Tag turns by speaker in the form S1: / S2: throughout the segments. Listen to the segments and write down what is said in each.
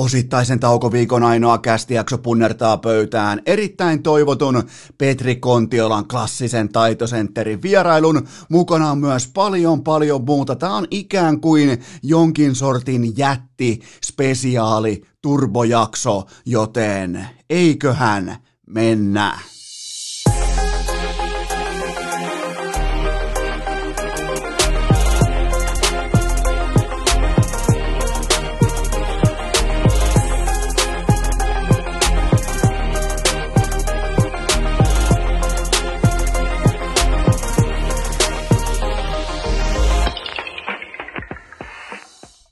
S1: Osittaisen taukoviikon ainoa kästijakso punnertaa pöytään erittäin toivotun Petri Kontiolan klassisen taitosentterin vierailun. Mukana on myös paljon paljon muuta. Tämä on ikään kuin jonkin sortin jätti, spesiaali, turbojakso, joten eiköhän mennä.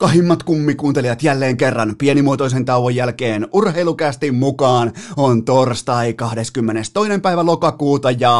S1: rakkahimmat kummikuuntelijat jälleen kerran pienimuotoisen tauon jälkeen urheilukästin mukaan on torstai 22. päivä lokakuuta ja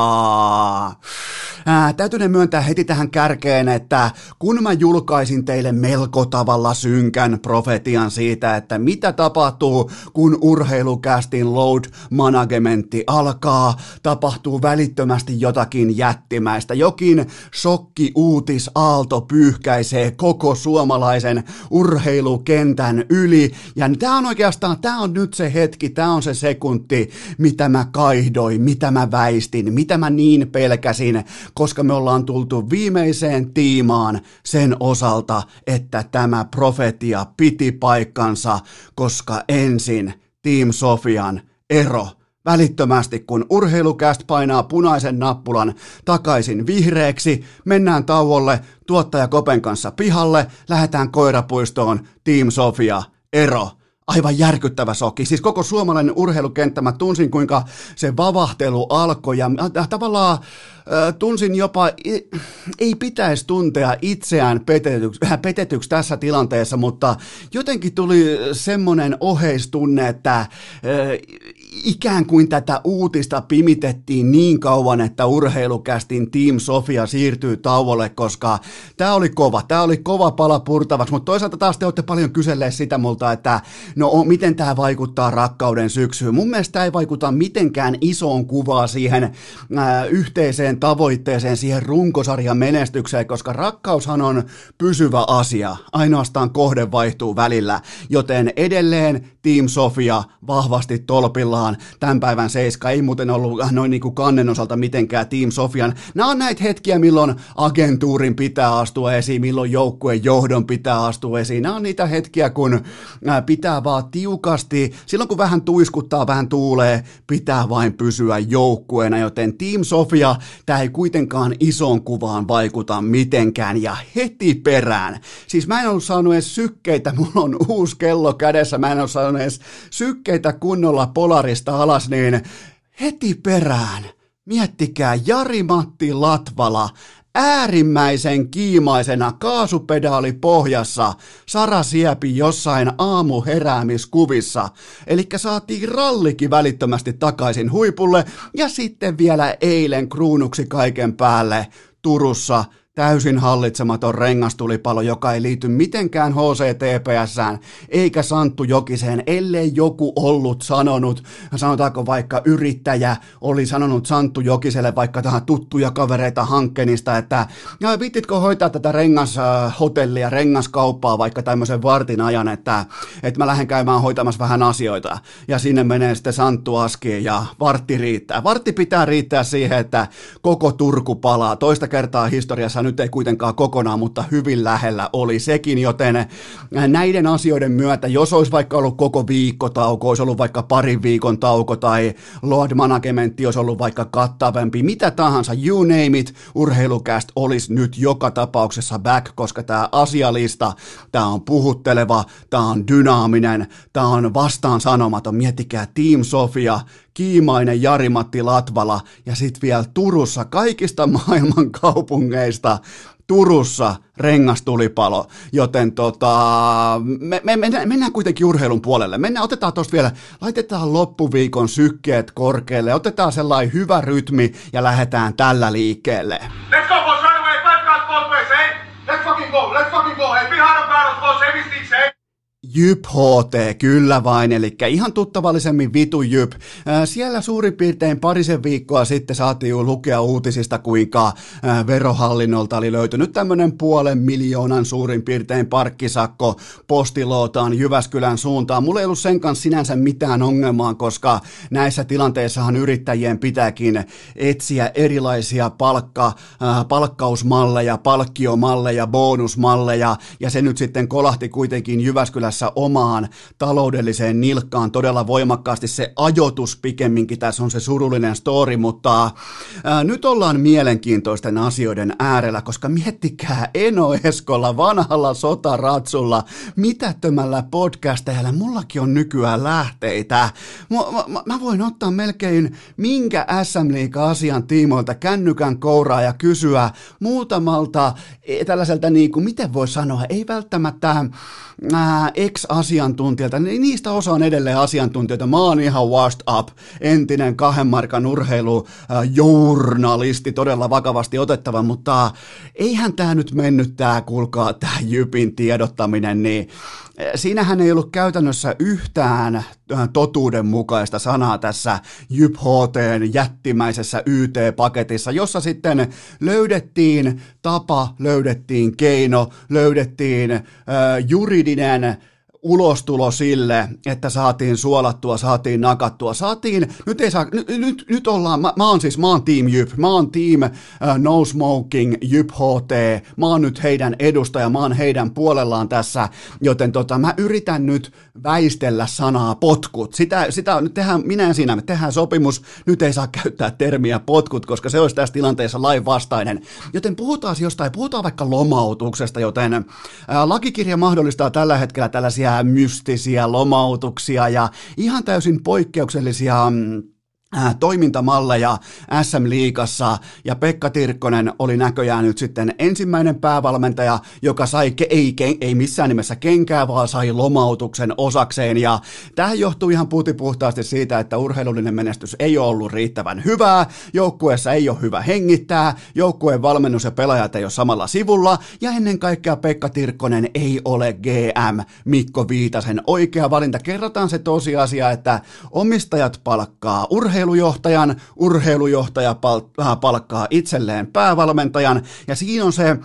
S1: Ää, täytyy myöntää heti tähän kärkeen, että kun mä julkaisin teille melko tavalla synkän profetian siitä, että mitä tapahtuu, kun urheilukästin load managementti alkaa, tapahtuu välittömästi jotakin jättimäistä. Jokin shokki uutis aalto pyyhkäisee koko suomalaisen urheilukentän yli. Ja tämä on oikeastaan, tämä on nyt se hetki, tämä on se sekunti, mitä mä kaihdoin, mitä mä väistin, mitä mä niin pelkäsin, koska me ollaan tultu viimeiseen tiimaan sen osalta, että tämä profetia piti paikkansa, koska ensin Team Sofian ero Välittömästi kun urheilukäst painaa punaisen nappulan takaisin vihreäksi, mennään tauolle tuottaja Kopen kanssa pihalle, lähdetään koirapuistoon, Team Sofia, ero aivan järkyttävä soki. Siis koko suomalainen urheilukenttä, mä tunsin kuinka se vavahtelu alkoi ja äh, tavallaan äh, tunsin jopa, ei pitäisi tuntea itseään petetyksi, äh, petetyksi tässä tilanteessa, mutta jotenkin tuli semmoinen oheistunne, että ikään kuin tätä uutista pimitettiin niin kauan, että urheilukästin Team Sofia siirtyy tauolle, koska tämä oli kova, tämä oli kova pala purtavaksi, mutta toisaalta taas te olette paljon kyselleet sitä multa, että no miten tämä vaikuttaa rakkauden syksyyn. Mun mielestä tämä ei vaikuta mitenkään isoon kuvaan siihen ää, yhteiseen tavoitteeseen, siihen runkosarjan menestykseen, koska rakkaushan on pysyvä asia, ainoastaan kohde vaihtuu välillä, joten edelleen Team Sofia vahvasti tolpillaan. Tämän päivän seiska ei muuten ollut noin niin kuin kannen osalta mitenkään Team Sofian. Nämä on näitä hetkiä, milloin agentuurin pitää astua esiin, milloin joukkueen johdon pitää astua esiin. Nämä on niitä hetkiä, kun pitää vaan tiukasti, silloin kun vähän tuiskuttaa, vähän tuulee, pitää vain pysyä joukkueena, joten Team Sofia, tämä ei kuitenkaan isoon kuvaan vaikuta mitenkään ja heti perään. Siis mä en ollut saanut edes sykkeitä, mulla on uusi kello kädessä, mä en ole saanut edes sykkeitä kunnolla polarista alas, niin heti perään, miettikää Jari-Matti Latvala, äärimmäisen kiimaisena kaasupedaali pohjassa Sara Siepi jossain aamuheräämiskuvissa. Eli saatiin rallikin välittömästi takaisin huipulle ja sitten vielä eilen kruunuksi kaiken päälle Turussa – täysin hallitsematon rengastulipalo, joka ei liity mitenkään HCTPSään eikä Santtu Jokiseen, ellei joku ollut sanonut, sanotaanko vaikka yrittäjä oli sanonut Santtu Jokiselle vaikka tähän tuttuja kavereita Hankkenista, että ja vittitkö hoitaa tätä rengashotellia, rengaskauppaa vaikka tämmöisen vartin ajan, että, että mä lähden käymään hoitamassa vähän asioita. Ja sinne menee sitten Santtu Aski ja vartti riittää. Vartti pitää riittää siihen, että koko Turku palaa. Toista kertaa historiassa nyt ei kuitenkaan kokonaan, mutta hyvin lähellä oli sekin, joten äh, näiden asioiden myötä, jos olisi vaikka ollut koko viikko tauko, olisi ollut vaikka parin viikon tauko tai Lord Managementti olisi ollut vaikka kattavampi, mitä tahansa, you name it, urheilukäst olisi nyt joka tapauksessa back, koska tämä asialista, tämä on puhutteleva, tämä on dynaaminen, tämä on vastaan sanomaton, miettikää Team Sofia, Kiimainen Jari-Matti Latvala ja sitten vielä Turussa kaikista maailman kaupungeista Turussa rengastulipalo, joten tota, me, me, mennään, mennään kuitenkin urheilun puolelle. Mennään, otetaan tuosta vielä, laitetaan loppuviikon sykkeet korkealle, otetaan sellainen hyvä rytmi ja lähdetään tällä liikkeelle. Let's go, boys, right away, both ways, hey? Let's fucking go, let's fucking go, hey, behind the battles, boys, hey? Jyp HT, kyllä vain, eli ihan tuttavallisemmin Vitu Jyp. Siellä suurin piirtein parisen viikkoa sitten saatiin lukea uutisista, kuinka verohallinnolta oli löytynyt tämmöinen puolen miljoonan suurin piirtein parkkisakko postilootaan Jyväskylän suuntaan. Mulla ei ollut sen kanssa sinänsä mitään ongelmaa, koska näissä tilanteissahan yrittäjien pitääkin etsiä erilaisia palkka, palkkausmalleja, palkkiomalleja, bonusmalleja, ja se nyt sitten kolahti kuitenkin Jyväskylässä omaan taloudelliseen nilkkaan todella voimakkaasti. Se ajoitus pikemminkin tässä on se surullinen story, mutta ää, nyt ollaan mielenkiintoisten asioiden äärellä, koska miettikää Eno Eskolla, vanhalla sotaratsulla, mitättömällä podcastajalla, mullakin on nykyään lähteitä. Mä, mä, mä voin ottaa melkein minkä SM Liiga-asian tiimoilta kännykän kouraa ja kysyä muutamalta e, tällaiselta, niin kuin, miten voi sanoa, ei välttämättä ää, ex-asiantuntijalta, niin niistä osa on edelleen asiantuntijoita. Mä oon ihan washed up, entinen kahden markan urheilujournalisti, todella vakavasti otettava, mutta eihän tämä nyt mennyt tämä, kuulkaa, tämä Jypin tiedottaminen, niin siinähän ei ollut käytännössä yhtään totuudenmukaista sanaa tässä Jyp HTn jättimäisessä YT-paketissa, jossa sitten löydettiin tapa, löydettiin keino, löydettiin äh, juridinen ulostulo sille, että saatiin suolattua, saatiin nakattua, saatiin, nyt ei saa, nyt, nyt, nyt ollaan, mä, mä oon siis, mä oon Team Jyp, mä oon Team uh, No Smoking Jyp HT, mä oon nyt heidän edustaja, mä oon heidän puolellaan tässä, joten tota, mä yritän nyt väistellä sanaa potkut, sitä, sitä nyt tehdään, minä en siinä, me tehdään sopimus, nyt ei saa käyttää termiä potkut, koska se olisi tässä tilanteessa lain vastainen, joten puhutaan jostain, puhutaan vaikka lomautuksesta, joten uh, lakikirja mahdollistaa tällä hetkellä tällaisia mystisiä lomautuksia ja ihan täysin poikkeuksellisia mm, toimintamalleja SM-liigassa ja Pekka Tirkkonen oli näköjään nyt sitten ensimmäinen päävalmentaja, joka sai, ei, ei missään nimessä kenkää, vaan sai lomautuksen osakseen. Ja tähän johtuu ihan puhtaasti siitä, että urheilullinen menestys ei ole ollut riittävän hyvää, joukkueessa ei ole hyvä hengittää, joukkueen valmennus ja pelaajat ei ole samalla sivulla. Ja ennen kaikkea Pekka Tirkkonen ei ole GM Mikko Viitasen oikea valinta. Kerrotaan se tosiasia, että omistajat palkkaa urheilu urheilujohtajan, urheilujohtaja palkkaa itselleen päävalmentajan, ja siinä on se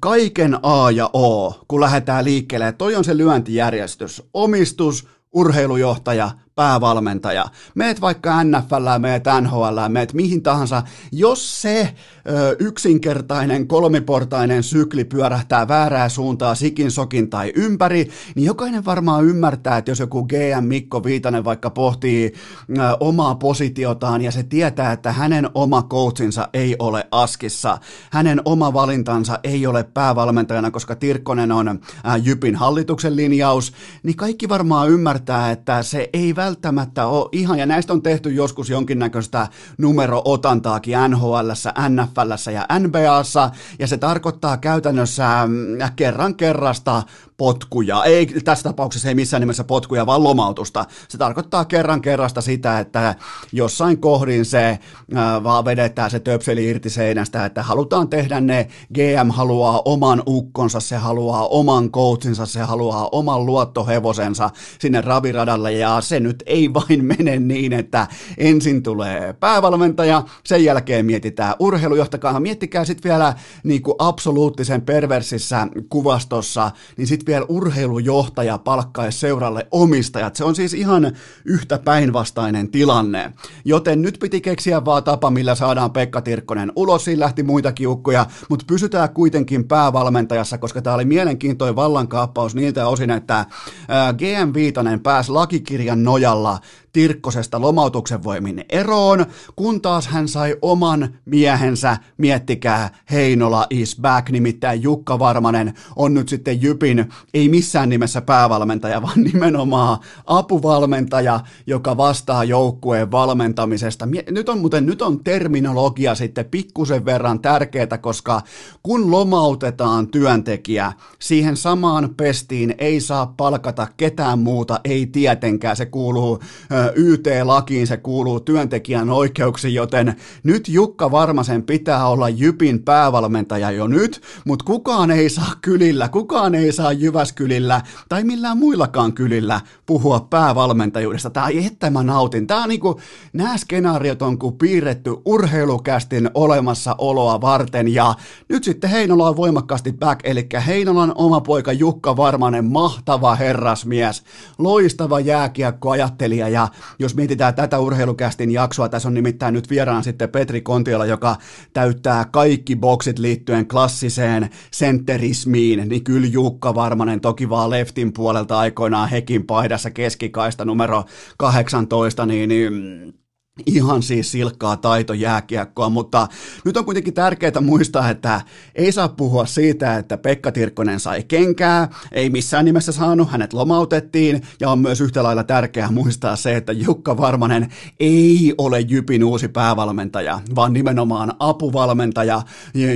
S1: kaiken A ja O, kun lähdetään liikkeelle. Toi on se lyöntijärjestys. Omistus, urheilujohtaja, päävalmentaja. Meet vaikka NFL, meet NHL, meet mihin tahansa. Jos se ö, yksinkertainen kolmiportainen sykli pyörähtää väärää suuntaa sikin, sokin tai ympäri, niin jokainen varmaan ymmärtää, että jos joku GM Mikko Viitanen vaikka pohtii ö, omaa positiotaan ja se tietää, että hänen oma coachinsa ei ole askissa, hänen oma valintansa ei ole päävalmentajana, koska Tirkkonen on ö, Jypin hallituksen linjaus, niin kaikki varmaan ymmärtää, että se ei välttämättä välttämättä ole ihan, ja näistä on tehty joskus jonkinnäköistä numero-otantaakin NHL, NFL ja NBAssa, ja se tarkoittaa käytännössä mm, kerran kerrasta potkuja, ei tässä tapauksessa ei missään nimessä potkuja, vaan lomautusta. Se tarkoittaa kerran kerrasta sitä, että jossain kohdin se ää, vaan vedetään se töpseli irti seinästä, että halutaan tehdä ne, GM haluaa oman ukkonsa, se haluaa oman coachinsa, se haluaa oman luottohevosensa sinne raviradalle, ja se nyt ei vain mene niin, että ensin tulee päävalmentaja, sen jälkeen mietitään urheilujohtakaa, miettikää sitten vielä niin kuin absoluuttisen perversissä kuvastossa, niin sitten vielä urheilujohtaja palkkaisi seuralle omistajat. Se on siis ihan yhtä päinvastainen tilanne. Joten nyt piti keksiä vaan tapa, millä saadaan Pekka Tirkkonen ulos. Siinä lähti muita kiukkuja, mutta pysytään kuitenkin päävalmentajassa, koska tämä oli mielenkiintoinen vallankaappaus niiltä osin, että GM Viitanen pääsi lakikirjan nojalla Tirkkosesta lomautuksen voimin eroon, kun taas hän sai oman miehensä, miettikää, Heinola is back, nimittäin Jukka Varmanen on nyt sitten Jypin, ei missään nimessä päävalmentaja, vaan nimenomaan apuvalmentaja, joka vastaa joukkueen valmentamisesta. Nyt on muuten, nyt on terminologia sitten pikkusen verran tärkeää, koska kun lomautetaan työntekijä, siihen samaan pestiin ei saa palkata ketään muuta, ei tietenkään, se kuuluu YT-lakiin se kuuluu työntekijän oikeuksiin, joten nyt Jukka Varmasen pitää olla Jypin päävalmentaja jo nyt, mutta kukaan ei saa kylillä, kukaan ei saa Jyväskylillä tai millään muillakaan kylillä puhua päävalmentajuudesta. Tämä että mä nautin. Tämä on niinku, nämä skenaariot on kuin piirretty urheilukästin olemassaoloa varten ja nyt sitten Heinola on voimakkaasti back, eli Heinolan oma poika Jukka Varmanen, mahtava herrasmies, loistava jääkiekkoajattelija ja jos mietitään tätä urheilukästin jaksoa, tässä on nimittäin nyt vieraan sitten Petri Kontiola, joka täyttää kaikki boksit liittyen klassiseen sentterismiin, niin kyllä Jukka Varmanen toki vaan leftin puolelta aikoinaan Hekin paidassa keskikaista numero 18, niin, niin Ihan siis silkkaa taito jääkiekkoa, mutta nyt on kuitenkin tärkeää muistaa, että ei saa puhua siitä, että Pekka Tirkkonen sai kenkää, ei missään nimessä saanut, hänet lomautettiin, ja on myös yhtä lailla tärkeää muistaa se, että Jukka Varmanen ei ole Jypin uusi päävalmentaja, vaan nimenomaan apuvalmentaja,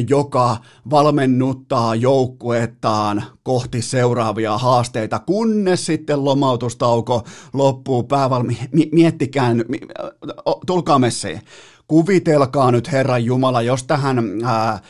S1: joka valmennuttaa joukkuettaan kohti seuraavia haasteita, kunnes sitten lomautustauko loppuu päävalmi... Miettikään, tulkaa messiin. Kuvitelkaa nyt Herran Jumala, jos tähän ää,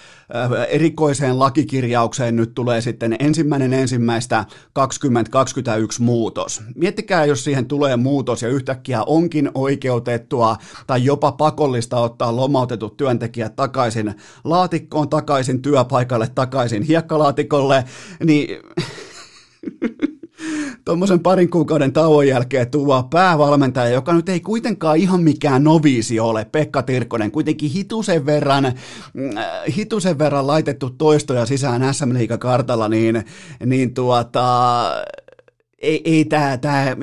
S1: erikoiseen lakikirjaukseen nyt tulee sitten ensimmäinen ensimmäistä 2021 muutos. Miettikää, jos siihen tulee muutos ja yhtäkkiä onkin oikeutettua tai jopa pakollista ottaa lomautetut työntekijät takaisin laatikkoon, takaisin työpaikalle, takaisin hiekkalaatikolle, niin tuommoisen parin kuukauden tauon jälkeen tuo päävalmentaja, joka nyt ei kuitenkaan ihan mikään noviisi ole, Pekka Tirkkonen, kuitenkin hitusen verran, mm, hitusen verran laitettu toistoja sisään SM kartalla, niin, niin tuota, ei, ei tämä, tämä,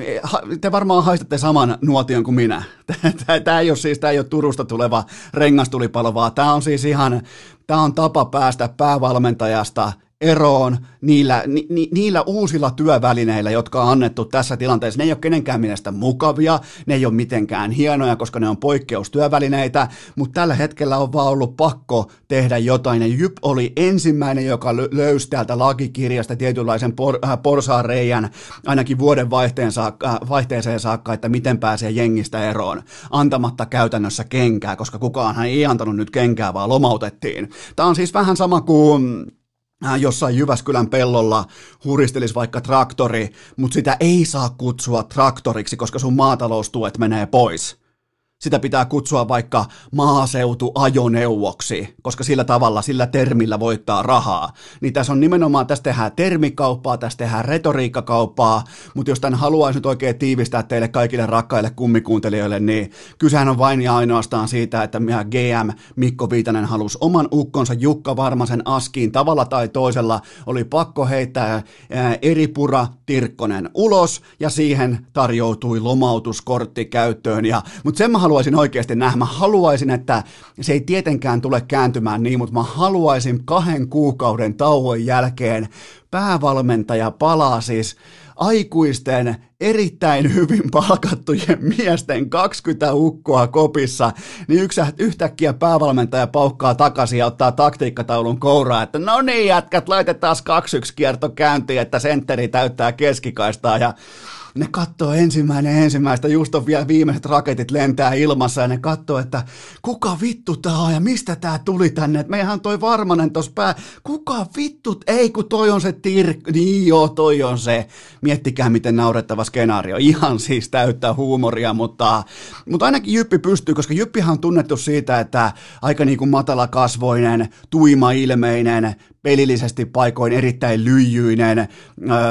S1: te varmaan haistatte saman nuotion kuin minä. Tämä, tämä ei ole siis, tämä ei ole Turusta tuleva rengastulipalo, vaan tämä on siis ihan, tämä on tapa päästä päävalmentajasta eroon niillä, ni, ni, niillä uusilla työvälineillä, jotka on annettu tässä tilanteessa. Ne ei ole kenenkään mielestä mukavia, ne ei ole mitenkään hienoja, koska ne on poikkeustyövälineitä, mutta tällä hetkellä on vaan ollut pakko tehdä jotain. Ja Jyp oli ensimmäinen, joka löysi täältä lakikirjasta tietynlaisen por, äh, porsaareijän ainakin vuoden vaihteen saakka, äh, vaihteeseen saakka, että miten pääsee jengistä eroon, antamatta käytännössä kenkää, koska kukaan ei antanut nyt kenkää, vaan lomautettiin. Tämä on siis vähän sama kuin jossain Jyväskylän pellolla huristelisi vaikka traktori, mutta sitä ei saa kutsua traktoriksi, koska sun maataloustuet menee pois sitä pitää kutsua vaikka maaseutuajoneuvoksi, koska sillä tavalla, sillä termillä voittaa rahaa. Niin tässä on nimenomaan, tässä tehdään termikauppaa, tässä tehdään retoriikkakauppaa, mutta jos tämän haluaisi nyt oikein tiivistää teille kaikille rakkaille kummikuuntelijoille, niin kysehän on vain ja ainoastaan siitä, että meidän GM Mikko Viitanen halusi oman ukkonsa Jukka Varmasen askiin tavalla tai toisella, oli pakko heittää eri pura Tirkkonen ulos, ja siihen tarjoutui lomautuskortti käyttöön, ja, mutta sen mä haluaisin oikeasti nähdä. Mä haluaisin, että se ei tietenkään tule kääntymään niin, mutta mä haluaisin kahden kuukauden tauon jälkeen päävalmentaja palaa siis aikuisten, erittäin hyvin palkattujen miesten 20 ukkoa kopissa, niin yhtäkkiä päävalmentaja paukkaa takaisin ja ottaa taktiikkataulun kouraa, että no niin jätkät, laitetaan 2-1 kierto käyntiin, että sentteri täyttää keskikaistaa ja ne katsoo ensimmäinen ensimmäistä, just on vielä viimeiset raketit lentää ilmassa ja ne katsoo, että kuka vittu tää on ja mistä tää tuli tänne, että meihän toi Varmanen tossa pää, kuka vittu, ei kun toi on se tir, niin joo, toi on se, miettikää miten naurettava skenaario, ihan siis täyttää huumoria, mutta, mutta ainakin Jyppi pystyy, koska Jyppihan on tunnettu siitä, että aika niin kuin matalakasvoinen, tuima-ilmeinen, pelillisesti paikoin erittäin lyijyinen, äh,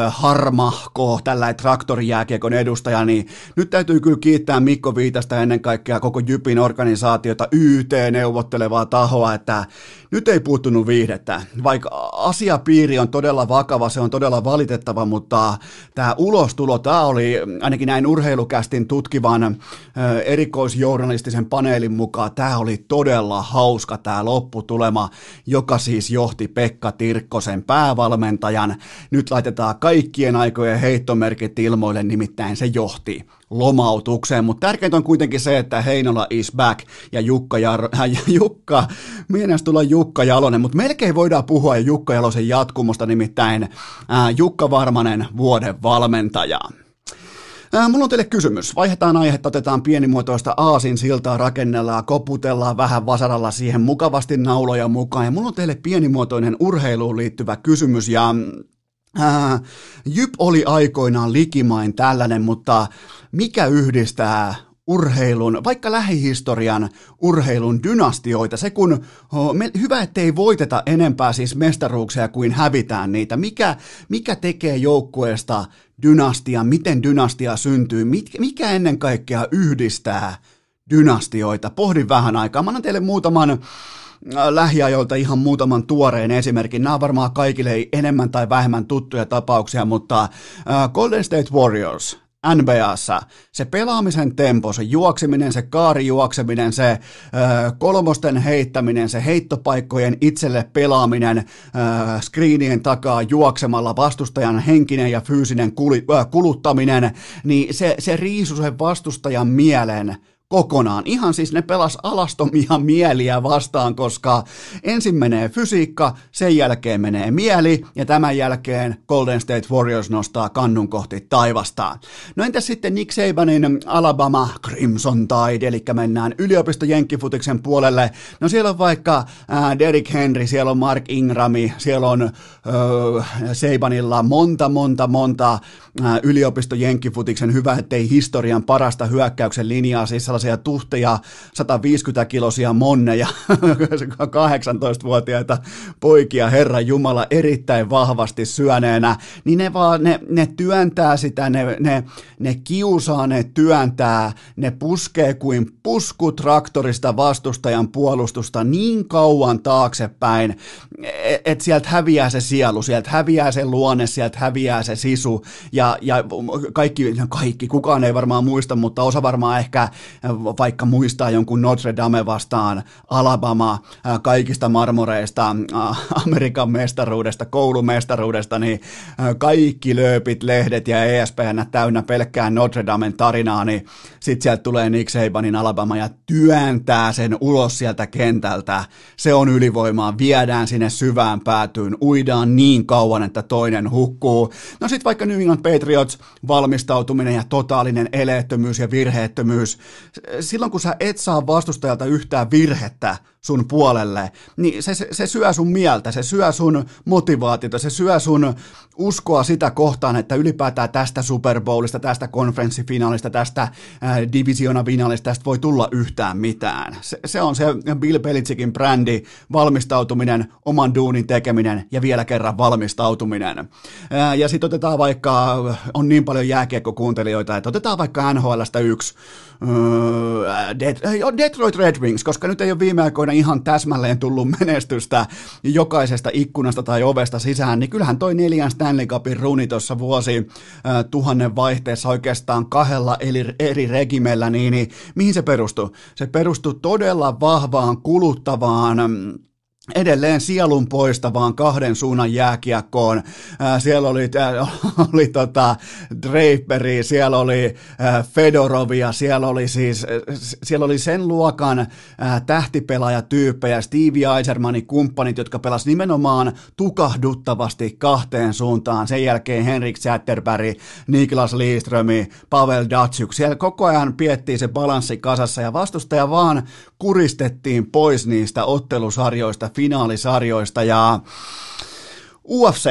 S1: harmahko, tällainen traktorijääkiekon edustaja, niin nyt täytyy kyllä kiittää Mikko Viitasta ennen kaikkea koko Jypin organisaatiota, YT-neuvottelevaa tahoa, että nyt ei puuttunut viihdettä. Vaikka asiapiiri on todella vakava, se on todella valitettava, mutta tämä ulostulo, tämä oli ainakin näin urheilukästin tutkivan erikoisjournalistisen paneelin mukaan, tämä oli todella hauska tämä lopputulema, joka siis johti Pekka Tirkkosen päävalmentajan. Nyt laitetaan kaikkien aikojen heittomerkit ilmoille, nimittäin se johti lomautukseen, mutta tärkeintä on kuitenkin se, että Heinola is back ja Jukka, Jar- äh, Jukka mielestäni tulla Jukka Jalonen, mutta melkein voidaan puhua Jukka Jalosen jatkumosta, nimittäin äh, Jukka Varmanen vuoden valmentaja. Mulla on teille kysymys. Vaihdetaan aihetta, otetaan pienimuotoista aasin siltaa, rakennellaan, koputellaan vähän vasaralla siihen mukavasti nauloja mukaan. Ja mulla on teille pienimuotoinen urheiluun liittyvä kysymys ja ää, Jyp oli aikoinaan likimain tällainen, mutta mikä yhdistää urheilun, vaikka lähihistorian urheilun dynastioita, se kun, oh, me, hyvä ettei voiteta enempää siis mestaruuksia kuin hävitään niitä, mikä, mikä tekee joukkueesta dynastia, miten dynastia syntyy, mit, mikä ennen kaikkea yhdistää dynastioita, pohdin vähän aikaa, mä annan teille muutaman äh, lähiajoilta ihan muutaman tuoreen esimerkin. Nämä on varmaan kaikille enemmän tai vähemmän tuttuja tapauksia, mutta Golden State Warriors, NBAssa. Se pelaamisen tempo, se juokseminen, se kaarijuokseminen, se ö, kolmosten heittäminen, se heittopaikkojen itselle pelaaminen, ö, screenien takaa juoksemalla vastustajan henkinen ja fyysinen ö, kuluttaminen, niin se, se riisu sen vastustajan mielen kokonaan. Ihan siis ne pelas alastomia mieliä vastaan, koska ensin menee fysiikka, sen jälkeen menee mieli ja tämän jälkeen Golden State Warriors nostaa kannun kohti taivastaan. No entäs sitten Nick Sabanin Alabama Crimson Tide, eli mennään yliopisto Jenkkifutiksen puolelle. No siellä on vaikka äh, Derrick Henry, siellä on Mark Ingrami, siellä on äh, Sabanilla monta, monta, monta äh, yliopisto Jenkkifutiksen hyvä, ettei historian parasta hyökkäyksen linjaa, siis sellaisia tuhteja, 150-kilosia monneja, 18-vuotiaita poikia, Herran Jumala, erittäin vahvasti syöneenä, niin ne vaan, ne, ne työntää sitä, ne, ne, ne kiusaa, ne työntää, ne puskee kuin puskutraktorista vastustajan puolustusta niin kauan taaksepäin, että et sieltä häviää se sielu, sieltä häviää se luonne, sieltä häviää se sisu, ja, ja kaikki, kaikki, kukaan ei varmaan muista, mutta osa varmaan ehkä vaikka muistaa jonkun Notre Dame vastaan Alabama kaikista marmoreista, Amerikan mestaruudesta, koulumestaruudesta, niin kaikki lööpit, lehdet ja ESPN täynnä pelkkään Notre Damen tarinaa, niin sitten sieltä tulee Nick Sabanin Alabama ja työntää sen ulos sieltä kentältä. Se on ylivoimaa, viedään sinne syvään päätyyn, uidaan niin kauan, että toinen hukkuu. No sitten vaikka New England Patriots, valmistautuminen ja totaalinen eleettömyys ja virheettömyys, silloin kun sä et saa vastustajalta yhtään virhettä sun puolelle, niin se, se, se syö sun mieltä, se syö sun motivaatiota, se syö sun uskoa sitä kohtaan, että ylipäätään tästä Super Bowlista, tästä konferenssifinaalista, tästä äh, divisionafinaalista, tästä voi tulla yhtään mitään. Se, se on se Bill Belichickin brändi, valmistautuminen, oman duunin tekeminen ja vielä kerran valmistautuminen. Äh, ja sitten otetaan vaikka, on niin paljon jääkiekko-kuuntelijoita, että otetaan vaikka NHLstä yksi, Detroit Red Wings, koska nyt ei ole viime aikoina ihan täsmälleen tullut menestystä jokaisesta ikkunasta tai ovesta sisään, niin kyllähän toi neljän Stanley Cupin runi tuossa vuosi äh, tuhannen vaihteessa oikeastaan kahdella eri, eri regimellä, niin, niin mihin se perustuu? Se perustuu todella vahvaan, kuluttavaan, edelleen sielun poistavaan kahden suunnan jääkiekkoon. siellä oli, oli tota Draperi, siellä oli Fedorovia, siellä oli siis siellä oli sen luokan tähtipelaajatyyppejä, Stevie Eisermanin kumppanit, jotka pelas nimenomaan tukahduttavasti kahteen suuntaan. Sen jälkeen Henrik Zetterberg, Niklas Lidströmi, Pavel Datsuk. Siellä koko ajan piettiin se balanssi kasassa ja vastustaja vaan kuristettiin pois niistä ottelusarjoista, finaalisarjoista ja UFC,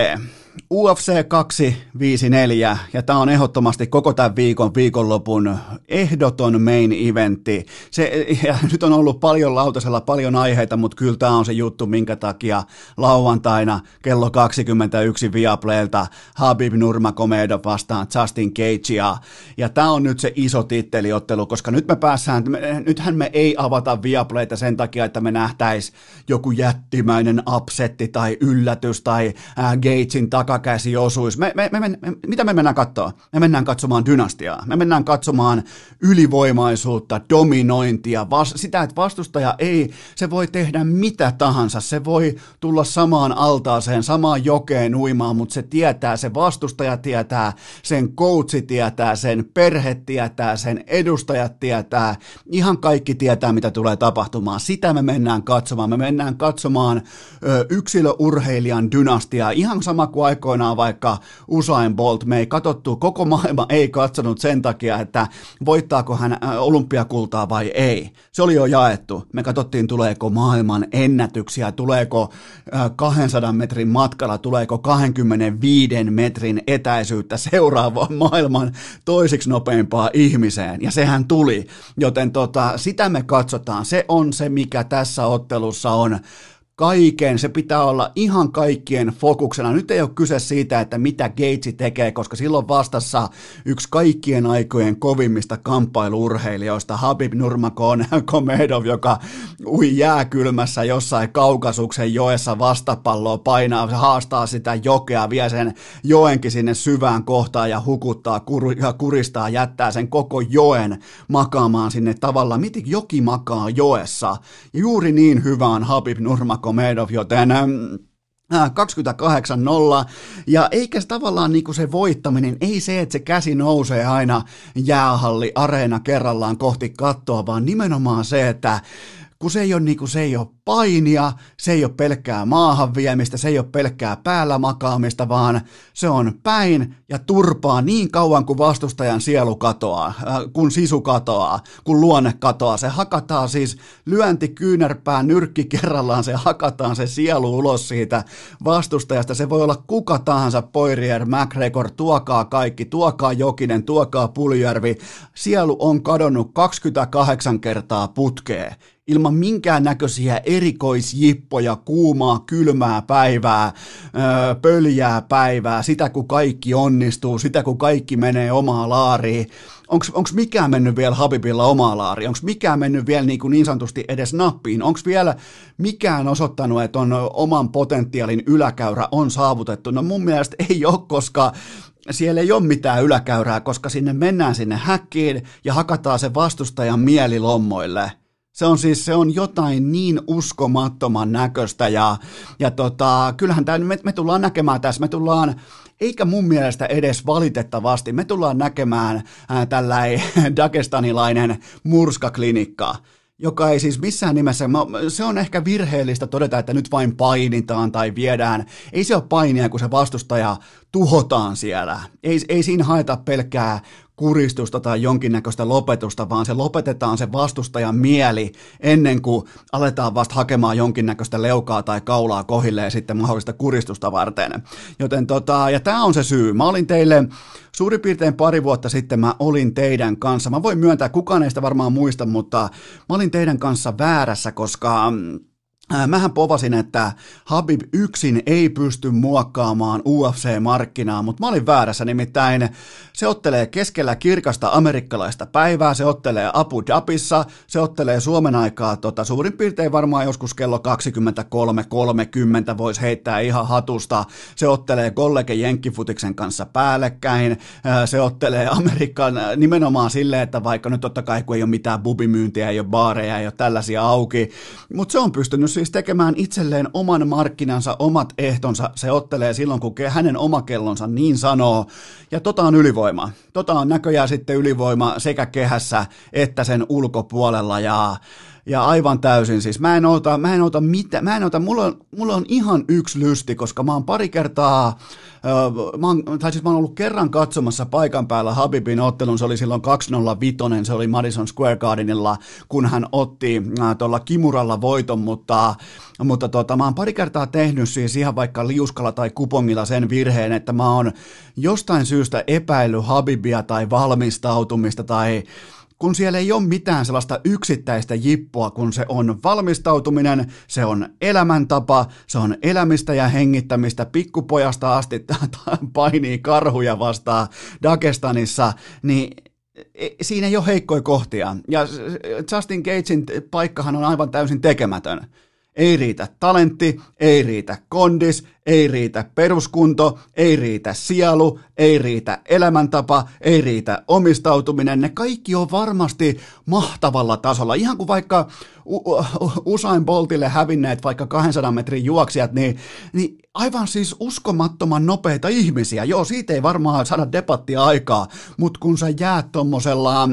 S1: UFC 254, ja tämä on ehdottomasti koko tämän viikon viikonlopun ehdoton main eventti. Se, ja nyt on ollut paljon lautasella, paljon aiheita, mutta kyllä tämä on se juttu, minkä takia lauantaina kello 21 Viaplaylta Habib Nurmagomedov vastaan Justin Cage, ja, ja tämä on nyt se iso titteliottelu, koska nyt me päässään, me, nythän me ei avata Viaplayta sen takia, että me nähtäis joku jättimäinen upsetti tai yllätys tai äh, Gagein takia takakäsi osuisi. Me, me, me, me, mitä me mennään katsoa? Me mennään katsomaan dynastiaa. Me mennään katsomaan ylivoimaisuutta, dominointia, vas, sitä, että vastustaja ei, se voi tehdä mitä tahansa. Se voi tulla samaan altaaseen, samaan jokeen uimaan, mutta se tietää, se vastustaja tietää, sen coachi tietää, sen perhe tietää, sen edustajat tietää. Ihan kaikki tietää, mitä tulee tapahtumaan. Sitä me mennään katsomaan. Me mennään katsomaan ö, yksilöurheilijan dynastiaa. Ihan sama kuin aikoinaan vaikka Usain Bolt, me ei katsottu, koko maailma ei katsonut sen takia, että voittaako hän äh, olympiakultaa vai ei. Se oli jo jaettu. Me katsottiin, tuleeko maailman ennätyksiä, tuleeko 200 äh, metrin matkalla, tuleeko 25 metrin etäisyyttä seuraavaan maailman toisiksi nopeimpaa ihmiseen. Ja sehän tuli. Joten tota, sitä me katsotaan. Se on se, mikä tässä ottelussa on kaiken, se pitää olla ihan kaikkien fokuksena. Nyt ei ole kyse siitä, että mitä Gatesi tekee, koska silloin vastassa yksi kaikkien aikojen kovimmista kamppailurheilijoista, Habib Nurmagomedov, joka ui jääkylmässä jossain kaukasuksen joessa vastapalloa painaa, haastaa sitä jokea, vie sen joenkin sinne syvään kohtaan ja hukuttaa, ja kuristaa, jättää sen koko joen makaamaan sinne tavalla, miten joki makaa joessa. Ja juuri niin hyvä on Habib Nurmagomedov Komedov, joten 28-0, ja eikä se tavallaan niin kuin se voittaminen, ei se, että se käsi nousee aina jäähalli, areena kerrallaan kohti kattoa, vaan nimenomaan se, että kun se ei ole, niin kuin, se ei ole painia, se ei ole pelkkää maahan viemistä, se ei ole pelkkää päällä makaamista, vaan se on päin ja turpaa niin kauan kuin vastustajan sielu katoaa, äh, kun sisu katoaa, kun luonne katoaa. Se hakataan siis lyönti kyynärpää nyrkki kerrallaan, se hakataan se sielu ulos siitä vastustajasta. Se voi olla kuka tahansa, Poirier, McGregor, tuokaa kaikki, tuokaa Jokinen, tuokaa Puljärvi. Sielu on kadonnut 28 kertaa putkeen ilman minkään näköisiä erikoisjippoja, kuumaa, kylmää päivää, pöljää päivää, sitä kun kaikki onnistuu, sitä kun kaikki menee omaa laariin. Onko mikään mennyt vielä Habibilla omaa laariin? Onko mikään mennyt vielä niin, kuin niin sanotusti edes nappiin? Onko vielä mikään osoittanut, että on oman potentiaalin yläkäyrä on saavutettu? No mun mielestä ei ole, koska siellä ei ole mitään yläkäyrää, koska sinne mennään sinne häkkiin ja hakataan se vastustajan mielilommoille – se on siis se on jotain niin uskomattoman näköistä ja, ja tota, kyllähän tämä, me, me tullaan näkemään tässä, me tullaan eikä mun mielestä edes valitettavasti, me tullaan näkemään ää, tällainen dagestanilainen murskaklinikka joka ei siis missään nimessä, se on ehkä virheellistä todeta, että nyt vain painitaan tai viedään. Ei se ole painia, kun se vastustaja tuhotaan siellä. Ei, ei siinä haeta pelkkää kuristusta tai jonkinnäköistä lopetusta, vaan se lopetetaan se vastustajan mieli ennen kuin aletaan vasta hakemaan jonkinnäköistä leukaa tai kaulaa kohilleen sitten mahdollista kuristusta varten. Joten tota, ja tämä on se syy. Mä olin teille suurin piirtein pari vuotta sitten mä olin teidän kanssa. Mä voin myöntää, kukaan ei sitä varmaan muista, mutta mä olin teidän kanssa väärässä, koska mm, Mähän povasin, että Habib yksin ei pysty muokkaamaan UFC-markkinaa, mutta mä olin väärässä, nimittäin se ottelee keskellä kirkasta amerikkalaista päivää, se ottelee Abu Dhabissa, se ottelee Suomen aikaa tota, suurin piirtein varmaan joskus kello 23.30 voisi heittää ihan hatusta, se ottelee kollege Jenkkifutiksen kanssa päällekkäin, se ottelee Amerikan nimenomaan silleen, että vaikka nyt totta kai kun ei ole mitään bubimyyntiä, ei ole baareja, ei ole tällaisia auki, mutta se on pystynyt siis tekemään itselleen oman markkinansa, omat ehtonsa. Se ottelee silloin, kun hänen oma kellonsa niin sanoo. Ja tota on ylivoima. Tota on näköjään sitten ylivoima sekä kehässä että sen ulkopuolella. Ja ja aivan täysin siis. Mä en ota, mä en ota mitä, mä en ota, mulla on, mulla on ihan yksi lysti, koska mä oon pari kertaa, mä oon, tai siis mä oon ollut kerran katsomassa paikan päällä Habibin ottelun, se oli silloin 205, se oli Madison Square Gardenilla, kun hän otti tuolla Kimuralla voiton, mutta, mutta tota, mä oon pari kertaa tehnyt siis ihan vaikka liuskalla tai kupongilla sen virheen, että mä oon jostain syystä epäillyt Habibia tai valmistautumista tai kun siellä ei ole mitään sellaista yksittäistä jippoa, kun se on valmistautuminen, se on elämäntapa, se on elämistä ja hengittämistä, pikkupojasta asti painii karhuja vastaan Dagestanissa, niin e, siinä ei ole heikkoja kohtia. Ja Justin Gatesin paikkahan on aivan täysin tekemätön. Ei riitä talentti, ei riitä kondis, ei riitä peruskunto, ei riitä sielu, ei riitä elämäntapa, ei riitä omistautuminen. Ne kaikki on varmasti mahtavalla tasolla. Ihan kuin vaikka Usain Boltille hävinneet vaikka 200 metrin juoksijat, niin, niin aivan siis uskomattoman nopeita ihmisiä. Joo, siitä ei varmaan saada debattia aikaa, mutta kun sä jäät tommosella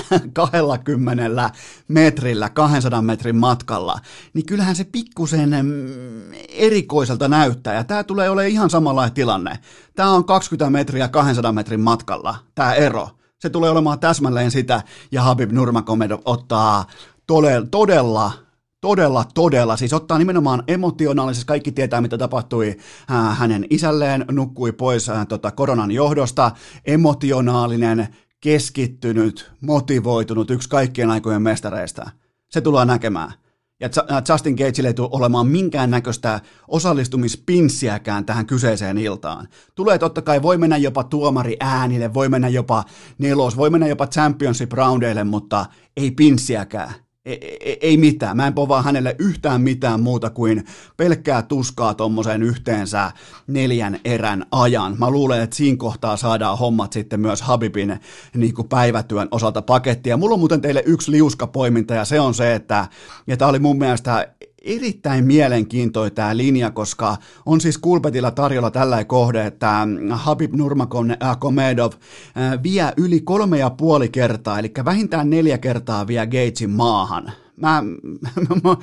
S1: 20 metrillä, 200 metrin matkalla, niin kyllähän se pikkusen mm, erikoiselta näyttää. Ja tämä tulee olemaan ihan samanlainen tilanne. Tämä on 20 metriä 200 metrin matkalla, tämä ero. Se tulee olemaan täsmälleen sitä, ja Habib Nurmagomedov ottaa todella, todella todella, todella, siis ottaa nimenomaan emotionaalisesti, kaikki tietää mitä tapahtui äh, hänen isälleen, nukkui pois äh, tota, koronan johdosta, emotionaalinen, keskittynyt, motivoitunut, yksi kaikkien aikojen mestareista. Se tullaan näkemään. Ja äh, Justin Gageille ei tule olemaan minkäännäköistä osallistumispinssiäkään tähän kyseiseen iltaan. Tulee totta kai, voi mennä jopa tuomari äänille, voi mennä jopa nelos, voi mennä jopa championship roundeille, mutta ei pinssiäkään ei, ei, mitään. Mä en povaa hänelle yhtään mitään muuta kuin pelkkää tuskaa tuommoiseen yhteensä neljän erän ajan. Mä luulen, että siinä kohtaa saadaan hommat sitten myös Habibin niin kuin päivätyön osalta pakettia. Mulla on muuten teille yksi liuskapoiminta ja se on se, että ja tämä oli mun mielestä erittäin mielenkiintoinen tämä linja, koska on siis Kulpetilla tarjolla tällä kohde, että Habib Nurmagomedov äh, vie yli kolme ja puoli kertaa, eli vähintään neljä kertaa vie Gatesin maahan. Mä, mä,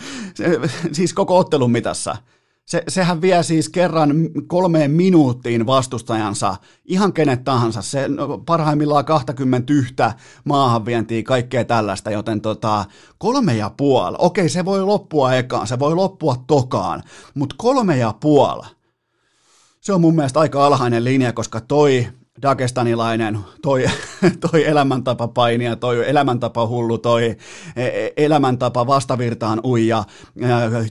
S1: siis koko ottelun mitassa. Se, sehän vie siis kerran kolmeen minuuttiin vastustajansa, ihan kenet tahansa, se no, parhaimmillaan 21 maahanvientiä, kaikkea tällaista, joten tota, kolme ja puoli, okei se voi loppua ekaan, se voi loppua tokaan, mutta kolme ja puoli, se on mun mielestä aika alhainen linja, koska toi dagestanilainen, toi, toi elämäntapa painia, toi elämäntapa hullu, toi e, e, elämäntapa vastavirtaan uija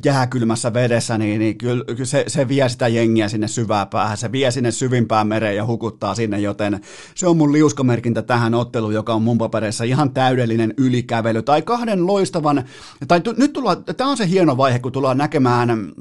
S1: jääkylmässä vedessä, niin, niin kyllä se, se vie sitä jengiä sinne syvään päähän, se vie sinne syvimpään mereen ja hukuttaa sinne, joten se on mun liuskamerkintä tähän otteluun, joka on mun papereissa ihan täydellinen ylikävely, tai kahden loistavan, tai t- nyt tullaan, tämä on se hieno vaihe, kun tullaan näkemään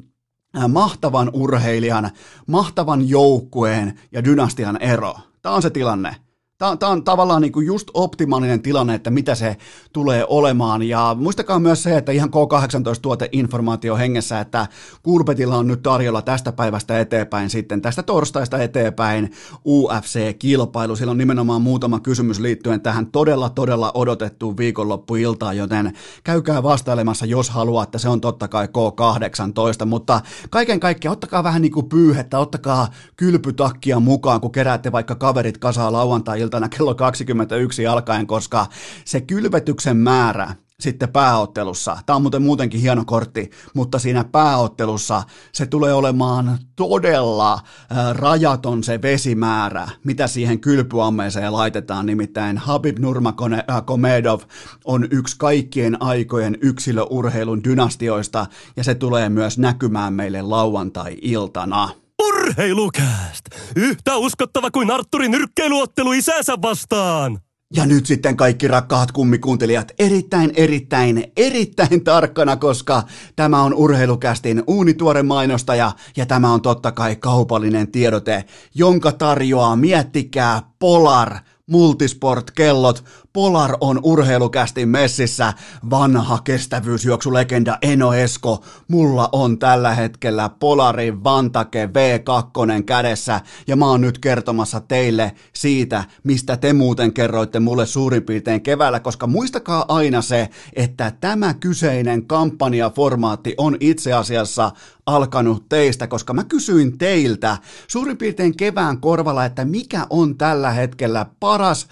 S1: mahtavan urheilijan, mahtavan joukkueen ja dynastian ero. Tämä on se tilanne. Tämä, tämä on tavallaan niin kuin just optimaalinen tilanne, että mitä se tulee olemaan. Ja muistakaa myös se, että ihan K18-tuoteinformaatio hengessä, että Kulpetilla on nyt tarjolla tästä päivästä eteenpäin sitten, tästä torstaista eteenpäin UFC-kilpailu. Sillä on nimenomaan muutama kysymys liittyen tähän todella, todella odotettuun viikonloppuiltaan, joten käykää vastailemassa, jos haluatte. Se on totta kai K18, mutta kaiken kaikkiaan ottakaa vähän niin kuin pyyhettä, ottakaa kylpytakkia mukaan, kun keräätte vaikka kaverit kasaa lauantai iltana kello 21 alkaen, koska se kylvetyksen määrä sitten pääottelussa, tämä on muuten muutenkin hieno kortti, mutta siinä pääottelussa se tulee olemaan todella rajaton se vesimäärä, mitä siihen kylpyammeeseen laitetaan, nimittäin Habib Nurmagomedov on yksi kaikkien aikojen yksilöurheilun dynastioista, ja se tulee myös näkymään meille lauantai-iltana.
S2: Urheilukääst! Yhtä uskottava kuin Arturin nyrkkeiluottelu isänsä vastaan!
S1: Ja nyt sitten kaikki rakkaat kummikuuntelijat erittäin, erittäin, erittäin tarkkana, koska tämä on urheilukästin uunituore mainostaja ja tämä on totta kai kaupallinen tiedote, jonka tarjoaa, miettikää, Polar – Multisport-kellot, Polar on urheilukästin messissä, vanha kestävyysjuoksulegenda Eno Esko, mulla on tällä hetkellä Polarin Vantake V2 kädessä. Ja mä oon nyt kertomassa teille siitä, mistä te muuten kerroitte mulle suurin piirtein keväällä, koska muistakaa aina se, että tämä kyseinen kampanjaformaatti on itse asiassa alkanut teistä, koska mä kysyin teiltä suurin piirtein kevään korvalla, että mikä on tällä hetkellä paras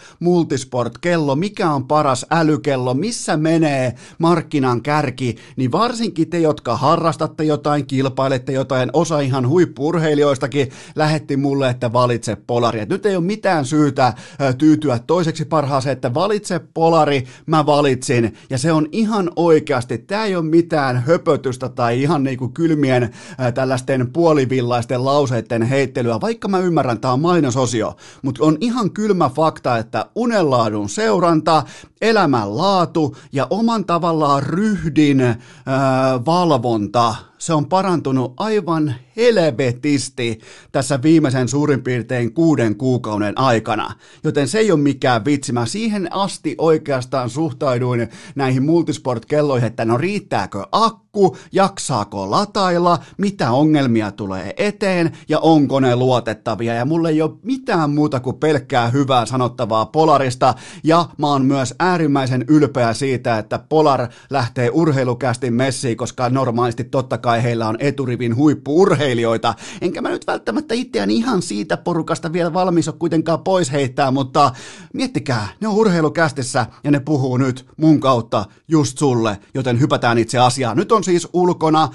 S1: multisport-kello, mikä on paras älykello, missä menee markkinan kärki, niin varsinkin te, jotka harrastatte jotain, kilpailette jotain, osa ihan huippurheilijoistakin lähetti mulle, että valitse polari. Et nyt ei ole mitään syytä tyytyä toiseksi parhaaseen, että valitse polari, mä valitsin, ja se on ihan oikeasti, tämä ei ole mitään höpötystä tai ihan niinku kylmien tällaisten puolivillaisten lauseiden heittelyä, vaikka mä ymmärrän, tämä on mainososio, mutta on ihan kylmä fakta, että unenlaadun seuranta, elämänlaatu ja oman tavallaan ryhdin äh, valvonta se on parantunut aivan helvetisti tässä viimeisen suurin piirtein kuuden kuukauden aikana. Joten se ei ole mikään vitsi. Mä siihen asti oikeastaan suhtauduin näihin multisport-kelloihin, että no riittääkö akku, jaksaako latailla, mitä ongelmia tulee eteen ja onko ne luotettavia. Ja mulle ei ole mitään muuta kuin pelkkää hyvää sanottavaa Polarista. Ja mä oon myös äärimmäisen ylpeä siitä, että Polar lähtee urheilukästi messiin, koska normaalisti totta kai heillä on eturivin huippuurheilijoita. Enkä mä nyt välttämättä itseäni ihan siitä porukasta vielä valmis ole kuitenkaan pois heittää, mutta miettikää, ne on urheilukästissä ja ne puhuu nyt mun kautta just sulle, joten hypätään itse asiaan. Nyt on siis ulkona.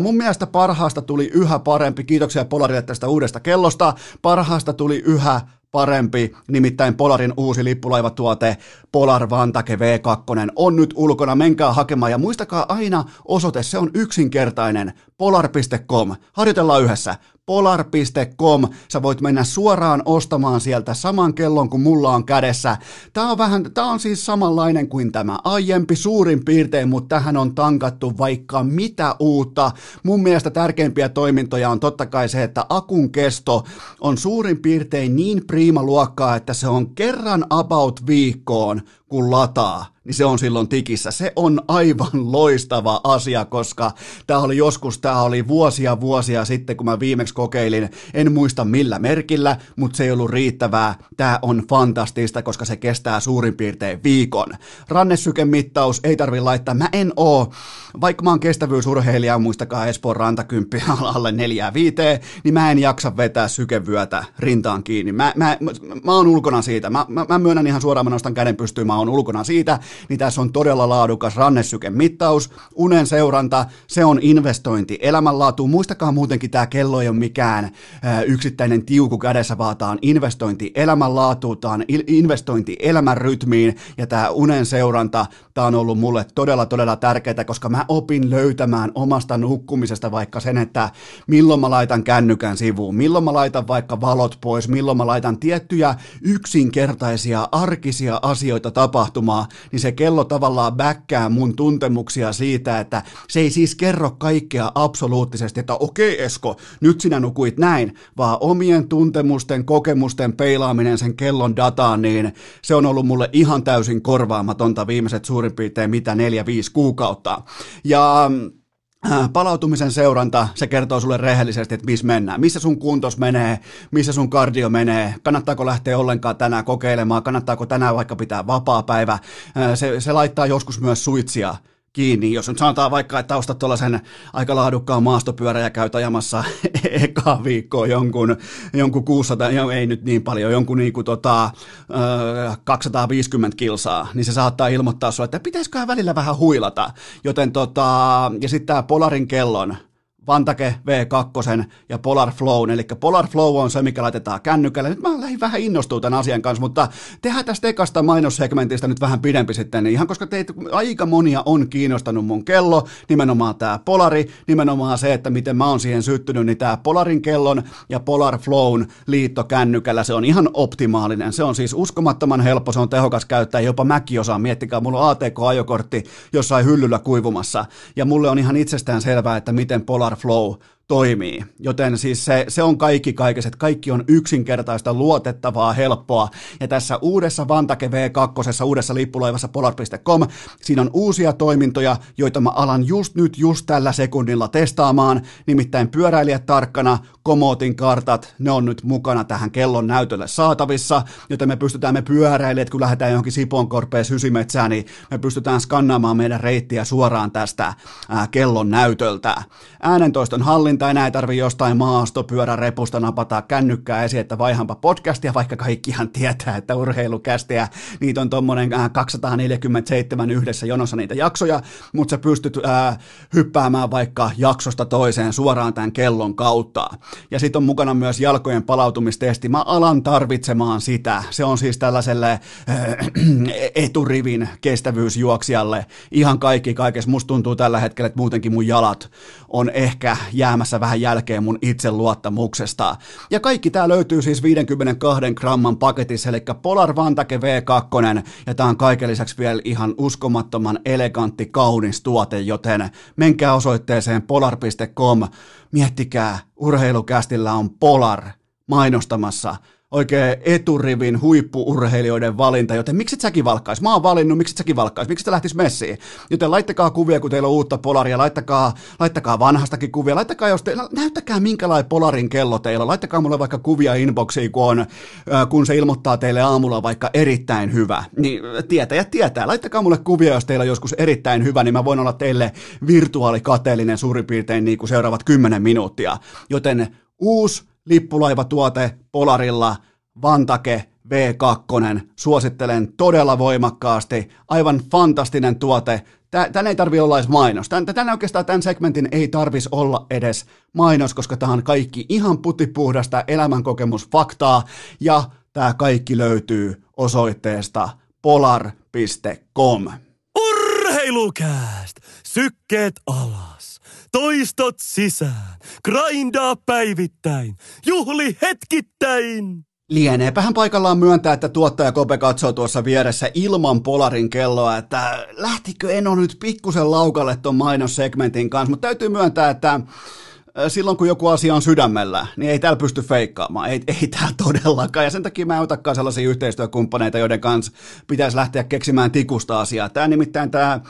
S1: mun mielestä parhaasta tuli yhä parempi. Kiitoksia Polarille tästä uudesta kellosta. Parhaasta tuli yhä parempi, nimittäin Polarin uusi lippulaivatuote Polar Vantake V2 on nyt ulkona, menkää hakemaan ja muistakaa aina osoite, se on yksinkertainen, polar.com, harjoitellaan yhdessä, polar.com. Sä voit mennä suoraan ostamaan sieltä saman kellon kuin mulla on kädessä. Tää on, vähän, tää on siis samanlainen kuin tämä aiempi suurin piirtein, mutta tähän on tankattu vaikka mitä uutta. Mun mielestä tärkeimpiä toimintoja on totta kai se, että akun kesto on suurin piirtein niin priima luokkaa, että se on kerran about viikkoon kun lataa, niin se on silloin tikissä. Se on aivan loistava asia, koska tämä oli joskus, tämä oli vuosia vuosia sitten, kun mä viimeksi kokeilin, en muista millä merkillä, mutta se ei ollut riittävää. Tämä on fantastista, koska se kestää suurin piirtein viikon. Rannesykemittaus ei tarvi laittaa, mä en oo, vaikka mä oon kestävyysurheilija, muistakaa Espoon rantakymppi alle neljää viiteen, niin mä en jaksa vetää sykevyötä rintaan kiinni. Mä, mä, mä, mä oon ulkona siitä, mä, mä, mä myönnän ihan suoraan, mä nostan käden pystyyn, mä on ulkona siitä, niin tässä on todella laadukas rannesykemittaus, unen seuranta, se on investointi elämänlaatuun. Muistakaa muutenkin, tämä kello ei ole mikään yksittäinen tiuku kädessä, vaan tämä on investointi on investointi elämän rytmiin ja tämä unen seuranta, tämä on ollut mulle todella, todella tärkeää, koska mä opin löytämään omasta nukkumisesta vaikka sen, että milloin mä laitan kännykän sivuun, milloin mä laitan vaikka valot pois, milloin mä laitan tiettyjä yksinkertaisia arkisia asioita tapahtumaa, niin se kello tavallaan bäkkää mun tuntemuksia siitä, että se ei siis kerro kaikkea absoluuttisesti, että okei Esko, nyt sinä nukuit näin, vaan omien tuntemusten, kokemusten peilaaminen sen kellon dataan, niin se on ollut mulle ihan täysin korvaamatonta viimeiset suurin piirtein mitä neljä, viisi kuukautta. Ja Äh, palautumisen seuranta, se kertoo sulle rehellisesti, että missä mennään, missä sun kuntos menee, missä sun kardio menee, kannattaako lähteä ollenkaan tänään kokeilemaan, kannattaako tänään vaikka pitää vapaa päivä, äh, se, se laittaa joskus myös suitsia kiinni. Jos nyt sanotaan vaikka, että ostat tuollaisen aika laadukkaan maastopyörä ja käyt ajamassa eka viikkoa jonkun, jonkun 600, ei nyt niin paljon, jonkun niin kuin tota, 250 kilsaa, niin se saattaa ilmoittaa sulle, että pitäisikö välillä vähän huilata. Joten tota, ja sitten tämä Polarin kellon, Vantake V2 ja Polar Flow, eli Polar Flow on se, mikä laitetaan kännykälle. Nyt mä lähdin vähän innostua tämän asian kanssa, mutta tehdään tästä ekasta mainossegmentistä nyt vähän pidempi sitten, niin ihan koska teitä aika monia on kiinnostanut mun kello, nimenomaan tämä Polari, nimenomaan se, että miten mä oon siihen syttynyt, niin tämä Polarin kellon ja Polar Flown liitto kännykällä, se on ihan optimaalinen. Se on siis uskomattoman helppo, se on tehokas käyttää, jopa mäkin osaan, miettikää, mulla on ATK-ajokortti jossain hyllyllä kuivumassa, ja mulle on ihan itsestään selvää, että miten Polar flow toimii. Joten siis se, se on kaikki kaikessa, että kaikki on yksinkertaista, luotettavaa, helppoa. Ja tässä uudessa Vantake V2, uudessa lippulaivassa polar.com, siinä on uusia toimintoja, joita mä alan just nyt, just tällä sekunnilla testaamaan. Nimittäin pyöräilijät tarkkana, komootin kartat, ne on nyt mukana tähän kellon näytölle saatavissa, joten me pystytään me pyöräilijät, kun lähdetään johonkin Siponkorpeen sysimetsään, niin me pystytään skannaamaan meidän reittiä suoraan tästä ää, kellon näytöltä. Äänentoiston hallinta toiminta, enää ei tarvi jostain maastopyörärepusta napata kännykkää esiin, että vaihanpa podcastia, vaikka kaikkihan tietää, että urheilukästiä, niitä on tuommoinen 247 yhdessä jonossa niitä jaksoja, mutta sä pystyt ää, hyppäämään vaikka jaksosta toiseen suoraan tämän kellon kautta. Ja sitten on mukana myös jalkojen palautumistesti. Mä alan tarvitsemaan sitä. Se on siis tällaiselle ää, eturivin kestävyysjuoksijalle ihan kaikki kaikessa. Musta tuntuu tällä hetkellä, että muutenkin mun jalat on ehkä jäämässä vähän jälkeen mun itseluottamuksesta. Ja kaikki tää löytyy siis 52 gramman paketissa, eli Polar Vantake V2, ja tää on kaiken lisäksi vielä ihan uskomattoman elegantti, kaunis tuote, joten menkää osoitteeseen polar.com, miettikää, urheilukästillä on Polar mainostamassa – oikein eturivin huippuurheilijoiden valinta, joten miksi et säkin valkkaisi? Mä oon valinnut, miksi et säkin valkkaisi? Miksi et lähtisi messiin? Joten laittakaa kuvia, kun teillä on uutta polaria, laittakaa, laittakaa vanhastakin kuvia, laittakaa jos teillä, näyttäkää minkälainen polarin kello teillä on, laittakaa mulle vaikka kuvia inboxiin, kun, on, kun se ilmoittaa teille aamulla vaikka erittäin hyvä. Niin tietää ja tietää, laittakaa mulle kuvia, jos teillä on joskus erittäin hyvä, niin mä voin olla teille virtuaalikateellinen suurin piirtein niin kuin seuraavat 10 minuuttia. Joten uusi lippulaivatuote Polarilla, Vantake V2, suosittelen todella voimakkaasti, aivan fantastinen tuote, Tän ei tarvi olla edes mainos. Tän, tän oikeastaan tämän segmentin ei tarvis olla edes mainos, koska tämä on kaikki ihan putipuhdasta elämänkokemusfaktaa, ja tämä kaikki löytyy osoitteesta polar.com.
S2: Urheilukääst! Sykkeet alas! Toistot sisään, grindaa päivittäin, juhli hetkittäin.
S1: Lieneepähän paikallaan myöntää, että tuottaja Kope katsoo tuossa vieressä ilman Polarin kelloa, että lähtikö Eno nyt pikkusen laukalle ton mainossegmentin kanssa, mutta täytyy myöntää, että silloin kun joku asia on sydämellä, niin ei täällä pysty feikkaamaan, ei, ei täällä todellakaan, ja sen takia mä en otakaan sellaisia yhteistyökumppaneita, joiden kanssa pitäisi lähteä keksimään tikusta asiaa. Tämä nimittäin tämä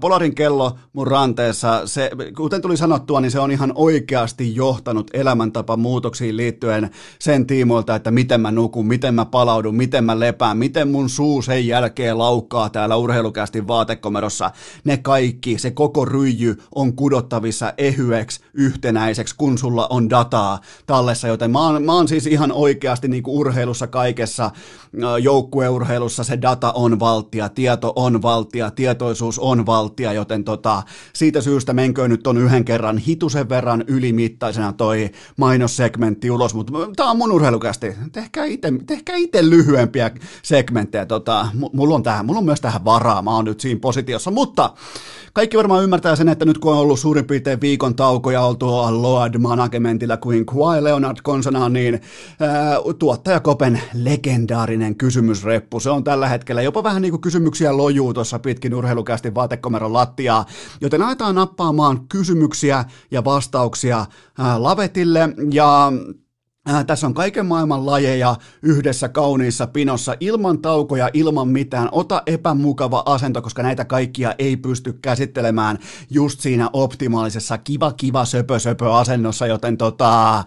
S1: Polarin kello mun ranteessa, se, kuten tuli sanottua, niin se on ihan oikeasti johtanut elämäntapa muutoksiin liittyen sen tiimoilta, että miten mä nukun, miten mä palaudun, miten mä lepään, miten mun suu sen jälkeen laukkaa täällä urheilukästin vaatekomerossa. Ne kaikki, se koko ryijy on kudottavissa ehyeksi yhtenä yhtenäiseksi, kun sulla on dataa tallessa, joten mä oon, mä oon siis ihan oikeasti niin kuin urheilussa kaikessa, joukkueurheilussa se data on valtia, tieto on valtia, tietoisuus on valtia, joten tota, siitä syystä menköön nyt on yhden kerran hitusen verran ylimittaisena toi mainossegmentti ulos, mutta tää on mun urheilukästi, tehkää itse, tehkää itse lyhyempiä segmenttejä, tota, mulla on tähän, mulla on myös tähän varaa, mä oon nyt siinä positiossa, mutta kaikki varmaan ymmärtää sen, että nyt kun on ollut suurin piirtein viikon tauko ja oltu Lord Managementilla kuin Kawhi Leonard konsanaan, niin ää, tuottaja Kopen legendaarinen kysymysreppu. Se on tällä hetkellä jopa vähän niin kuin kysymyksiä lojuu tuossa pitkin urheilukästi vaatekomeron lattiaa, joten aletaan nappaamaan kysymyksiä ja vastauksia ää, Lavetille ja Äh, tässä on kaiken maailman lajeja yhdessä kauniissa pinossa, ilman taukoja, ilman mitään. Ota epämukava asento, koska näitä kaikkia ei pysty käsittelemään just siinä optimaalisessa kiva kiva söpö söpö asennossa, joten tota, äh,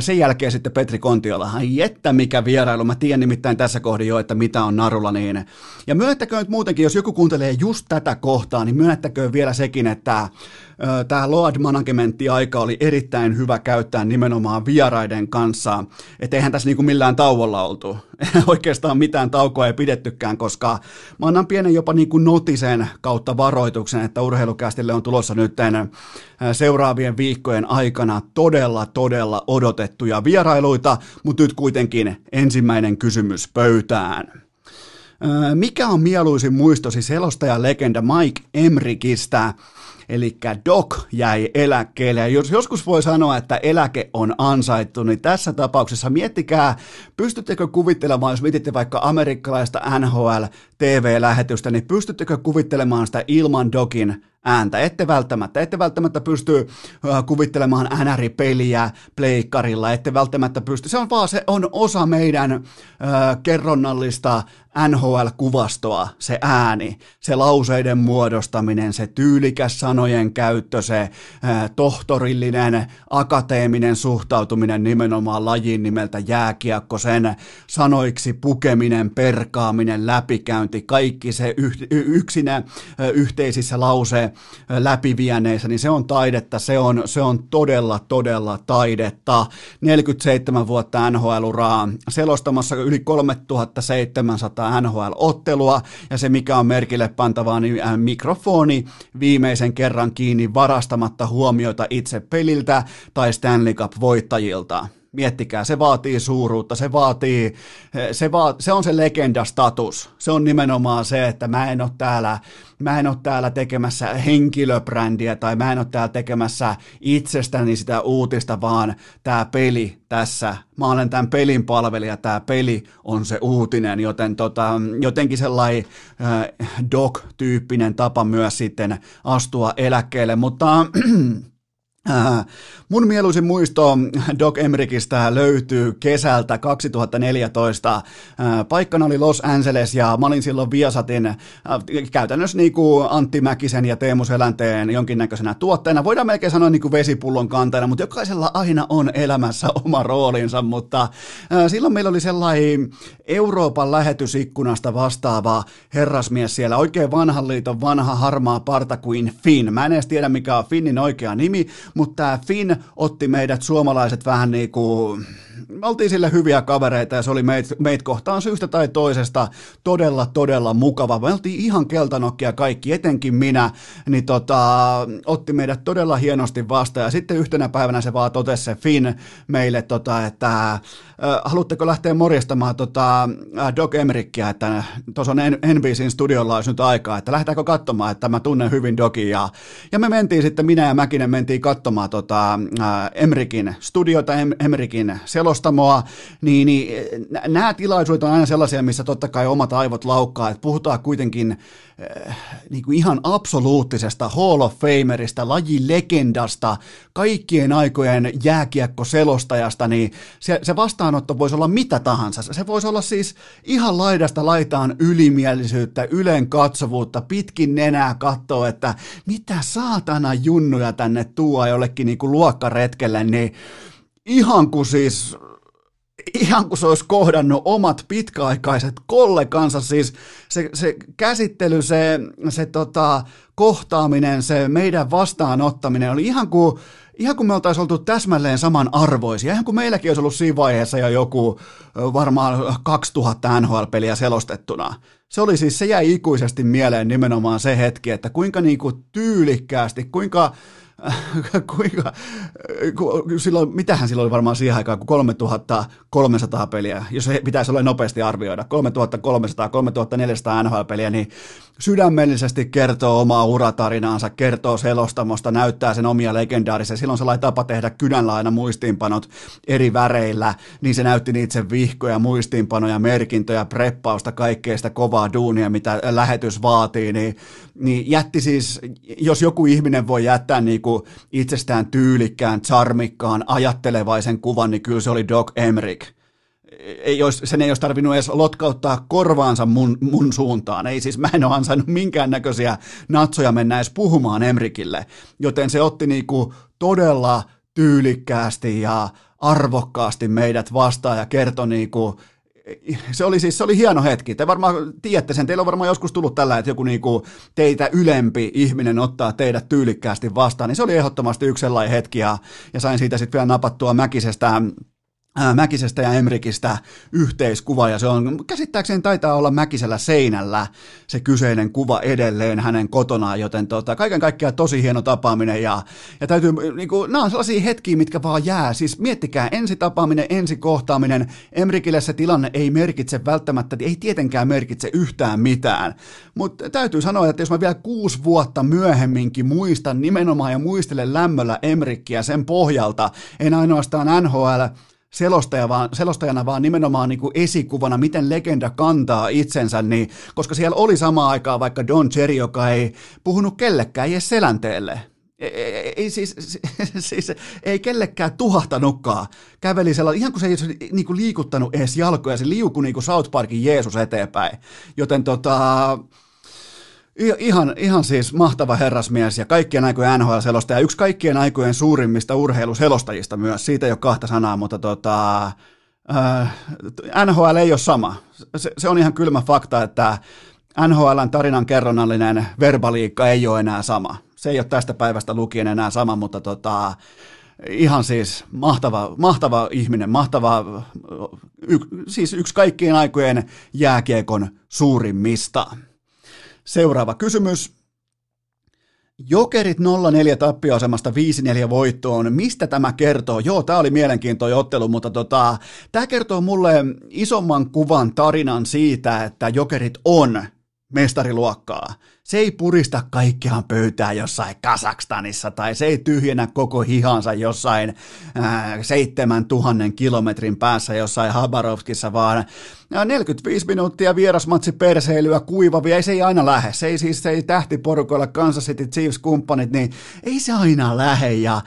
S1: sen jälkeen sitten Petri Kontiola, ai että mikä vierailu, mä tiedän nimittäin tässä kohdin jo, että mitä on narulla niin. Ja myönnettäköön nyt muutenkin, jos joku kuuntelee just tätä kohtaa, niin myönnettäköön vielä sekin, että tämä load managementti aika oli erittäin hyvä käyttää nimenomaan vieraiden kanssa, että eihän tässä niinku millään tauolla oltu. Oikeastaan mitään taukoa ei pidettykään, koska mä annan pienen jopa niinku notisen kautta varoituksen, että urheilukästille on tulossa nyt seuraavien viikkojen aikana todella, todella odotettuja vierailuita, mutta nyt kuitenkin ensimmäinen kysymys pöytään. Mikä on mieluisin muistosi selostaja legenda Mike Emrikistä? Eli Doc jäi eläkkeelle. Ja jos joskus voi sanoa, että eläke on ansaittu, niin tässä tapauksessa miettikää, pystyttekö kuvittelemaan, jos mietitte vaikka amerikkalaista NHL TV-lähetystä, niin pystyttekö kuvittelemaan sitä ilman Docin ääntä. Ette välttämättä, ette välttämättä pysty kuvittelemaan NR-peliä pleikkarilla, ette välttämättä pysty, se on vaan, se on osa meidän äh, kerronnallista NHL-kuvastoa, se ääni, se lauseiden muodostaminen, se tyylikäs sanojen käyttö, se äh, tohtorillinen, akateeminen suhtautuminen nimenomaan lajin nimeltä jääkiekko, sen sanoiksi pukeminen, perkaaminen, läpikäynti, kaikki se yh, yksinä äh, yhteisissä läpivieneissä, niin se on taidetta, se on, se on todella, todella taidetta. 47 vuotta NHL-uraa, selostamassa yli 3700 NHL-ottelua, ja se mikä on merkille pantavaa, niin mikrofoni viimeisen kerran kiinni varastamatta huomioita itse peliltä tai Stanley Cup-voittajilta. Miettikää, se vaatii suuruutta, se vaatii, se, va, se on se legendastatus. Se on nimenomaan se, että mä en ole täällä, mä en ole täällä tekemässä henkilöbrändiä tai mä en ole täällä tekemässä itsestäni sitä uutista, vaan tämä peli tässä, mä olen tämän pelin palvelija, tämä peli on se uutinen, joten tota, jotenkin sellainen äh, dog-tyyppinen tapa myös sitten astua eläkkeelle, mutta mun mieluisin muisto Doc Emrickistä löytyy kesältä 2014. Äh, paikkana oli Los Angeles ja mä olin silloin Viasatin äh, käytännössä niin kuin Antti Mäkisen ja Teemu Selänteen jonkinnäköisenä tuotteena. Voidaan melkein sanoa niin kuin vesipullon kantajana, mutta jokaisella aina on elämässä oma roolinsa, mutta silloin meillä oli sellainen Euroopan lähetysikkunasta vastaava herrasmies siellä, oikein vanhan liiton vanha harmaa parta kuin Finn. Mä en edes tiedä mikä on Finnin oikea nimi, mutta tämä Finn otti meidät suomalaiset vähän niin kuin, me oltiin sille hyviä kavereita ja se oli meitä meit kohtaan syystä tai toisesta todella, todella mukava. Me oltiin ihan keltanokkia kaikki, etenkin minä, niin tota, otti meidät todella hienosti vastaan ja sitten yhtenä päivänä se vaan totesi se Finn meille, tota, että haluatteko lähteä morjastamaan tota Doc Emerickia, että tuossa on NBCin studiolla olisi nyt aikaa, että lähdetäänkö katsomaan, että mä tunnen hyvin Dokin ja, ja me mentiin sitten, minä ja Mäkinen mentiin katsomaan tota, Emrikin studiota, Emrikin selostamoa, niin, niin nämä tilaisuudet on aina sellaisia, missä totta kai omat aivot laukkaa, että puhutaan kuitenkin äh, niin kuin ihan absoluuttisesta Hall of Famerista, lajilegendasta, kaikkien aikojen jääkiekko-selostajasta, niin se, se vastaanotto voisi olla mitä tahansa. Se voisi olla siis ihan laidasta laitaan ylimielisyyttä, ylen katsovuutta, pitkin nenää katsoa, että mitä saatana junnuja tänne tuo jollekin niin kuin luokkaretkelle, niin ihan kuin siis ihan kuin se olisi kohdannut omat pitkäaikaiset kollegansa, siis se, se käsittely, se, se tota, kohtaaminen, se meidän vastaanottaminen oli ihan kuin, ihan kuin me oltaisiin oltu täsmälleen saman arvoisia, ihan kuin meilläkin olisi ollut siinä vaiheessa jo joku varmaan 2000 NHL-peliä selostettuna. Se oli siis, se jäi ikuisesti mieleen nimenomaan se hetki, että kuinka niin tyylikkäästi, kuinka kuinka, silloin, mitähän silloin oli varmaan siihen aikaan, kun 3300 peliä, jos pitäisi olla nopeasti arvioida, 3300, 3400 NHL-peliä, niin sydämellisesti kertoo omaa uratarinaansa, kertoo selostamosta, näyttää sen omia legendaarisia. Silloin sellainen tapa tehdä kynällä aina muistiinpanot eri väreillä, niin se näytti niitä sen vihkoja, muistiinpanoja, merkintöjä, preppausta, kaikkea sitä kovaa duunia, mitä lähetys vaatii, niin, niin jätti siis, jos joku ihminen voi jättää niin kuin itsestään tyylikkään, charmikkaan, ajattelevaisen kuvan, niin kyllä se oli Doc Emrick ei olisi, sen ei olisi tarvinnut edes lotkauttaa korvaansa mun, mun suuntaan. Ei siis, mä en ole ansainnut minkäännäköisiä natsoja mennä edes puhumaan Emrikille. Joten se otti niinku todella tyylikkäästi ja arvokkaasti meidät vastaan ja kertoi niinku, se oli siis se oli hieno hetki. Te varmaan tiedätte sen, teillä on varmaan joskus tullut tällä, että joku niinku teitä ylempi ihminen ottaa teidät tyylikkäästi vastaan, niin se oli ehdottomasti yksi sellainen hetki ja, ja sain siitä sitten vielä napattua Mäkisestä Mäkisestä ja Emrikistä yhteiskuva, ja se on, käsittääkseni taitaa olla Mäkisellä seinällä se kyseinen kuva edelleen hänen kotonaan, joten tota, kaiken kaikkiaan tosi hieno tapaaminen, ja, ja täytyy, niin kuin, nämä on sellaisia hetkiä, mitkä vaan jää, siis miettikää, ensi tapaaminen, ensi kohtaaminen, Emrikille se tilanne ei merkitse välttämättä, ei tietenkään merkitse yhtään mitään, mutta täytyy sanoa, että jos mä vielä kuusi vuotta myöhemminkin muistan nimenomaan ja muistelen lämmöllä Emrikkiä sen pohjalta, en ainoastaan NHL, selostaja vaan, selostajana, vaan nimenomaan niin kuin esikuvana, miten legenda kantaa itsensä, niin, koska siellä oli sama aikaa vaikka Don Cherry, joka ei puhunut kellekään, edes selänteelle. Ei, ei, ei siis, siis, ei kellekään tuhahtanutkaan. Käveli sellainen, ihan kuin se ei niin kuin liikuttanut edes jalkoja, se liukui niin kuin South Parkin Jeesus eteenpäin. Joten tota, Ihan, ihan siis mahtava herrasmies ja kaikkien aikojen NHL-selostaja. Yksi kaikkien aikojen suurimmista urheiluselostajista myös. Siitä ei ole kahta sanaa, mutta tota, äh, NHL ei ole sama. Se, se on ihan kylmä fakta, että NHLn tarinan kerronnallinen verbaliikka ei ole enää sama. Se ei ole tästä päivästä lukien enää sama, mutta tota, ihan siis mahtava, mahtava ihminen, mahtava, y, siis yksi kaikkien aikojen jääkiekon suurimmista. Seuraava kysymys. Jokerit 0-4 tappioasemasta 5-4 voittoon. Mistä tämä kertoo? Joo, tämä oli mielenkiintoinen ottelu, mutta tota, tämä kertoo mulle isomman kuvan tarinan siitä, että Jokerit on mestariluokkaa. Se ei purista kaikkiaan pöytää jossain Kasakstanissa tai se ei tyhjennä koko hihansa jossain äh, 7000 kilometrin päässä jossain Habarovskissa, vaan 45 minuuttia vierasmatsi perseilyä kuivavia, ei se ei aina lähde. Se ei siis se ei tähtiporukoilla Kansas City Chiefs kumppanit, niin ei se aina lähde ja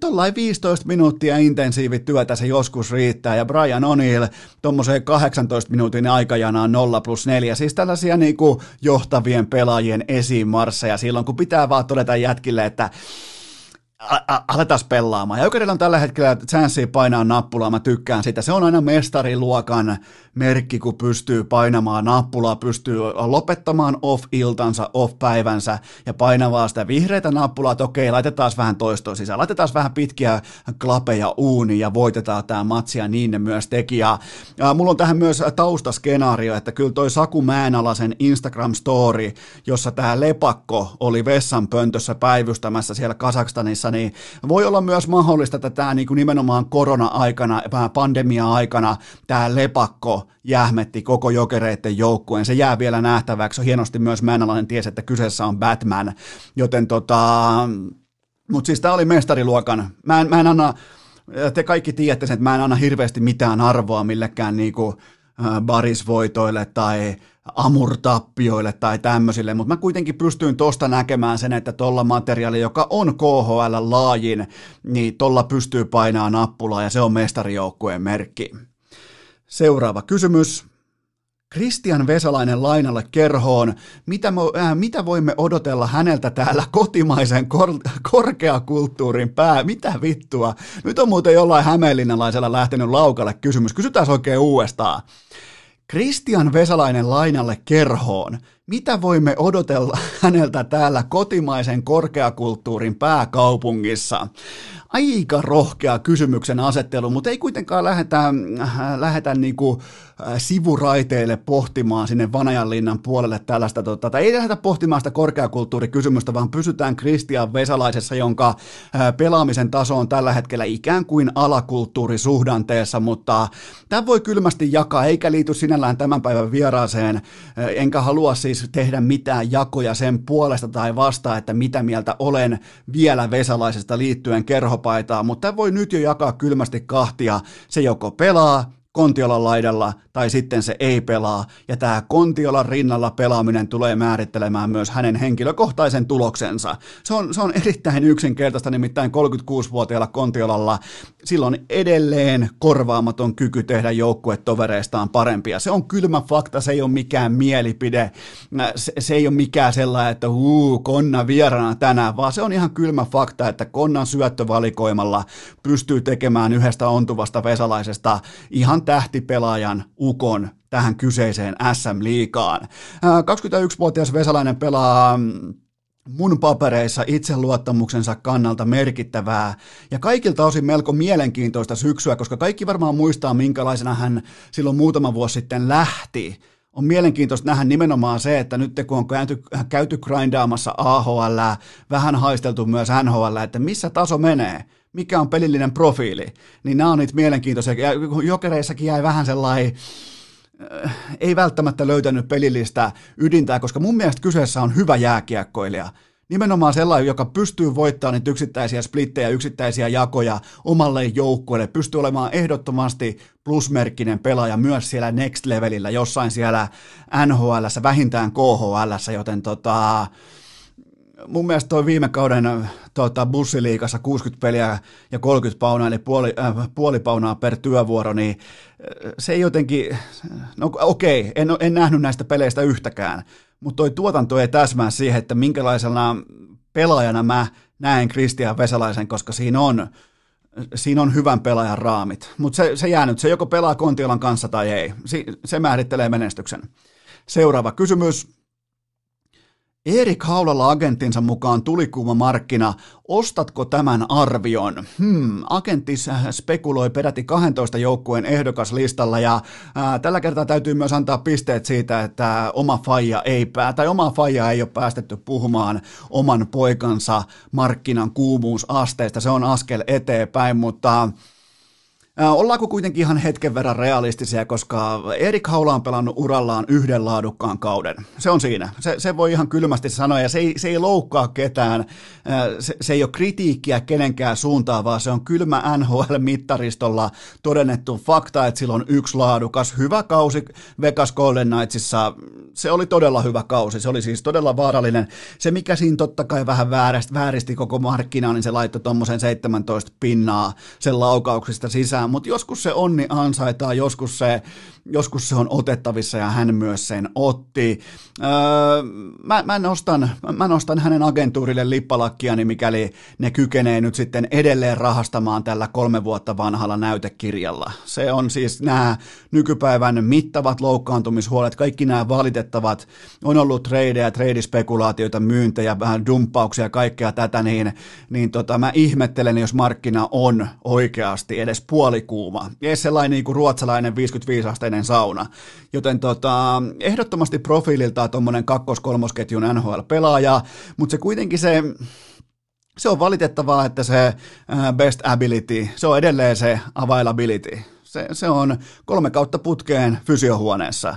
S1: tuollain 15 minuuttia intensiivityötä se joskus riittää. Ja Brian O'Neill tuommoiseen 18 minuutin aikajanaan 0 plus 4, siis tällaisia niin kuin johtavien pelaajien esimarsseja silloin, kun pitää vaan todeta jätkille, että aletaan pelaamaan. Ja Jokerilla on tällä hetkellä chanssi painaa nappulaa, mä tykkään sitä. Se on aina mestariluokan merkki, kun pystyy painamaan nappulaa, pystyy lopettamaan off-iltansa, off-päivänsä ja painavaa sitä vihreitä nappulaa, että okei, laitetaan vähän toistoa sisään, laitetaan vähän pitkiä klapeja uuni ja voitetaan tämä matsi ja niin ne myös teki. Ja mulla on tähän myös taustaskenaario, että kyllä toi Saku Mäenalasen Instagram-story, jossa tämä lepakko oli vessan pöntössä päivystämässä siellä Kasakstanissa, niin voi olla myös mahdollista, että tämä niin nimenomaan korona-aikana, pandemia-aikana tämä lepakko jähmetti koko jokereiden joukkueen. Se jää vielä nähtäväksi. Hienosti myös Mäenalainen tiesi, että kyseessä on Batman. Joten tota, mutta siis tämä oli mestariluokan. Mä en, mä en anna, te kaikki tiedätte sen, että mä en anna hirveästi mitään arvoa millekään niinku, barisvoitoille tai amurtappioille tai tämmöisille, mutta mä kuitenkin pystyin tosta näkemään sen, että tuolla materiaali, joka on KHL laajin, niin tuolla pystyy painaa nappulaa ja se on mestarijoukkueen merkki. Seuraava kysymys. Christian Vesalainen lainalle kerhoon. Mitä, me, äh, mitä voimme odotella häneltä täällä kotimaisen kor, korkeakulttuurin pää? Mitä vittua? Nyt on muuten jollain hämeenlinnalaisella lähtenyt laukalle kysymys. Kysytään oikein uudestaan. Christian Vesalainen lainalle kerhoon. Mitä voimme odotella häneltä täällä kotimaisen korkeakulttuurin pääkaupungissa? Aika rohkea kysymyksen asettelu, mutta ei kuitenkaan lähetä, äh, lähetä niinku Äh, sivuraiteille pohtimaan sinne Vanajanlinnan puolelle tällaista, tota, tai ei lähdetä pohtimaan sitä korkeakulttuurikysymystä, vaan pysytään Kristian Vesalaisessa, jonka pelaamisen taso on tällä hetkellä ikään kuin alakulttuurisuhdanteessa, mutta tämä voi kylmästi jakaa, eikä liity sinällään tämän päivän vieraaseen, enkä halua siis tehdä mitään jakoja sen puolesta tai vastaan, että mitä mieltä olen vielä Vesalaisesta liittyen kerhopaitaan, mutta tämä voi nyt jo jakaa kylmästi kahtia, se joko pelaa Kontiolan laidalla tai sitten se ei pelaa. Ja tämä Kontiolan rinnalla pelaaminen tulee määrittelemään myös hänen henkilökohtaisen tuloksensa. Se on, se on erittäin yksinkertaista, nimittäin 36-vuotiaalla Kontiolalla silloin edelleen korvaamaton kyky tehdä joukkuetovereistaan parempia. Se on kylmä fakta, se ei ole mikään mielipide, se, se ei ole mikään sellainen, että uu, Konna vierana tänään, vaan se on ihan kylmä fakta, että Konnan syöttövalikoimalla pystyy tekemään yhdestä ontuvasta vesalaisesta ihan tähtipelaajan ukon tähän kyseiseen SM-liikaan. 21-vuotias Vesalainen pelaa mm, mun papereissa itseluottamuksensa kannalta merkittävää ja kaikilta osin melko mielenkiintoista syksyä, koska kaikki varmaan muistaa, minkälaisena hän silloin muutama vuosi sitten lähti. On mielenkiintoista nähdä nimenomaan se, että nyt kun on käyty, käyty grindaamassa AHL, vähän haisteltu myös NHL, että missä taso menee – mikä on pelillinen profiili, niin nämä on niitä mielenkiintoisia. Ja jokereissakin jäi vähän sellainen, äh, ei välttämättä löytänyt pelillistä ydintää, koska mun mielestä kyseessä on hyvä jääkiekkoilija. Nimenomaan sellainen, joka pystyy voittamaan niitä yksittäisiä splittejä, yksittäisiä jakoja omalle joukkueelle, pystyy olemaan ehdottomasti plusmerkkinen pelaaja myös siellä next levelillä, jossain siellä NHL, vähintään KHL, joten tota, mun mielestä toi viime kauden tota, bussiliikassa 60 peliä ja 30 paunaa, eli puoli, äh, puoli paunaa per työvuoro, niin äh, se ei jotenkin, no okei, okay, en, en nähnyt näistä peleistä yhtäkään, mutta toi tuotanto ei täsmää siihen, että minkälaisena pelaajana mä näen Kristian Vesalaisen, koska siinä on, siinä on hyvän pelaajan raamit. Mutta se, se jää nyt, se joko pelaa Kontiolan kanssa tai ei. Si, se määrittelee menestyksen. Seuraava kysymys. Erik Haulalla agenttinsa mukaan tulikuuma markkina. Ostatko tämän arvion? Hmm, agentti spekuloi peräti 12 joukkueen ehdokaslistalla ja ää, tällä kertaa täytyy myös antaa pisteet siitä, että oma faija ei pää, tai oma faija ei ole päästetty puhumaan oman poikansa markkinan kuumuusasteista. Se on askel eteenpäin, mutta Ollaanko kuitenkin ihan hetken verran realistisia, koska Erik Haula on pelannut urallaan yhden laadukkaan kauden. Se on siinä. Se, se voi ihan kylmästi sanoa, ja se ei, se ei loukkaa ketään. Se, se ei ole kritiikkiä kenenkään suuntaan, vaan se on kylmä NHL-mittaristolla todennettu fakta, että sillä on yksi laadukas, hyvä kausi Vegas Golden Knightsissa. Se oli todella hyvä kausi, se oli siis todella vaarallinen. Se, mikä siinä totta kai vähän vääristi, vääristi koko markkinaa, niin se laittoi tuommoisen 17 pinnaa sen laukauksista sisään mutta joskus se onni ansaitaan, joskus se, joskus se on otettavissa ja hän myös sen otti. Öö, mä, mä, nostan, mä nostan hänen agentuurille lippalakkiani, mikäli ne kykenee nyt sitten edelleen rahastamaan tällä kolme vuotta vanhalla näytekirjalla. Se on siis nämä nykypäivän mittavat loukkaantumishuolet, kaikki nämä valitettavat, on ollut tradeja, tradespekulaatioita, myyntejä, vähän dumppauksia ja kaikkea tätä, niin, niin tota, mä ihmettelen, jos markkina on oikeasti edes puoli puolikuuma. Jees sellainen niin kuin ruotsalainen 55-asteinen sauna. Joten tota, ehdottomasti profiililtaan tuommoinen kakkos-kolmosketjun NHL-pelaaja, mutta se kuitenkin se, se on valitettavaa, että se best ability, se on edelleen se availability. Se, se on kolme kautta putkeen fysiohuoneessa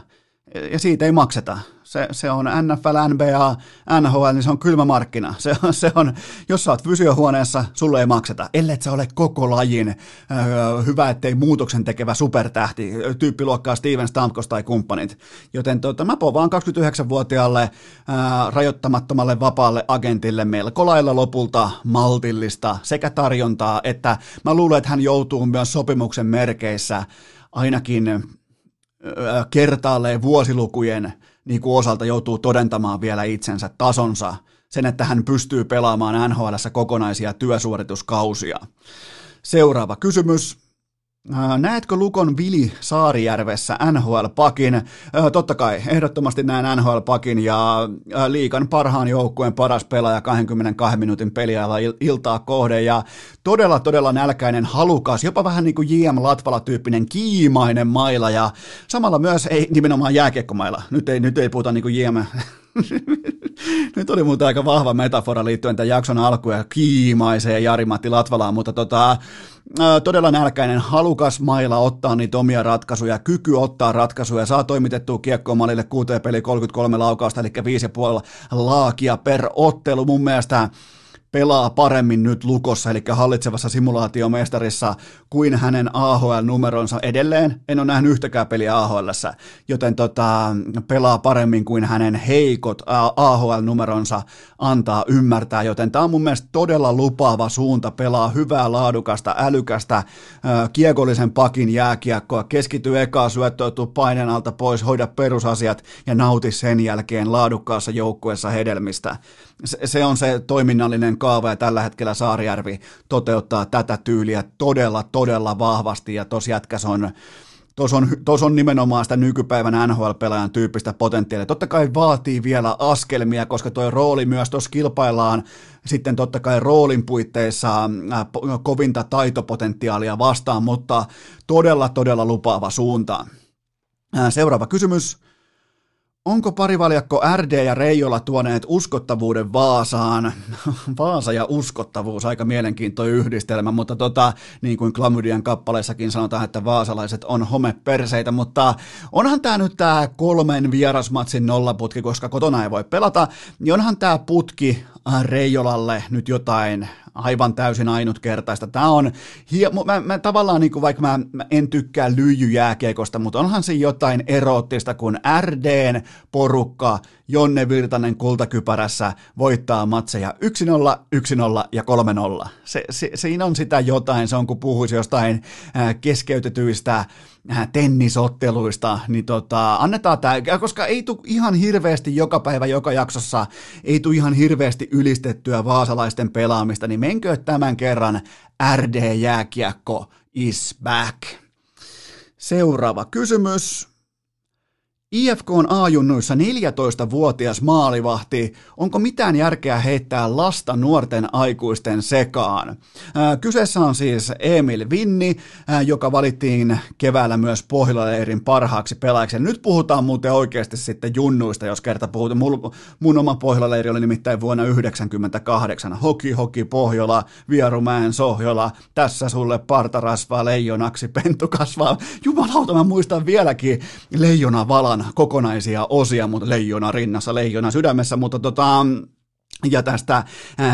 S1: ja siitä ei makseta. Se, se on NFL, NBA, NHL, niin se on kylmä markkina. Se, se on, jos sä oot fysiohuoneessa, sulle ei makseta, ellei sä ole koko lajin öö, hyvä, ettei muutoksen tekevä supertähti, tyyppiluokkaa Steven Stamkos tai kumppanit. Joten tota, mä povaan 29-vuotiaalle öö, rajoittamattomalle vapaalle agentille melko lailla lopulta maltillista sekä tarjontaa, että mä luulen, että hän joutuu myös sopimuksen merkeissä ainakin kertaalleen vuosilukujen niin kuin osalta joutuu todentamaan vielä itsensä tasonsa, sen, että hän pystyy pelaamaan NHL kokonaisia työsuorituskausia. Seuraava kysymys. Näetkö Lukon Vili Saarijärvessä NHL-pakin? Totta kai, ehdottomasti näen NHL-pakin ja liikan parhaan joukkueen paras pelaaja 22 minuutin peliajalla iltaa kohde ja todella, todella nälkäinen, halukas, jopa vähän niin kuin J.M. Latvala-tyyppinen kiimainen maila ja samalla myös ei nimenomaan jääkiekkomaila. Nyt ei, nyt ei puhuta niin kuin J.M. Nyt oli muuten aika vahva metafora liittyen tämän jakson alkuun ja kiimaiseen Jari-Matti Latvalaan, mutta tota, todella nälkäinen, halukas maila ottaa niitä omia ratkaisuja, kyky ottaa ratkaisuja, saa toimitettua kiekkoa malille kuuteen peli 33 laukausta, eli 5,5 laakia per ottelu. Mun mielestä pelaa paremmin nyt Lukossa, eli hallitsevassa simulaatiomestarissa, kuin hänen AHL-numeronsa edelleen. En ole nähnyt yhtäkään peliä AHL, joten tota, pelaa paremmin kuin hänen heikot AHL-numeronsa antaa ymmärtää, joten tämä on mun mielestä todella lupaava suunta pelaa hyvää, laadukasta, älykästä, kiekollisen pakin jääkiekkoa, keskity ekaa syöttöötuu paineen alta pois, hoida perusasiat ja nauti sen jälkeen laadukkaassa joukkueessa hedelmistä se on se toiminnallinen kaava ja tällä hetkellä Saarijärvi toteuttaa tätä tyyliä todella, todella vahvasti ja tos jätkäs on Tuossa on, tos on nimenomaan sitä nykypäivän NHL-pelaajan tyyppistä potentiaalia. Totta kai vaatii vielä askelmia, koska tuo rooli myös tuossa kilpaillaan sitten totta kai roolin puitteissa kovinta taitopotentiaalia vastaan, mutta todella, todella lupaava suunta. Seuraava kysymys. Onko parivaljakko RD ja Reijola tuoneet uskottavuuden Vaasaan? Vaasa ja uskottavuus, aika mielenkiintoinen yhdistelmä, mutta tota, niin kuin Klamydian kappaleessakin sanotaan, että vaasalaiset on homeperseitä, mutta onhan tämä nyt tämä kolmen vierasmatsin nollaputki, koska kotona ei voi pelata, niin onhan tämä putki Reijolalle nyt jotain aivan täysin ainutkertaista. Tämä on, hie- mä, mä, tavallaan niin kuin, vaikka mä, mä en tykkää lyijyjääkiekosta, mutta onhan se jotain eroottista, kun RDn porukka Jonne Virtanen kultakypärässä voittaa matseja 1-0, 1-0 ja 3-0. Se, se, siinä on sitä jotain, se on kuin puhuisi jostain keskeytetyistä tennisotteluista, niin tota, annetaan tämä, koska ei tule ihan hirveästi joka päivä, joka jaksossa, ei tule ihan hirveästi ylistettyä vaasalaisten pelaamista, niin menkö tämän kerran RD-jääkiekko is back. Seuraava kysymys. IFK on A-junnuissa 14-vuotias maalivahti. Onko mitään järkeä heittää lasta nuorten aikuisten sekaan? Kyseessä on siis Emil Vinni, joka valittiin keväällä myös Pohjola-leirin parhaaksi pelaajaksi. Nyt puhutaan muuten oikeasti sitten junnuista, jos kerta puhutaan. Mun, mun oma Pohjola-leiri oli nimittäin vuonna 1998. Hoki, hoki, Pohjola, Vierumäen, Sohjola. Tässä sulle partarasvaa leijonaksi, pentu kasvaa. Jumalauta, mä muistan vieläkin leijona valan kokonaisia osia, mutta leijona rinnassa, leijona sydämessä, mutta tota, ja tästä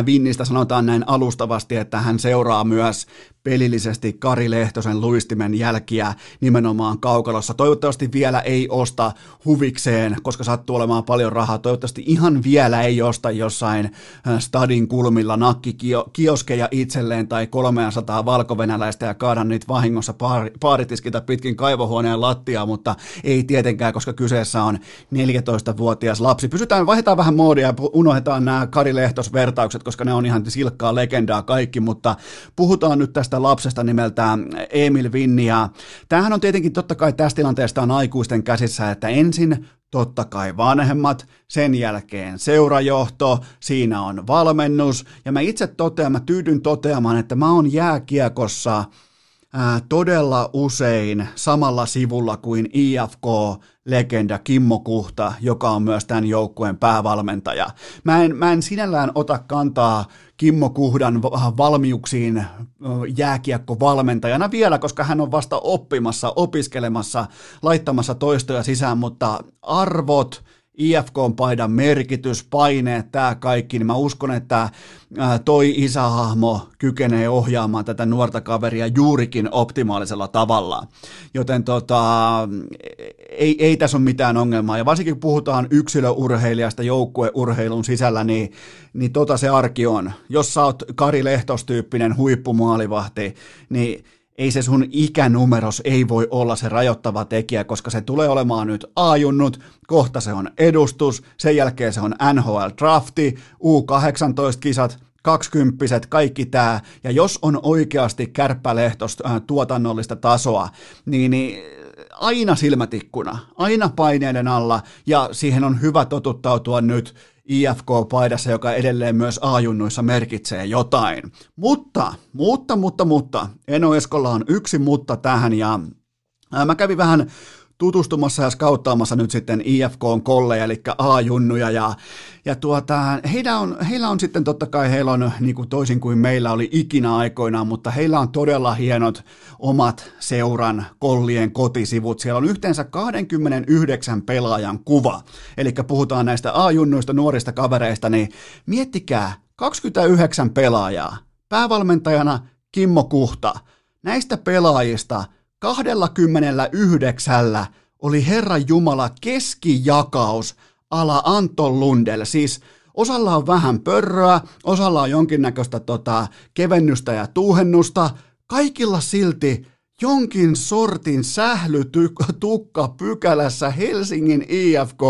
S1: Vinnistä sanotaan näin alustavasti, että hän seuraa myös pelillisesti Kari Lehtosen luistimen jälkiä nimenomaan kaukalossa. Toivottavasti vielä ei osta huvikseen, koska sattuu olemaan paljon rahaa. Toivottavasti ihan vielä ei osta jossain äh, stadin kulmilla nakkikioskeja itselleen tai 300 valkovenäläistä ja kaada niitä vahingossa paaritiskitä pitkin kaivohuoneen lattiaa, mutta ei tietenkään, koska kyseessä on 14-vuotias lapsi. Pysytään, vaihdetaan vähän moodia ja unohdetaan nämä Kari Lehtos-vertaukset, koska ne on ihan silkkaa legendaa kaikki, mutta puhutaan nyt tästä tästä lapsesta nimeltään Emil Vinni. Ja tämähän on tietenkin totta kai tästä tilanteesta on aikuisten käsissä, että ensin totta kai vanhemmat, sen jälkeen seurajohto, siinä on valmennus. Ja mä itse totean, mä tyydyn toteamaan, että mä oon jääkiekossa – ää, todella usein samalla sivulla kuin IFK-legenda Kimmo Kuhta, joka on myös tämän joukkueen päävalmentaja. Mä en, mä en sinällään ota kantaa Kimmo Kuhdan valmiuksiin jääkiekkovalmentajana vielä, koska hän on vasta oppimassa, opiskelemassa, laittamassa toistoja sisään, mutta arvot, IFK-paidan merkitys, paineet, tämä kaikki, niin mä uskon, että toi isähahmo kykenee ohjaamaan tätä nuorta kaveria juurikin optimaalisella tavalla. Joten tota, ei, ei tässä ole mitään ongelmaa. Ja varsinkin kun puhutaan yksilöurheilijasta joukkueurheilun sisällä, niin, niin tota se arki on. Jos sä oot Kari Lehtos-tyyppinen huippumaalivahti, niin ei se sun ikänumeros ei voi olla se rajoittava tekijä, koska se tulee olemaan nyt ajunnut, kohta se on edustus, sen jälkeen se on NHL drafti, U18-kisat, kaksikymppiset, kaikki tämä, ja jos on oikeasti kärppälehtos äh, tuotannollista tasoa, niin, niin aina silmätikkuna, aina paineiden alla, ja siihen on hyvä totuttautua nyt IFK-paidassa, joka edelleen myös A-junnuissa merkitsee jotain. Mutta, mutta, mutta, mutta, Eno Eskolla on yksi mutta tähän, ja mä kävin vähän tutustumassa ja skauttaamassa nyt sitten IFKn kolleja, eli A-junnuja, ja, ja tuota, heillä, on, heillä on sitten totta kai, heillä on niin kuin toisin kuin meillä oli ikinä aikoinaan, mutta heillä on todella hienot omat seuran kollien kotisivut. Siellä on yhteensä 29 pelaajan kuva, eli puhutaan näistä A-junnuista, nuorista kavereista, niin miettikää, 29 pelaajaa, päävalmentajana Kimmo Kuhta, näistä pelaajista – 29 oli Herran Jumala keskijakaus ala Anton Lundell, siis osalla on vähän pörröä, osalla on jonkinnäköistä tota, kevennystä ja tuuhennusta, kaikilla silti jonkin sortin sählytukka pykälässä Helsingin IFK,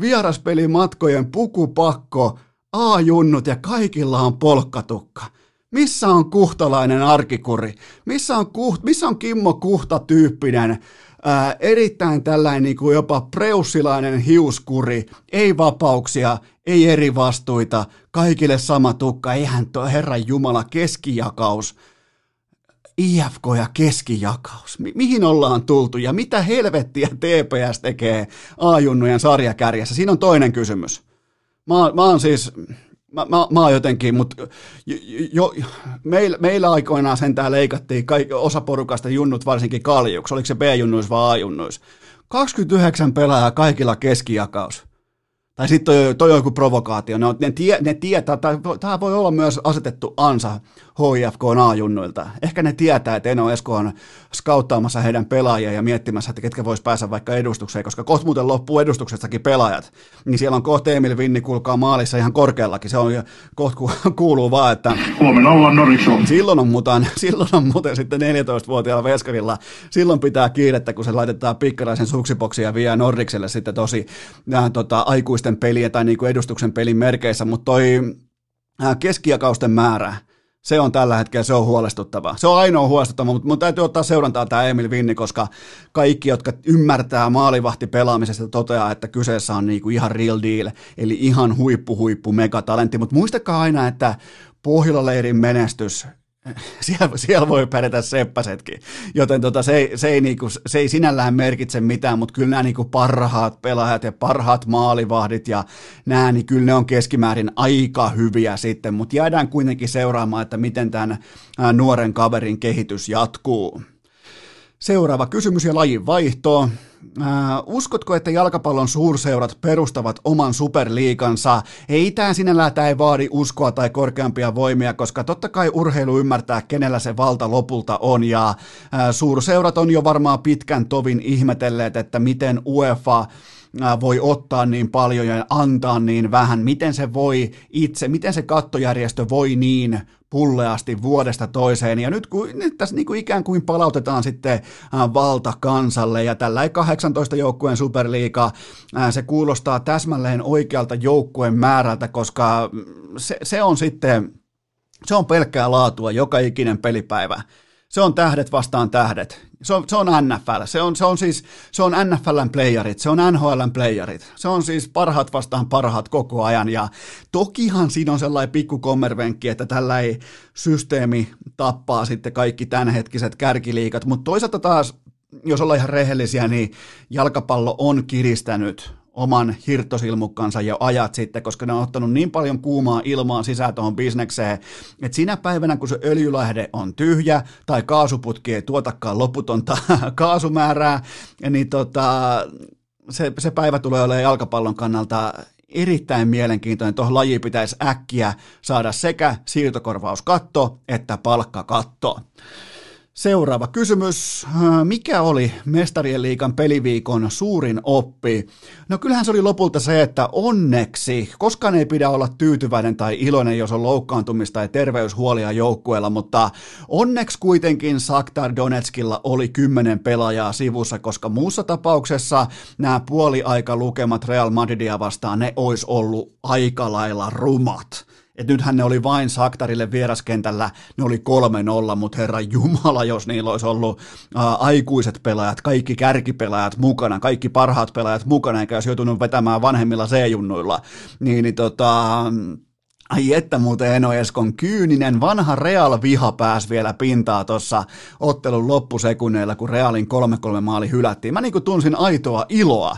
S1: vieraspelimatkojen pukupakko, A-junnut ja kaikilla on polkkatukka. Missä on kuhtalainen arkikuri? Missä on, kuht, missä on Kimmo Kuhta-tyyppinen, ää, erittäin tällainen niin kuin jopa preussilainen hiuskuri, ei vapauksia, ei eri vastuita, kaikille sama tukka, eihän tuo Herran Jumala keskijakaus, IFK ja keskijakaus. Mi- mihin ollaan tultu ja mitä helvettiä TPS tekee A-junnujen sarjakärjessä? Siinä on toinen kysymys. Mä, mä oon siis, mä, mä, mä oon jotenkin, mutta jo, jo, meillä, meillä aikoinaan sentään leikattiin kaik, osa porukasta junnut varsinkin kaljuksi, oliko se B-junnuis vai A-junnuis. 29 pelaajaa kaikilla keskijakaus. Tai sitten toi, toi on joku provokaatio. Ne, on, ne, tie, ne tietää, tämä voi olla myös asetettu ansa HIFK A-junnuilta. Ehkä ne tietää, että Eno Esko on skauttaamassa heidän pelaajia ja miettimässä, että ketkä vois päästä vaikka edustukseen, koska kohta muuten loppuu edustuksestakin pelaajat. Niin siellä on kohta Emil Vinni kulkaa maalissa ihan korkeallakin. Se on kohta kuuluu vaan, että...
S3: Huomenna ollaan Norikso.
S1: Silloin on, muuten, silloin on muuten sitten 14-vuotiaalla veskarilla. Silloin pitää kiirettä, kun se laitetaan pikkaraisen suksiboksi ja vie Norrikselle sitten tosi nämä, tota, aikuisten pelien tai niin kuin edustuksen pelin merkeissä. Mutta toi keskijakausten määrä, Se on tällä hetkellä, se on huolestuttavaa. Se on ainoa huolestuttava, mutta mun täytyy ottaa seurantaa tämä Emil Vinni, koska kaikki, jotka ymmärtää maalivahti pelaamisesta, toteaa, että kyseessä on niinku ihan real deal, eli ihan huippu, huippu, megatalentti. Mutta muistakaa aina, että Pohjola-leirin menestys siellä, siellä voi pärjätä seppäsetkin, joten tota, se, ei, se, ei niinku, se ei sinällään merkitse mitään, mutta kyllä nämä niinku parhaat pelaajat ja parhaat maalivahdit ja nämä, niin kyllä ne on keskimäärin aika hyviä sitten, mutta jäädään kuitenkin seuraamaan, että miten tämän nuoren kaverin kehitys jatkuu. Seuraava kysymys ja lajin vaihto. Äh, uskotko, että jalkapallon suurseurat perustavat oman superliikansa? Ei tämä sinällään tämä ei vaadi uskoa tai korkeampia voimia, koska totta kai urheilu ymmärtää, kenellä se valta lopulta on, ja äh, suurseurat on jo varmaan pitkän tovin ihmetelleet, että miten UEFA voi ottaa niin paljon ja antaa niin vähän, miten se voi itse, miten se kattojärjestö voi niin pulleasti vuodesta toiseen. Ja nyt, kun, nyt tässä niin kuin ikään kuin palautetaan sitten valta kansalle ja tällä 18 joukkueen superliiga, se kuulostaa täsmälleen oikealta joukkueen määrältä, koska se, se on sitten, se on pelkkää laatua joka ikinen pelipäivä. Se on tähdet vastaan tähdet. Se on, se on NFL. Se on, se on siis se on NFLn playerit, se on NHLn playerit. Se on siis parhaat vastaan parhaat koko ajan. Ja tokihan siinä on sellainen pikku kommervenkki, että tällä ei systeemi tappaa sitten kaikki tämänhetkiset kärkiliikat. Mutta toisaalta taas, jos ollaan ihan rehellisiä, niin jalkapallo on kiristänyt oman hirttosilmukkansa jo ajat sitten, koska ne on ottanut niin paljon kuumaa ilmaa sisään tuohon bisnekseen, että sinä päivänä, kun se öljylähde on tyhjä tai kaasuputki ei tuotakaan loputonta kaasumäärää, niin tota, se, se päivä tulee olemaan jalkapallon kannalta erittäin mielenkiintoinen. Tuohon lajiin pitäisi äkkiä saada sekä siirtokorvauskatto että palkkakatto. Seuraava kysymys. Mikä oli Mestarien liikan peliviikon suurin oppi? No kyllähän se oli lopulta se, että onneksi, koskaan ei pidä olla tyytyväinen tai iloinen, jos on loukkaantumista tai terveyshuolia joukkueella, mutta onneksi kuitenkin Saktar Donetskilla oli kymmenen pelaajaa sivussa, koska muussa tapauksessa nämä puoliaika lukemat Real Madridia vastaan, ne olisi ollut aika lailla rumat että nythän ne oli vain Saktarille vieraskentällä, ne oli 3-0, mutta herra Jumala, jos niillä olisi ollut ää, aikuiset pelaajat, kaikki kärkipelaajat mukana, kaikki parhaat pelaajat mukana, eikä olisi joutunut vetämään vanhemmilla C-junnuilla, niin, niin tota, Ai että muuten Eno Eskon kyyninen vanha Real-viha pääsi vielä pintaa tuossa ottelun loppusekunneilla, kun Realin 3-3 maali hylättiin. Mä niinku tunsin aitoa iloa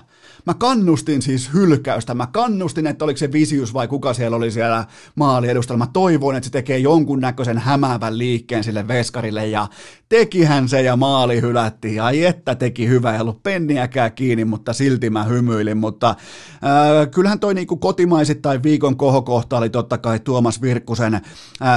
S1: Mä kannustin siis hylkäystä, mä kannustin, että oliko se Visius vai kuka siellä oli siellä maali edustalla. Mä toivoin, että se tekee jonkunnäköisen hämäävän liikkeen sille veskarille ja tekihän se ja maali hylättiin. Ai että teki hyvä, ei ollut penniäkään kiinni, mutta silti mä hymyilin. Mutta äh, kyllähän toi niinku kotimaisittain viikon kohokohta oli totta kai Tuomas Virkkusen äh,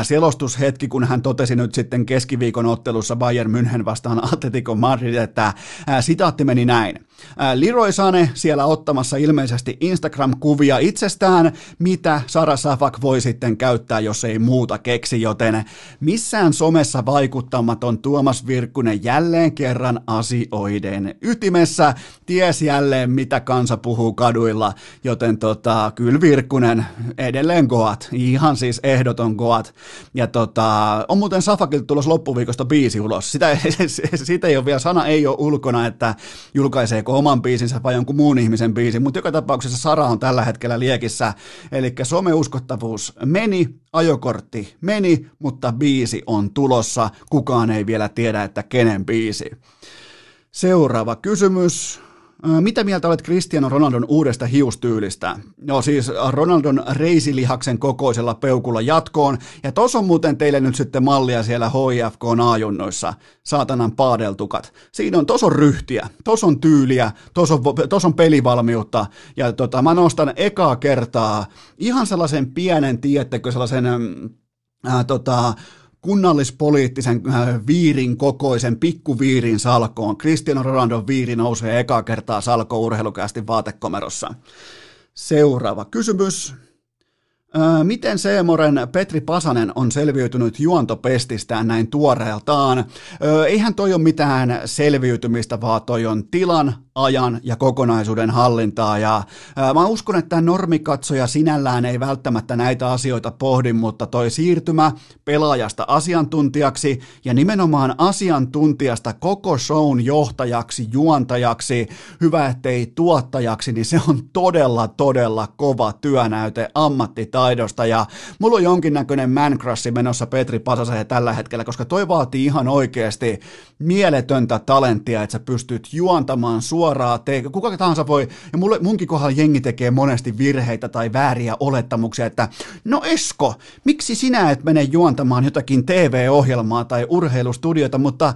S1: selostushetki, kun hän totesi nyt sitten keskiviikon ottelussa Bayern München vastaan Atletico Madrid, että äh, sitaatti meni näin. Leroy Sane siellä ottamassa ilmeisesti Instagram-kuvia itsestään, mitä Sara Safak voi sitten käyttää, jos ei muuta keksi, joten missään somessa vaikuttamaton Tuomas Virkkunen jälleen kerran asioiden ytimessä, ties jälleen mitä kansa puhuu kaduilla, joten tota, kyllä Virkkunen edelleen goat, ihan siis ehdoton goat, ja tota, on muuten Safakilta tulossa loppuviikosta biisi ulos, sitä, sitä ei ole vielä, sana ei ole ulkona, että julkaiseeko oman biisinsä vai jonkun muun ihmisen biisi, mutta joka tapauksessa Sara on tällä hetkellä liekissä, eli someuskottavuus meni, ajokortti meni, mutta biisi on tulossa, kukaan ei vielä tiedä, että kenen biisi. Seuraava kysymys. Mitä mieltä olet Cristiano Ronaldon uudesta hiustyylistä? No siis Ronaldon reisilihaksen kokoisella peukulla jatkoon, ja tos on muuten teille nyt sitten mallia siellä HIFK ajunnoissa, saatanan paadeltukat. Siinä on, tos on ryhtiä, tos on tyyliä, tos on, tos on pelivalmiutta, ja tota, mä nostan ekaa kertaa ihan sellaisen pienen, tiettekö, sellaisen äh, tota, kunnallispoliittisen äh, viirin kokoisen pikkuviirin salkoon. Cristiano Ronaldo viiri nousee eka kertaa salko urheilukästi vaatekomerossa. Seuraava kysymys. Miten Seemoren Petri Pasanen on selviytynyt juontopestistään näin tuoreeltaan? Eihän toi ole mitään selviytymistä, vaan toi on tilan, ajan ja kokonaisuuden hallintaa. Ja mä uskon, että normikatsoja sinällään ei välttämättä näitä asioita pohdi, mutta toi siirtymä pelaajasta asiantuntijaksi ja nimenomaan asiantuntijasta koko shown johtajaksi, juontajaksi, hyvä ettei tuottajaksi, niin se on todella, todella kova työnäyte ammattitaidosta. Ja mulla on jonkinnäköinen man menossa Petri Pasaseen tällä hetkellä, koska toi vaatii ihan oikeasti mieletöntä talenttia, että sä pystyt juontamaan suoraa te- kuka tahansa voi, ja mulle, munkin kohdalla jengi tekee monesti virheitä tai vääriä olettamuksia, että no Esko, miksi sinä et mene juontamaan jotakin TV-ohjelmaa tai urheilustudiota, mutta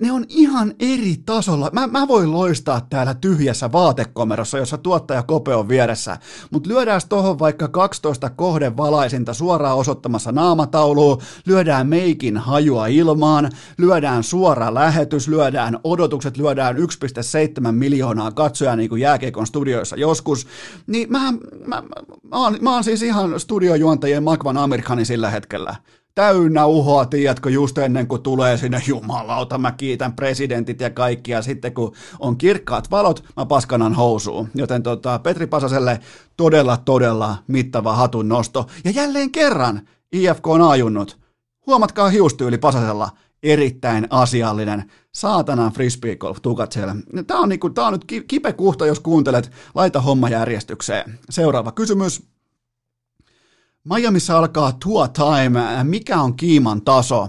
S1: ne on ihan eri tasolla. Mä, mä voin loistaa täällä tyhjässä vaatekomerossa, jossa tuottaja Kope on vieressä, mutta lyödään tohon vaikka 12 kohdevalaisinta suoraan osoittamassa naamatauluun, lyödään meikin hajua ilmaan, lyödään suora lähetys, lyödään odotukset, lyödään 1,7 miljoonaa katsojaa niin kuin jääkeikon studioissa joskus, niin mä, mä, mä, mä, oon, mä oon siis ihan studiojuontajien Magvan Amerikanin sillä hetkellä täynnä uhoa, tiedätkö, just ennen kuin tulee sinne, jumalauta, mä kiitän presidentit ja kaikki, ja sitten kun on kirkkaat valot, mä paskanan housuun. Joten tota, Petri Pasaselle todella, todella mittava hatun nosto. Ja jälleen kerran IFK on ajunnut. Huomatkaa hiustyyli Pasasella, erittäin asiallinen. Saatanan frisbee golf tukat siellä. Tää on, niinku, tää on nyt kipekuhta, jos kuuntelet. Laita homma järjestykseen. Seuraava kysymys. Miamiissa alkaa Tua Time. Mikä on kiiman taso?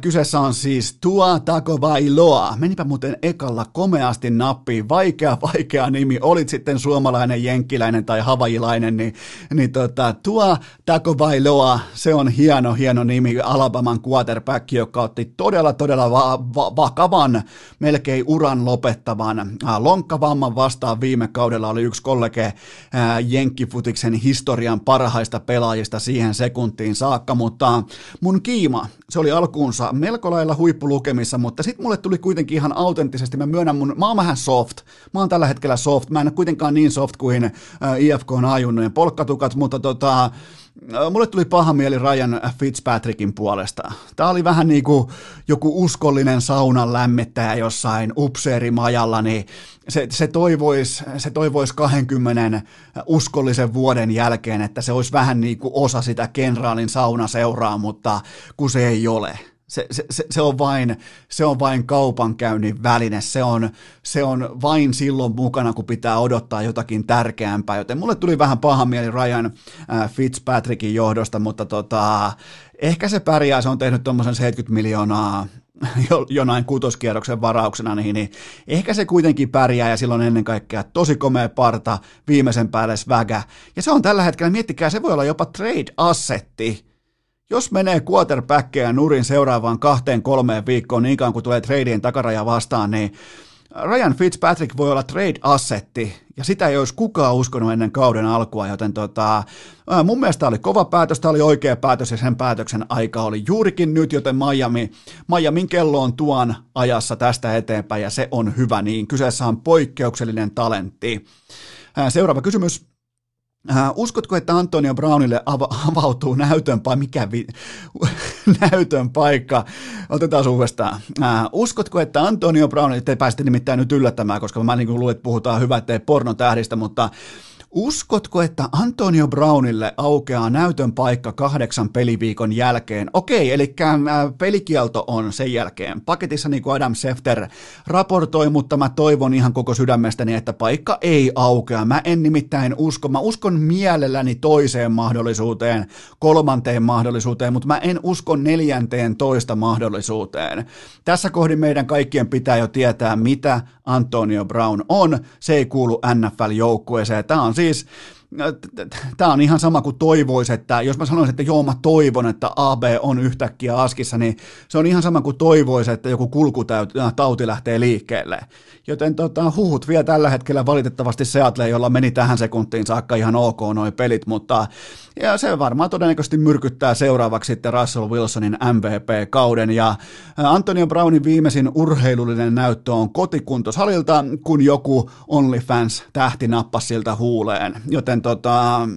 S1: Kyseessä on siis Tua Tagovailoa. Menipä muuten ekalla komeasti nappiin. Vaikea, vaikea nimi. Olit sitten suomalainen, jenkkiläinen tai havajilainen, niin, niin tota, Tua Tagovailoa, se on hieno, hieno nimi. Alabaman quarterback, joka otti todella, todella va- va- vakavan, melkein uran lopettavan lonkkavamman vastaan viime kaudella. Oli yksi kollege Jenkkifutiksen historian parhaista pelaajista siihen sekuntiin saakka, mutta mun kiima, se oli alkuunsa melko lailla huippulukemissa, mutta sitten mulle tuli kuitenkin ihan autenttisesti, mä myönnän mun, mä oon vähän soft, mä oon tällä hetkellä soft, mä en ole kuitenkaan niin soft kuin äh, IFK on ajunnojen polkkatukat, mutta tota, mulle tuli paha mieli Ryan Fitzpatrickin puolesta. Tämä oli vähän niin kuin joku uskollinen saunan lämmittäjä jossain upseerimajalla, niin se, se, toivoisi, se toivois 20 uskollisen vuoden jälkeen, että se olisi vähän niin kuin osa sitä kenraalin saunaseuraa, mutta kun se ei ole. Se, se, se, on vain, se on vain kaupankäynnin väline, se on, se on vain silloin mukana, kun pitää odottaa jotakin tärkeämpää, joten mulle tuli vähän paha mieli Ryan äh, Fitzpatrickin johdosta, mutta tota, ehkä se pärjää, se on tehnyt tuommoisen 70 miljoonaa jonain kutoskierroksen varauksena, niin, niin ehkä se kuitenkin pärjää ja silloin ennen kaikkea tosi komea parta, viimeisen päälle svägä. Ja se on tällä hetkellä, miettikää, se voi olla jopa trade-assetti. Jos menee quarterbackkejä nurin seuraavaan kahteen kolmeen viikkoon niin kuin tulee tradeen takaraja vastaan, niin Ryan Fitzpatrick voi olla trade-assetti, ja sitä ei olisi kukaan uskonut ennen kauden alkua, joten tota, mun mielestä oli kova päätös, tämä oli oikea päätös, ja sen päätöksen aika oli juurikin nyt, joten Miami, Miamin kello on tuon ajassa tästä eteenpäin, ja se on hyvä niin. Kyseessä on poikkeuksellinen talentti. Seuraava kysymys. Äh, uskotko, että Antonio Brownille ava- avautuu näytön paikka? Mikä vi- näytön paikka? Otetaan uudestaan. Äh, uskotko, että Antonio Brownille, te pääsitte nimittäin nyt yllättämään, koska mä niin kuin luulen, että puhutaan hyvä, ettei pornotähdistä, mutta Uskotko, että Antonio Brownille aukeaa näytön paikka kahdeksan peliviikon jälkeen? Okei, eli äh, pelikielto on sen jälkeen. Paketissa niin kuin Adam Sefter raportoi, mutta mä toivon ihan koko sydämestäni, että paikka ei aukea. Mä en nimittäin usko. Mä uskon mielelläni toiseen mahdollisuuteen, kolmanteen mahdollisuuteen, mutta mä en usko neljänteen toista mahdollisuuteen. Tässä kohdin meidän kaikkien pitää jo tietää, mitä Antonio Brown on. Se ei kuulu NFL-joukkueeseen. Tämä on siis tämä on ihan sama kuin toivoisi, että jos mä sanoisin, että joo mä toivon, että AB on yhtäkkiä askissa, niin se on ihan sama kuin toivoisi, että joku kulkutauti lähtee liikkeelle. Joten tota, huhut vielä tällä hetkellä. Valitettavasti Seattle, jolla meni tähän sekuntiin saakka ihan ok noin pelit, mutta ja se varmaan todennäköisesti myrkyttää seuraavaksi sitten Russell Wilsonin MVP-kauden ja Antonio Brownin viimeisin urheilullinen näyttö on kotikuntosalilta, kun joku OnlyFans tähti nappasi siltä huuleen, joten tota,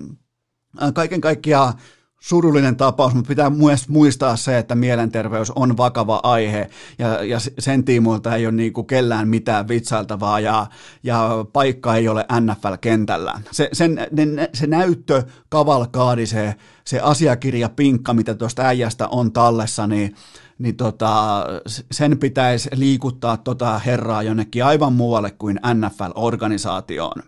S1: kaiken kaikkiaan surullinen tapaus, mutta pitää myös muistaa se, että mielenterveys on vakava aihe ja, ja sen tiimoilta ei ole niin kuin kellään mitään vitsailtavaa ja, ja paikka ei ole NFL-kentällä. Se, sen, ne, se näyttö, kavalkaadi, se, se asiakirja, pinkka, mitä tuosta äijästä on tallessa, niin niin tota, sen pitäisi liikuttaa tota herraa jonnekin aivan muualle kuin NFL-organisaatioon.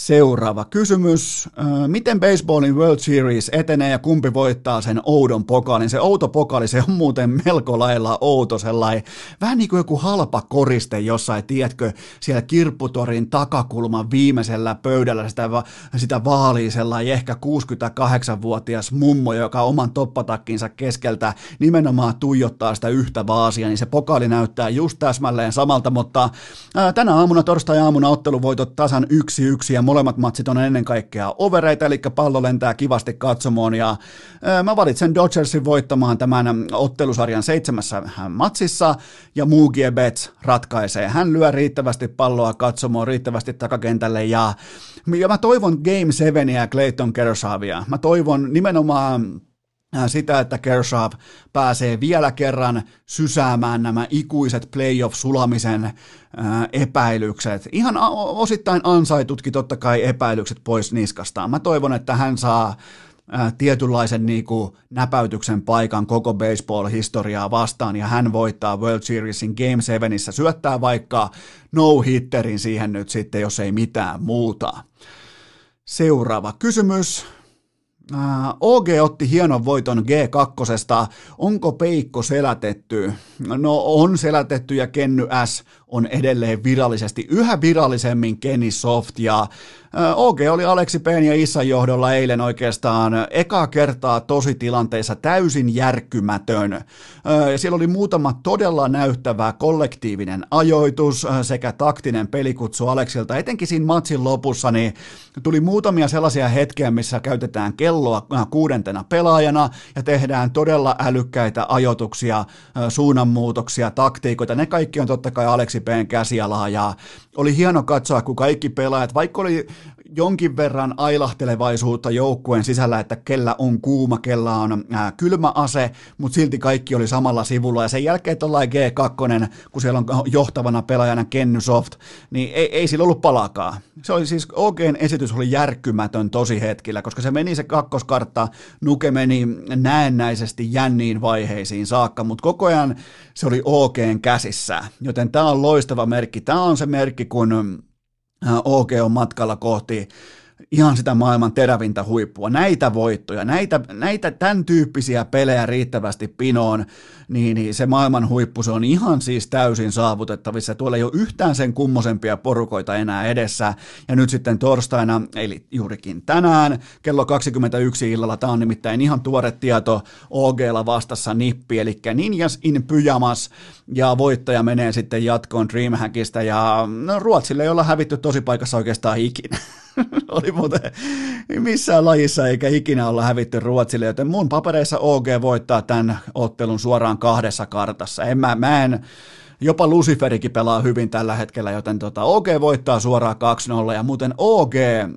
S1: Seuraava kysymys. Miten baseballin World Series etenee ja kumpi voittaa sen oudon pokaalin? Se outo pokaali, se on muuten melko lailla outo sellainen, vähän niin kuin joku halpa koriste jossain, tiedätkö, siellä kirpputorin takakulman viimeisellä pöydällä sitä, sitä vaalii sellainen ehkä 68-vuotias mummo, joka oman toppatakkinsa keskeltä nimenomaan tuijottaa sitä yhtä vaasia, niin se pokaali näyttää just täsmälleen samalta, mutta tänä aamuna, torstai-aamuna otteluvoitot tasan yksi yksi ja molemmat matsit on ennen kaikkea overeita, eli pallo lentää kivasti katsomoon ja mä valitsen Dodgersin voittamaan tämän ottelusarjan seitsemässä matsissa ja Mugie Betts ratkaisee. Hän lyö riittävästi palloa katsomoon, riittävästi takakentälle ja, ja mä toivon Game 7 ja Clayton Kershawia. Mä toivon nimenomaan sitä, että Kershaw pääsee vielä kerran sysäämään nämä ikuiset playoff-sulamisen epäilykset. Ihan osittain ansaitutkin totta kai epäilykset pois niskastaan. Mä toivon, että hän saa tietynlaisen niin kuin, näpäytyksen paikan koko baseball-historiaa vastaan ja hän voittaa World Seriesin Game 7, syöttää vaikka no-hitterin siihen nyt sitten, jos ei mitään muuta. Seuraava kysymys. OG otti hienon voiton G2. Onko Peikko selätetty? No on selätetty ja Kenny S on edelleen virallisesti yhä virallisemmin Kenny Soft ja OG oli Aleksi P. ja Issan johdolla eilen oikeastaan eka kertaa tositilanteissa täysin järkkymätön. Siellä oli muutama todella näyttävä kollektiivinen ajoitus sekä taktinen pelikutsu Aleksilta. Etenkin siinä matsin lopussa niin tuli muutamia sellaisia hetkiä, missä käytetään kelloa kuudentena pelaajana ja tehdään todella älykkäitä ajoituksia, suunnanmuutoksia, taktiikoita. Ne kaikki on totta kai Aleksi P:n käsialaa ja oli hieno katsoa, kun kaikki pelaajat, vaikka oli jonkin verran ailahtelevaisuutta joukkueen sisällä, että kellä on kuuma, kella on ää, kylmä ase, mutta silti kaikki oli samalla sivulla. Ja sen jälkeen tuollain G2, kun siellä on johtavana pelaajana Kenny Soft, niin ei, ei sillä ollut palakaa. Se oli siis, OGn esitys oli järkkymätön tosi hetkillä, koska se meni se kakkoskartta, Nuke meni näennäisesti jänniin vaiheisiin saakka, mutta koko ajan se oli OGn käsissä. Joten tämä on loistava merkki. Tämä on se merkki, kun OG on matkalla kohti ihan sitä maailman terävintä huippua. Näitä voittoja, näitä, näitä tämän tyyppisiä pelejä riittävästi pinoon, niin, niin se maailman huippu, se on ihan siis täysin saavutettavissa. Tuolla ei ole yhtään sen kummosempia porukoita enää edessä. Ja nyt sitten torstaina, eli juurikin tänään, kello 21 illalla, tämä on nimittäin ihan tuore tieto, OGlla vastassa nippi, eli Ninjas in pyjamas, ja voittaja menee sitten jatkoon Dreamhackista, ja no, Ruotsille ei olla hävitty tosi paikassa oikeastaan ikinä. oli muuten missään lajissa eikä ikinä olla hävitty Ruotsille, joten mun papereissa OG voittaa tämän ottelun suoraan kahdessa kartassa. En mä, mä en, Jopa Luciferikin pelaa hyvin tällä hetkellä, joten tota, OG voittaa suoraan 2-0. Ja muuten OG,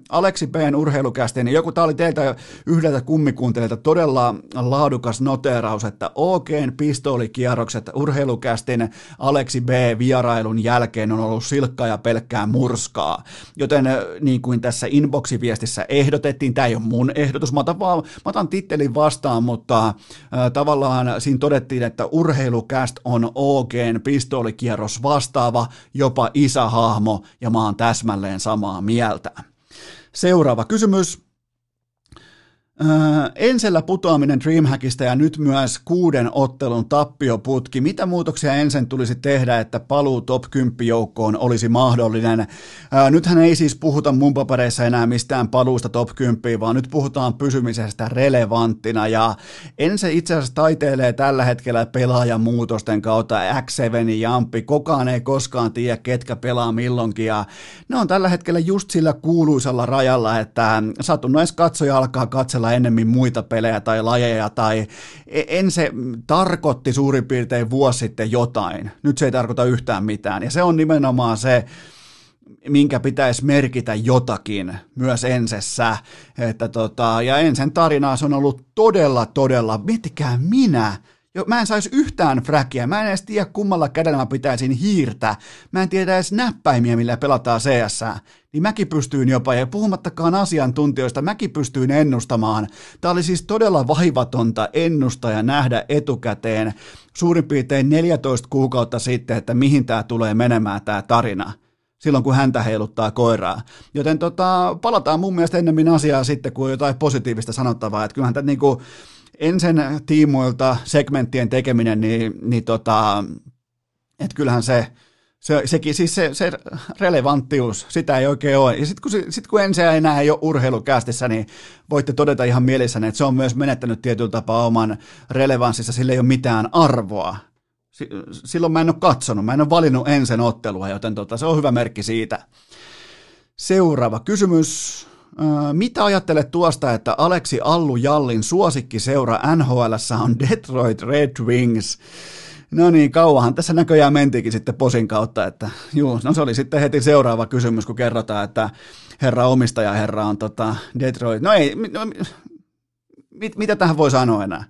S1: Aleksi B:n urheilukästi, niin joku, tää oli teiltä yhdeltä kummikuuntelijalta todella laadukas noteraus, että OGn pistoolikierrokset urheilukästin Aleksi B vierailun jälkeen on ollut silkkaa ja pelkkää murskaa. Joten niin kuin tässä inboxiviestissä ehdotettiin, tämä ei ole mun ehdotus, mä otan, vaan, mä otan tittelin vastaan, mutta äh, tavallaan siinä todettiin, että urheilukäst on OGn pistoolikierrokset pistoolikierros vastaava, jopa isähahmo, ja mä oon täsmälleen samaa mieltä. Seuraava kysymys. Öö, Ensellä putoaminen Dreamhackista ja nyt myös kuuden ottelun tappioputki. Mitä muutoksia ensin tulisi tehdä, että paluu top 10 joukkoon olisi mahdollinen? Öö, nythän ei siis puhuta mun papereissa enää mistään paluusta top 10, vaan nyt puhutaan pysymisestä relevanttina. Ja ensin itse asiassa taiteilee tällä hetkellä pelaajan muutosten kautta X7 Jampi. Kokaan ei koskaan tiedä, ketkä pelaa milloinkin. Ja ne on tällä hetkellä just sillä kuuluisalla rajalla, että satunnais katsoja alkaa katsella katsella ennemmin muita pelejä tai lajeja, tai e, en se tarkoitti suurin piirtein vuosi sitten jotain. Nyt se ei tarkoita yhtään mitään. Ja se on nimenomaan se, minkä pitäisi merkitä jotakin myös ensessä. Että tota, ja ensen tarinaa se on ollut todella, todella, miettikää minä, jo, mä en saisi yhtään fräkiä, mä en edes tiedä kummalla kädellä mä pitäisin hiirtä, mä en tiedä edes näppäimiä, millä pelataan CS, niin mäkin pystyin jopa, ja puhumattakaan asiantuntijoista, mäkin pystyin ennustamaan. Tämä oli siis todella vaivatonta ennustaa ja nähdä etukäteen suurin piirtein 14 kuukautta sitten, että mihin tämä tulee menemään tämä tarina silloin, kun häntä heiluttaa koiraa. Joten tota, palataan mun mielestä ennemmin asiaa sitten, kun on jotain positiivista sanottavaa. Että kyllähän tämä niinku, ensin tiimoilta segmenttien tekeminen, niin, niin tota, että kyllähän se, se, sekin, siis se, se relevanttius, sitä ei oikein ole. Ja sitten kun, sit kun ensin enää ei ole urheilukästissä, niin voitte todeta ihan mielessänne, että se on myös menettänyt tietyllä tapaa oman relevanssissa, sillä ei ole mitään arvoa. Silloin mä en ole katsonut, mä en ole valinnut ensin ottelua, joten tota, se on hyvä merkki siitä. Seuraava kysymys. Mitä ajattelet tuosta, että Aleksi Allu Jallin suosikkiseura NHL on Detroit Red Wings? No niin, kauahan tässä näköjään mentiinkin sitten posin kautta, että juu, no se oli sitten heti seuraava kysymys, kun kerrotaan, että herra omistaja herra on tota Detroit. No ei, no, mit, mitä tähän voi sanoa enää?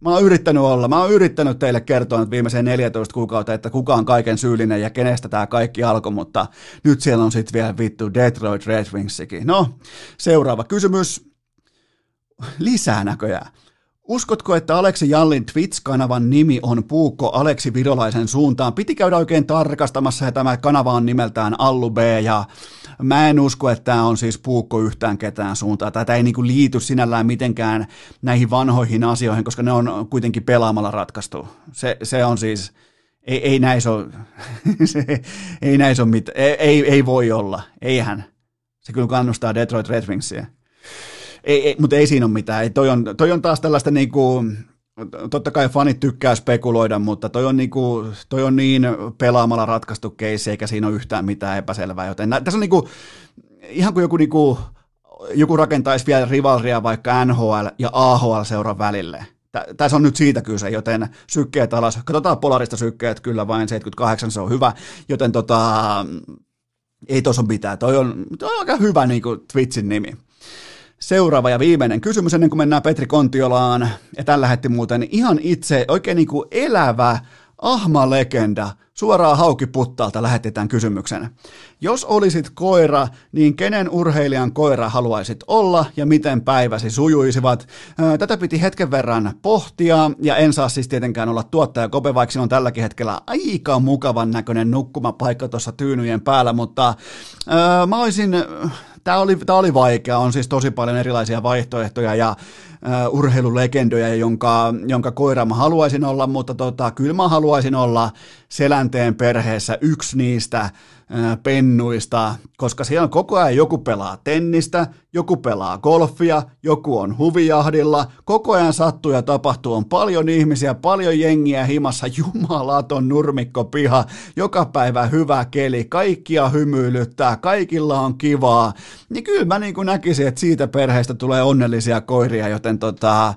S1: Mä oon yrittänyt olla, mä oon yrittänyt teille kertoa nyt viimeiseen 14 kuukautta, että kuka on kaiken syyllinen ja kenestä tämä kaikki alkoi, mutta nyt siellä on sitten vielä vittu Detroit Red Wingsikin. No, seuraava kysymys. Lisää näköjään. Uskotko, että Aleksi Jallin Twitch-kanavan nimi on Puukko Aleksi Virolaisen suuntaan? Piti käydä oikein tarkastamassa ja tämä kanava on nimeltään Allu B ja mä en usko, että tämä on siis Puukko yhtään ketään suuntaan. Tätä ei niinku liity sinällään mitenkään näihin vanhoihin asioihin, koska ne on kuitenkin pelaamalla ratkaistu. Se, se on siis, ei, ei näissä ole, ei näissä ole mitään, ei, ei, ei voi olla, eihän. Se kyllä kannustaa Detroit Red Wingsia ei, ei, mutta ei siinä ole mitään. Ei, toi, on, toi on taas tällaista niin kuin, totta kai fanit tykkää spekuloida, mutta toi on, niinku, toi on niin pelaamalla ratkaistu keissi, eikä siinä ole yhtään mitään epäselvää. Joten nä, tässä on niinku, ihan kuin joku, niinku, joku rakentaisi vielä rivalria vaikka NHL ja AHL-seuran välille. Tässä on nyt siitä kyse, joten sykkeet alas. Katsotaan Polarista sykkeet, kyllä vain 78, se on hyvä. Joten tota, ei tuossa ole mitään. Toi on, toi on aika hyvä niin kuin Twitchin nimi. Seuraava ja viimeinen kysymys ennen kuin mennään Petri Kontiolaan. Ja tällä lähetti muuten ihan itse oikein niin kuin elävä ahma-legenda suoraan haukiputtaalta lähetetään kysymyksen. Jos olisit koira, niin kenen urheilijan koira haluaisit olla ja miten päiväsi sujuisivat? Tätä piti hetken verran pohtia ja en saa siis tietenkään olla tuottaja Kope, vaikka on tälläkin hetkellä aika mukavan näköinen nukkumapaikka tuossa tyynyjen päällä, mutta äh, mä olisin tämä oli, oli vaikea, on siis tosi paljon erilaisia vaihtoehtoja ja uh, urheilulegendoja, jonka, jonka koira mä haluaisin olla, mutta tota, kyllä mä haluaisin olla Selänteen perheessä yksi niistä pennuista, koska siellä koko ajan joku pelaa tennistä, joku pelaa golfia, joku on huvijahdilla, koko ajan sattuu ja tapahtuu, on paljon ihmisiä, paljon jengiä himassa, jumalaton nurmikko piha, joka päivä hyvä keli, kaikkia hymyilyttää, kaikilla on kivaa, niin kyllä mä niin kuin näkisin, että siitä perheestä tulee onnellisia koiria, joten tota,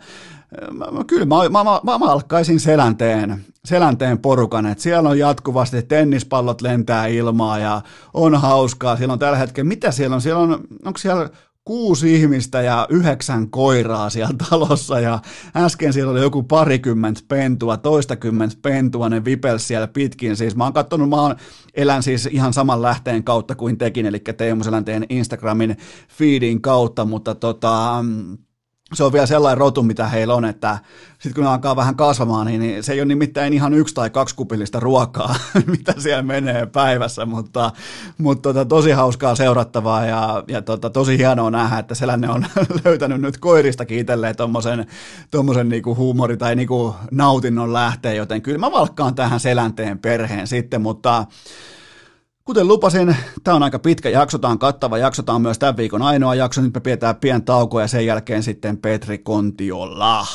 S1: kyllä mä, mä, mä, mä alkaisin selänteen, selänteen porukan, että siellä on jatkuvasti tennispallot lentää ilmaa ja on hauskaa. Siellä on tällä hetkellä, mitä siellä on? Siellä on, onko siellä kuusi ihmistä ja yhdeksän koiraa siellä talossa ja äsken siellä oli joku parikymmentä pentua, toistakymmentä pentua, ne vipels siellä pitkin. Siis mä oon katsonut, mä oon, elän siis ihan saman lähteen kautta kuin tekin, eli Teemu Selänteen Instagramin feedin kautta, mutta tota, se on vielä sellainen rotu, mitä heillä on, että sitten kun ne alkaa vähän kasvamaan, niin, niin se ei ole nimittäin ihan yksi tai kaksi kupillista ruokaa, mitä siellä menee päivässä, mutta, mutta tota, tosi hauskaa seurattavaa ja, ja tota, tosi hienoa nähdä, että Selänne on löytänyt nyt koirista itselleen tuommoisen tommosen niinku huumori- tai niinku nautinnon lähteen, joten kyllä mä valkkaan tähän Selänteen perheen sitten, mutta Kuten lupasin, tämä on aika pitkä jakso, tämä on kattava jakso, tämä on myös tämän viikon ainoa jakso, nyt me pidetään pien tauko ja sen jälkeen sitten Petri Kontiola.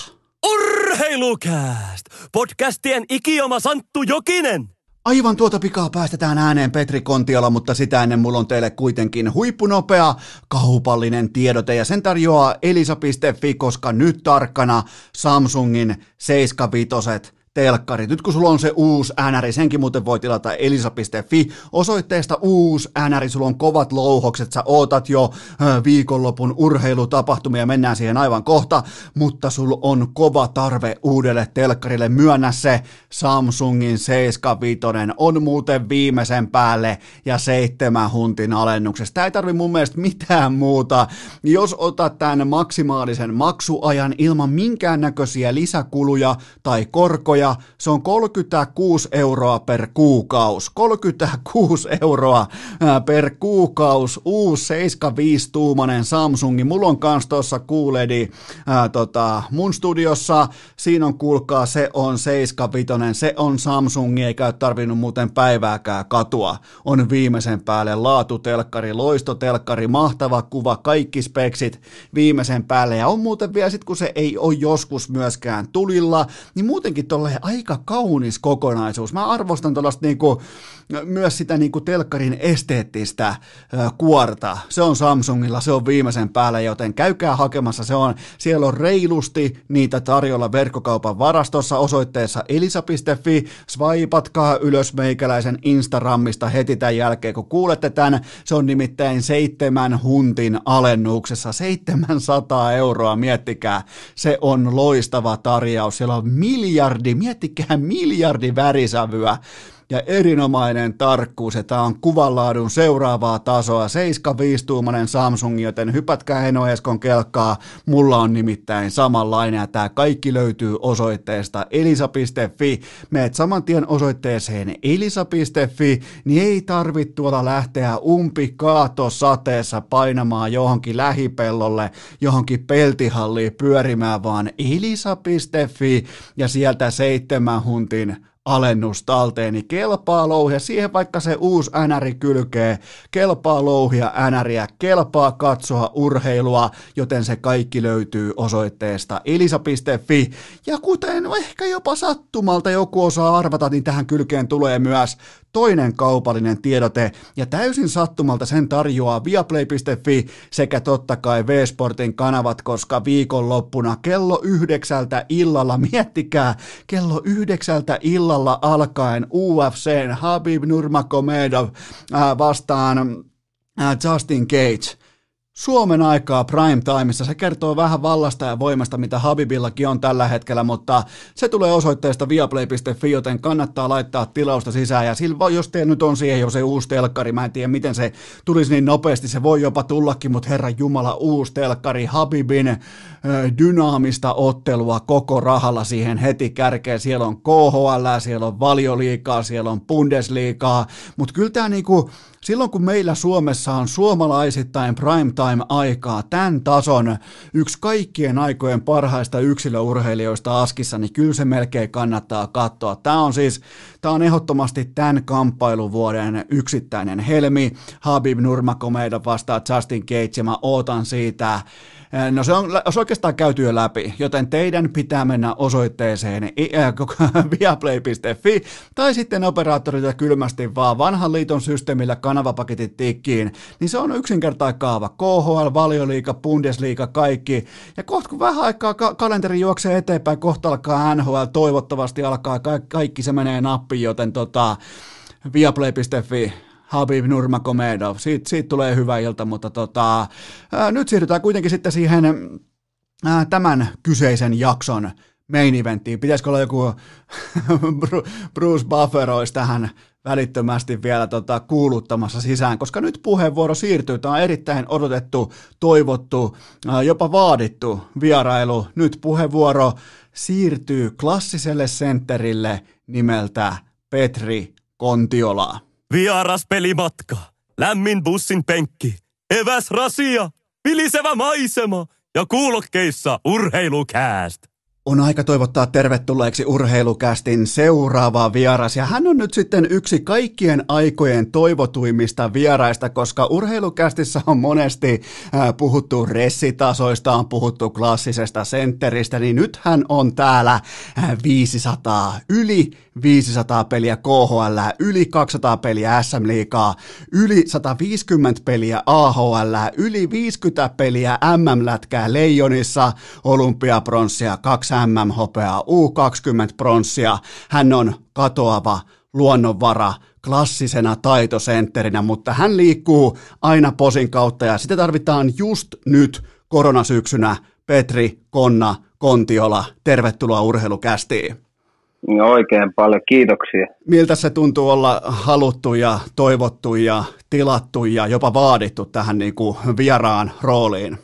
S2: Urheilukääst! Podcastien ikioma Santtu Jokinen!
S1: Aivan tuota pikaa päästetään ääneen Petri Kontiola, mutta sitä ennen mulla on teille kuitenkin huippunopea kaupallinen tiedote ja sen tarjoaa elisa.fi, koska nyt tarkkana Samsungin 75 telkkari. Nyt kun sulla on se uusi NR, senkin muuten voi tilata elisa.fi osoitteesta uusi NR, sulla on kovat louhokset, sä ootat jo viikonlopun urheilutapahtumia, mennään siihen aivan kohta, mutta sulla on kova tarve uudelle telkkarille, myönnä se Samsungin 75 on muuten viimeisen päälle ja seitsemän huntin alennuksesta. Tämä ei tarvi mun mielestä mitään muuta. Jos otat tämän maksimaalisen maksuajan ilman minkäännäköisiä lisäkuluja tai korkoja, se on 36 euroa per kuukaus. 36 euroa per kuukaus. Uusi 75-tuumainen Samsungi. Mulla on kans tuossa QLEDi tota, mun studiossa. Siinä on kuulkaa, se on 75, se on Samsungi, eikä ole tarvinnut muuten päivääkään katua. On viimeisen päälle laatutelkkari, loistotelkkari, mahtava kuva, kaikki speksit viimeisen päälle. Ja on muuten vielä sit, kun se ei ole joskus myöskään tulilla, niin muutenkin tolle aika kaunis kokonaisuus. Mä arvostan tuollaista niinku, myös sitä niinku telkkarin esteettistä kuorta. Se on Samsungilla, se on viimeisen päällä, joten käykää hakemassa. Se on, siellä on reilusti niitä tarjolla verkkokaupan varastossa osoitteessa elisa.fi. Swipatkaa ylös meikäläisen Instagramista heti tämän jälkeen, kun kuulette tämän. Se on nimittäin seitsemän huntin alennuksessa. 700 euroa, miettikää. Se on loistava tarjaus. Siellä on miljardi, miettikää miljardi värisävyä ja erinomainen tarkkuus, että tämä on kuvanlaadun seuraavaa tasoa, 75-tuumainen Samsung, joten hypätkää Eno Eskon kelkkaa, mulla on nimittäin samanlainen, ja tämä kaikki löytyy osoitteesta elisa.fi, meet saman tien osoitteeseen elisa.fi, niin ei tarvitse tuolla lähteä umpi sateessa painamaan johonkin lähipellolle, johonkin peltihalliin pyörimään, vaan elisa.fi, ja sieltä seitsemän huntin alennus talteeni. Kelpaa louhia, siihen vaikka se uusi NR kylkee, kelpaa louhia NRiä, kelpaa katsoa urheilua, joten se kaikki löytyy osoitteesta elisa.fi. Ja kuten ehkä jopa sattumalta joku osaa arvata, niin tähän kylkeen tulee myös toinen kaupallinen tiedote, ja täysin sattumalta sen tarjoaa viaplay.fi sekä totta kai V-Sportin kanavat, koska viikonloppuna kello yhdeksältä illalla, miettikää, kello yhdeksältä illalla alkaen UFCn Habib Nurmagomedov vastaan Justin Cage – Suomen aikaa prime timeissa. Se kertoo vähän vallasta ja voimasta, mitä Habibillakin on tällä hetkellä, mutta se tulee osoitteesta viaplay.fi, joten kannattaa laittaa tilausta sisään. Ja sillä, jos teillä nyt on siihen jo se uusi telkkari, mä en tiedä miten se tulisi niin nopeasti, se voi jopa tullakin, mutta herra Jumala, uusi telkkari, Habibin dynaamista ottelua koko rahalla siihen heti kärkeen. Siellä on KHL, siellä on valioliikaa, siellä on Bundesliigaa, mutta kyllä tämä niinku, silloin kun meillä Suomessa on suomalaisittain primetime-aikaa tämän tason yksi kaikkien aikojen parhaista yksilöurheilijoista Askissa, niin kyllä se melkein kannattaa katsoa. Tämä on siis, tämä on ehdottomasti tämän kamppailuvuoden yksittäinen helmi. Habib Nurmagomedov vastaa Justin Cage ja mä ootan siitä No se on, se oikeastaan käyty jo läpi, joten teidän pitää mennä osoitteeseen viaplay.fi tai sitten operaattorita kylmästi vaan vanhan liiton systeemillä kanavapaketit tikkiin, niin se on yksinkertainen kaava. KHL, Valioliiga, Bundesliga, kaikki. Ja kohta kun vähän aikaa ka- kalenteri juoksee eteenpäin, kohta alkaa NHL, toivottavasti alkaa ka- kaikki se menee nappiin, joten tota, viaplay.fi Habib Nurmagomedov. Siitä, siitä tulee hyvä ilta, mutta tota, ää, nyt siirrytään kuitenkin sitten siihen ää, tämän kyseisen jakson main eventtiin. Pitäisikö olla joku Bruce Buffer olisi tähän välittömästi vielä tota, kuuluttamassa sisään, koska nyt puheenvuoro siirtyy. Tämä on erittäin odotettu, toivottu, jopa vaadittu vierailu. Nyt puheenvuoro siirtyy klassiselle sentterille nimeltä Petri Kontiola.
S2: Vieras pelimatka, lämmin bussin penkki, eväs rasia, vilisevä maisema ja kuulokkeissa urheilukääst.
S1: On aika toivottaa tervetulleeksi urheilukästin seuraava vieras, ja hän on nyt sitten yksi kaikkien aikojen toivotuimmista vieraista, koska urheilukästissä on monesti puhuttu ressitasoista, on puhuttu klassisesta sentteristä, niin nyt hän on täällä äh, 500, yli 500 peliä KHL, yli 200 peliä SM Liigaa, yli 150 peliä AHL, yli 50 peliä MM-lätkää Leijonissa, olympiapronssia, kaksi MM-hopeaa, U20 pronssia. Hän on katoava luonnonvara klassisena taitosentterinä, mutta hän liikkuu aina posin kautta ja sitä tarvitaan just nyt koronasyksynä. Petri Konna Kontiola, tervetuloa urheilukästiin.
S3: No, oikein paljon, kiitoksia.
S1: Miltä se tuntuu olla haluttu ja toivottu ja tilattu ja jopa vaadittu tähän niin kuin vieraan rooliin?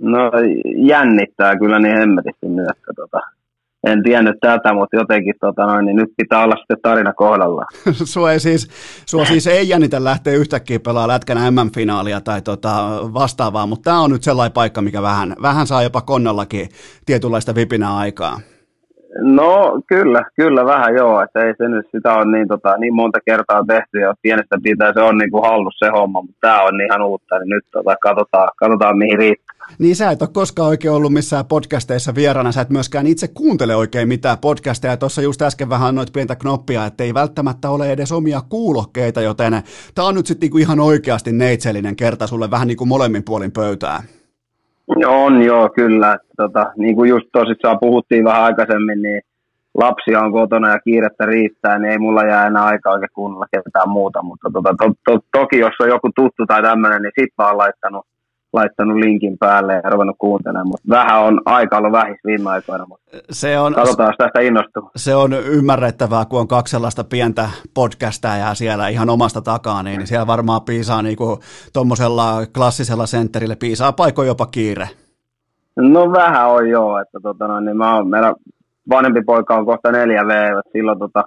S3: No jännittää kyllä niin hemmetisti nyt, että tota, en tiennyt tätä, mutta jotenkin tota noin, niin nyt pitää olla sitten tarina kohdalla.
S1: sua, ei siis, sua siis ei jännitä lähteä yhtäkkiä pelaamaan lätkän MM-finaalia tai tota vastaavaa, mutta tämä on nyt sellainen paikka, mikä vähän, vähän saa jopa konnallakin tietynlaista vipinää aikaa.
S3: No kyllä, kyllä vähän joo, että ei se nyt sitä on niin, tota, niin monta kertaa tehty ja pienestä pitää se on niin kuin hallussa se homma, mutta tämä on ihan uutta, niin nyt tota, katsotaan, katsotaan mihin riittää.
S1: Niin sä et ole koskaan oikein ollut missään podcasteissa vieraana, sä et myöskään itse kuuntele oikein mitään podcasteja. Tuossa just äsken vähän annoit pientä knoppia, että ei välttämättä ole edes omia kuulokkeita, joten tämä on nyt sitten niinku ihan oikeasti neitsellinen kerta sulle vähän niin kuin molemmin puolin pöytää.
S3: On joo, kyllä. Tota, niin kuin just tosissaan puhuttiin vähän aikaisemmin, niin lapsia on kotona ja kiirettä riittää, niin ei mulla jää enää aikaa oikein kuunnella ketään muuta. Mutta tota, to, to, toki jos on joku tuttu tai tämmöinen, niin sit oon laittanut laittanut linkin päälle ja ruvennut kuuntelemaan, mutta vähän on aika ollut vähis viime aikoina, mutta se on, katsotaan, tästä innostuu.
S1: Se on ymmärrettävää, kun on kaksi sellaista pientä podcastaa siellä ihan omasta takaa, niin siellä varmaan piisaa niin tuommoisella klassisella sentterille, piisaa paikoin jopa kiire.
S3: No vähän on joo, että tota, no, niin mä oon, meidän vanhempi poika on kohta 4V, että silloin tota,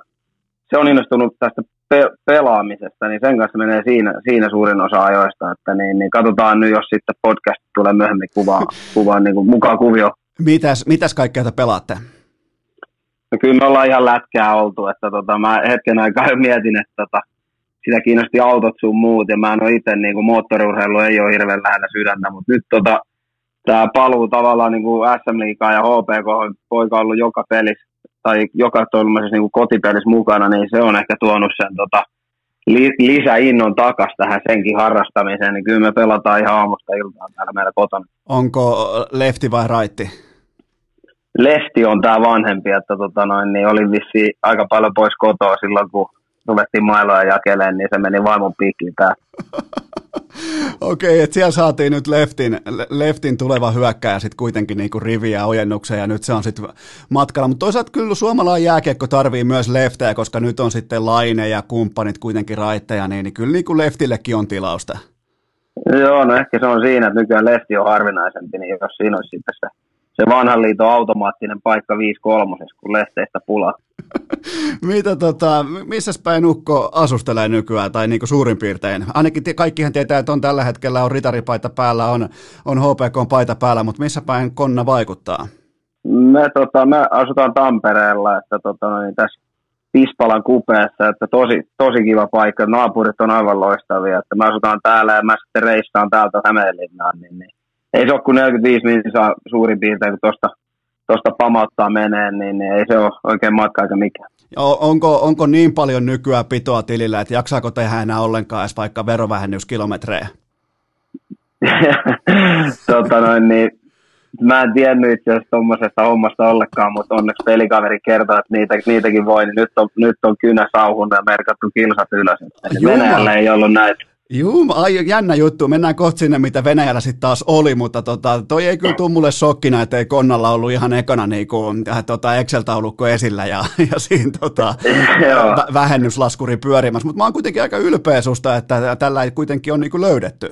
S3: se on innostunut tästä pe- pelaamisesta, niin sen kanssa menee siinä, siinä suurin osa ajoista, että niin, niin katsotaan nyt, jos sitten podcast tulee myöhemmin kuvaan, kuvaan niin kuin mukaan kuvio.
S1: Mitäs, mitäs kaikkea te pelaatte?
S3: No kyllä me ollaan ihan lätkää oltu, että tota, mä hetken aikaa jo mietin, että tota, sitä kiinnosti autot sun muut, ja mä en ole itse, niin kuin moottoriurheilu ei ole hirveän lähellä sydäntä, mutta nyt tota, tämä paluu tavallaan niin kuin SM Liigaa ja HPK poika ollut joka pelissä tai joka tuollaisessa niin kotipelissä mukana, niin se on ehkä tuonut sen tota, li, lisäinnon takas tähän senkin harrastamiseen, niin kyllä me pelataan ihan aamusta iltaan täällä meillä kotona.
S1: Onko lefti vai raitti?
S3: Lefti on tämä vanhempi, että tota noin, niin oli vissi aika paljon pois kotoa silloin, kun ruvettiin mailoja jakeleen, niin se meni vaimon piikkiin tää.
S1: Okei, okay, että siellä saatiin nyt leftin, leftin tuleva hyökkäjä sitten kuitenkin niinku riviä ojennuksen ja nyt se on sitten matkalla. Mutta toisaalta kyllä suomalainen jääkiekko tarvii myös leftejä, koska nyt on sitten Laine ja kumppanit kuitenkin raitteja, niin, niin kyllä niinku leftillekin on tilausta.
S3: Joo, no ehkä se on siinä, että nykyään lefti on harvinaisempi, niin jos siinä olisi sitten se se vanhan liiton automaattinen paikka 5 kolmosessa, kun lehteistä pulaa.
S1: Mitä tota, missä päin Ukko asustelee nykyään, tai niin kuin suurin piirtein? Ainakin kaikkihan tietää, että on tällä hetkellä on ritaripaita päällä, on, on HPK paita päällä, mutta missä päin Konna vaikuttaa?
S3: Me, tota, me asutaan Tampereella, että tota, niin tässä Pispalan kupeessa, että tosi, tosi kiva paikka. Naapurit on aivan loistavia, että me asutaan täällä ja mä sitten reissaan täältä Hämeenlinnaan, niin, niin ei se ole kuin 45 minuuttia suurin piirtein, kun tuosta tosta pamauttaa menee, niin ei se ole oikein matka aika mikään.
S1: Onko, onko niin paljon nykyään pitoa tilillä, että jaksaako tehdä enää ollenkaan edes vaikka verovähennyskilometrejä?
S3: tota noin, niin, mä en tiennyt itse asiassa tuommoisesta hommasta ollenkaan, mutta onneksi pelikaveri kertoo, että niitä, niitäkin voi, niin nyt on, nyt on kynä sauhun ja merkattu kilsat ylös. Venäjällä ei ollut näitä.
S1: Juu, ai, jännä juttu. Mennään kohta sinne, mitä Venäjällä sitten taas oli, mutta tota, toi ei kyllä tule mulle shokkina, että ei Konnalla ollut ihan ekana niinku, äh, tota Excel-taulukko esillä ja, ja siinä tota, vä- vähennyslaskuri pyörimässä. Mutta mä oon kuitenkin aika ylpeä susta, että tällä ei kuitenkin on niinku löydetty.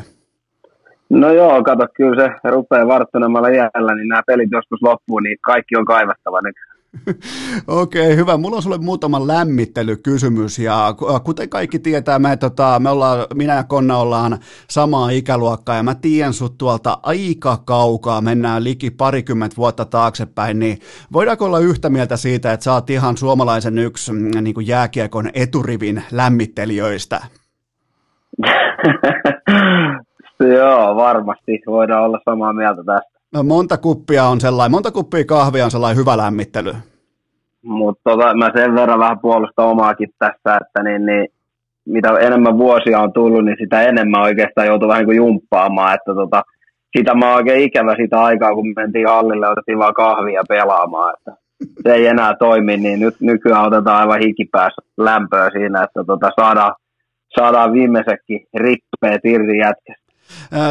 S3: No joo, kato, kyllä se rupeaa varttunemalla iällä, niin nämä pelit joskus loppuu, niin kaikki on kaivattava nyt.
S1: Okei, okay, hyvä. Mulla on sulle muutama lämmittelykysymys ja kuten kaikki tietää, me, tota, me ollaan, minä ja Konna ollaan samaa ikäluokkaa ja mä tiedän sut tuolta aika kaukaa, mennään liki parikymmentä vuotta taaksepäin, niin voidaanko olla yhtä mieltä siitä, että sä oot ihan suomalaisen yksi mm, niin kuin jääkiekon eturivin lämmittelijöistä?
S3: Joo, varmasti voidaan olla samaa mieltä tästä.
S1: Monta kuppia on sellainen, monta kuppia kahvia on sellainen hyvä lämmittely.
S3: Mutta tota, mä sen verran vähän puolustan omaakin tässä, että niin, niin, mitä enemmän vuosia on tullut, niin sitä enemmän oikeastaan joutuu vähän niin kuin jumppaamaan, että tota, sitä mä oon oikein ikävä sitä aikaa, kun mentiin hallille, otettiin vaan kahvia pelaamaan, että se ei enää toimi, niin nyt nykyään otetaan aivan hikipäässä lämpöä siinä, että tota, saadaan, saadaan viimeisetkin rippeet irti jätkästä.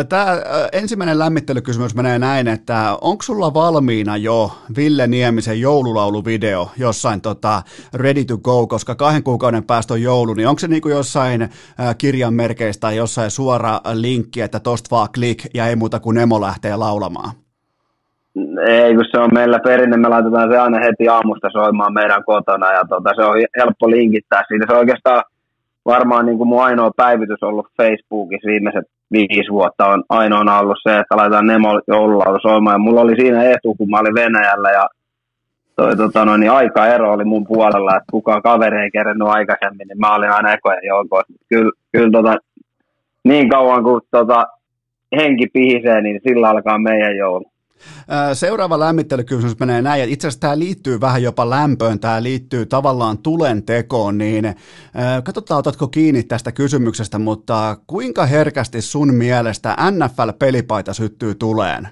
S1: Tämä ensimmäinen lämmittelykysymys menee näin, että onko sulla valmiina jo Ville Niemisen joululauluvideo jossain tota, ready to go, koska kahden kuukauden päästä on joulu, niin onko se niinku jossain kirjan merkeistä tai jossain suora linkki, että tosta vaan klik ja ei muuta kuin Nemo lähtee laulamaan?
S3: Ei, kun se on meillä perinne, me laitetaan se aina heti aamusta soimaan meidän kotona ja tota, se on helppo linkittää siitä. Se on oikeastaan varmaan niin kuin mun ainoa päivitys ollut Facebookissa viimeiset viisi vuotta on ainoana ollut se, että laitetaan Nemo joululaulu soimaan. Ja mulla oli siinä etu, kun mä olin Venäjällä ja toi, tota, no, niin ero oli mun puolella, että kukaan kaveri ei kerennyt aikaisemmin, niin mä olin aina ekojen joukossa. Kyllä, kyllä tota, niin kauan kuin tota, henki pihisee, niin sillä alkaa meidän joulu.
S1: Seuraava lämmittelykysymys menee näin, ja itse asiassa tämä liittyy vähän jopa lämpöön, tämä liittyy tavallaan tulen tekoon, niin katsotaan, otatko kiinni tästä kysymyksestä, mutta kuinka herkästi sun mielestä NFL-pelipaita syttyy tuleen?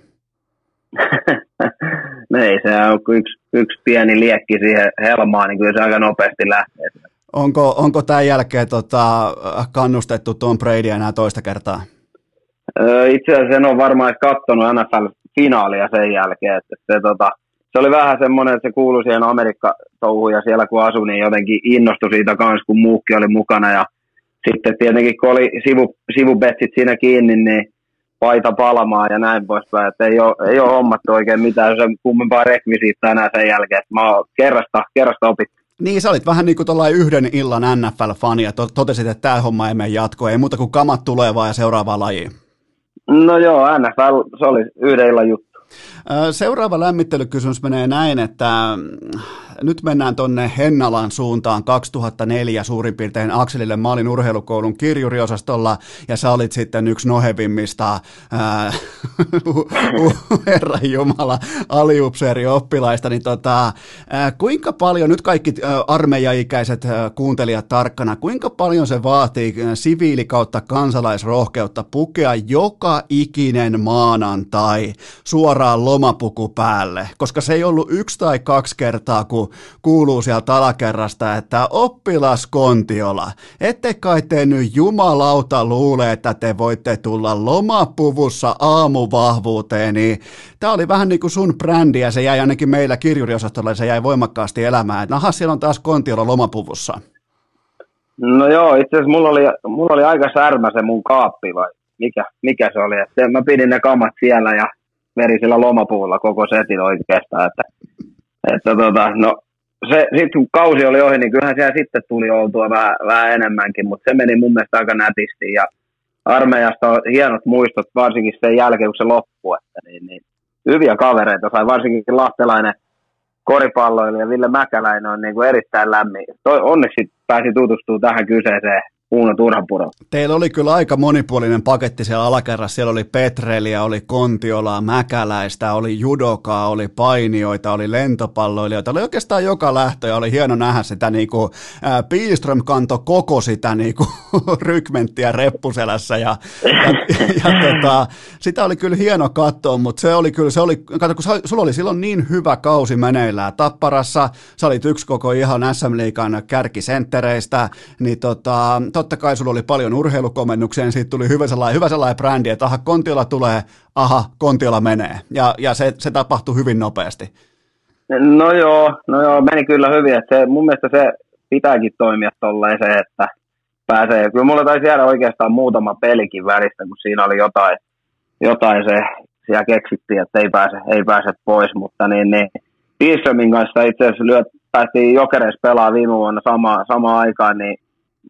S3: ei, se on yksi, yksi pieni liekki siihen helmaan, niin kyllä se aika nopeasti lähtee.
S1: Onko, onko tämän jälkeen tota, kannustettu Tom Brady enää toista kertaa?
S3: Itse asiassa en ole varmaan katsonut NFL-finaalia sen jälkeen. Että se, tota, se oli vähän semmoinen, että se kuului siihen Amerikka-touhuun ja siellä kun asui, niin jotenkin innostui siitä kanssa, kun muukki oli mukana. Ja sitten tietenkin kun oli sivu, sivubetsit siinä kiinni, niin paita palamaan ja näin poispäin. Että ei ole, ei ole hommattu oikein mitään sen kummempaa rekvisiittaa enää sen jälkeen. Että mä oon kerrasta, kerrasta opittu.
S1: Niin, sä olit vähän niin kuin yhden illan NFL-fani ja totesit, että tämä homma ei mene jatkoon. Ei muuta kuin kamat tulevaa ja seuraavaa lajiin.
S3: No joo, NFL, se oli yhden illan juttu.
S1: Seuraava lämmittelykysymys menee näin, että nyt mennään tuonne Hennalan suuntaan 2004 suurin piirtein Akselille. Mä olin urheilukoulun kirjuriosastolla ja sä olit sitten yksi nohevimmista ää, Herran Jumala aliupseeri oppilaista. Niin tota, kuinka paljon, nyt kaikki armeijaikäiset kuuntelijat tarkkana, kuinka paljon se vaatii siviili kautta kansalaisrohkeutta pukea joka ikinen maanantai suoraan lomapuku päälle, koska se ei ollut yksi tai kaksi kertaa, kun kuuluu sieltä alakerrasta, että oppilas Kontiola, ette kai te nyt jumalauta luule, että te voitte tulla lomapuvussa aamuvahvuuteen, niin tämä oli vähän niin kuin sun brändi ja se jäi ainakin meillä kirjuriosastolla, se jäi voimakkaasti elämään. Naha, siellä on taas Kontiola lomapuvussa.
S3: No joo, itse asiassa mulla oli, mulla oli aika särmä se mun kaappi vai mikä, mikä se oli. Että mä pidin ne kamat siellä ja verisellä lomapuulla koko setin oikeastaan. Että, että tota, no, se, sitten kun kausi oli ohi, niin kyllähän siellä sitten tuli oltua vähän, vähän enemmänkin, mutta se meni mun mielestä aika nätisti ja armeijasta on hienot muistot, varsinkin sen jälkeen, kun se loppui, että niin, niin, hyviä kavereita sai, varsinkin lahtelainen koripalloilija Ville Mäkäläinen on niin kuin erittäin lämmin. Toi, onneksi pääsi tutustumaan tähän kyseiseen Uuno Turhapuro.
S1: Teillä oli kyllä aika monipuolinen paketti siellä alakerrassa. Siellä oli Petreliä, oli Kontiolaa, Mäkäläistä, oli judokaa, oli painioita, oli lentopalloilijoita. Oli oikeastaan joka lähtö ja oli hieno nähdä sitä niin kuin, ää, Pilström kanto koko sitä niin kuin, rykmenttiä reppuselässä ja, ja, ja tota, sitä oli kyllä hieno katsoa, mutta se oli kyllä, se oli, kato, kun sulla oli silloin niin hyvä kausi meneillään Tapparassa, sä olit yksi koko ihan SM Liikan kärkisenttereistä, niin tota, totta kai sulla oli paljon urheilukomennuksia, niin siitä tuli hyvä sellainen, hyvä sellainen brändi, että aha, Kontiola tulee, aha, Kontiola menee. Ja, ja se, se tapahtui hyvin nopeasti.
S3: No joo, no joo, meni kyllä hyvin. Että se, mun mielestä se pitääkin toimia tolleen se, että pääsee. Kyllä mulla taisi jäädä oikeastaan muutama pelikin välistä, kun siinä oli jotain, jotain se, siellä keksittiin, että ei pääse, ei pääse pois, mutta niin, niin Pilströmin kanssa itse asiassa lyöt, päästiin Jokereissa pelaa viime vuonna sama, sama aikaan, niin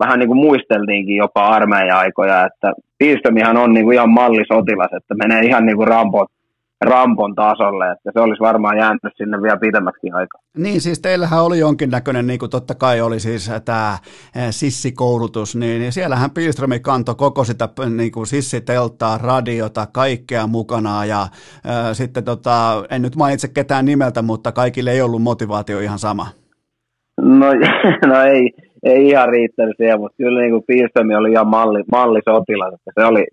S3: vähän niin kuin muisteltiinkin jopa armeija-aikoja, että Piistömihan on niin kuin ihan mallisotilas, että menee ihan niin kuin Rampon, Rampon tasolle, että se olisi varmaan jäänyt sinne vielä pidemmäksi aikaa.
S1: Niin, siis teillähän oli jonkinnäköinen, niin kuin totta kai oli siis tämä eh, sissikoulutus, niin siellähän Pilströmi kantoi koko sitä niin kuin sissiteltaa, radiota, kaikkea mukana ja ää, eh, sitten tota, en nyt mainitse ketään nimeltä, mutta kaikille ei ollut motivaatio ihan sama.
S3: No, no ei, ei ihan riittänyt siihen, mutta kyllä niin kuin Pilström oli ihan malli, mallisotilas, että se oli,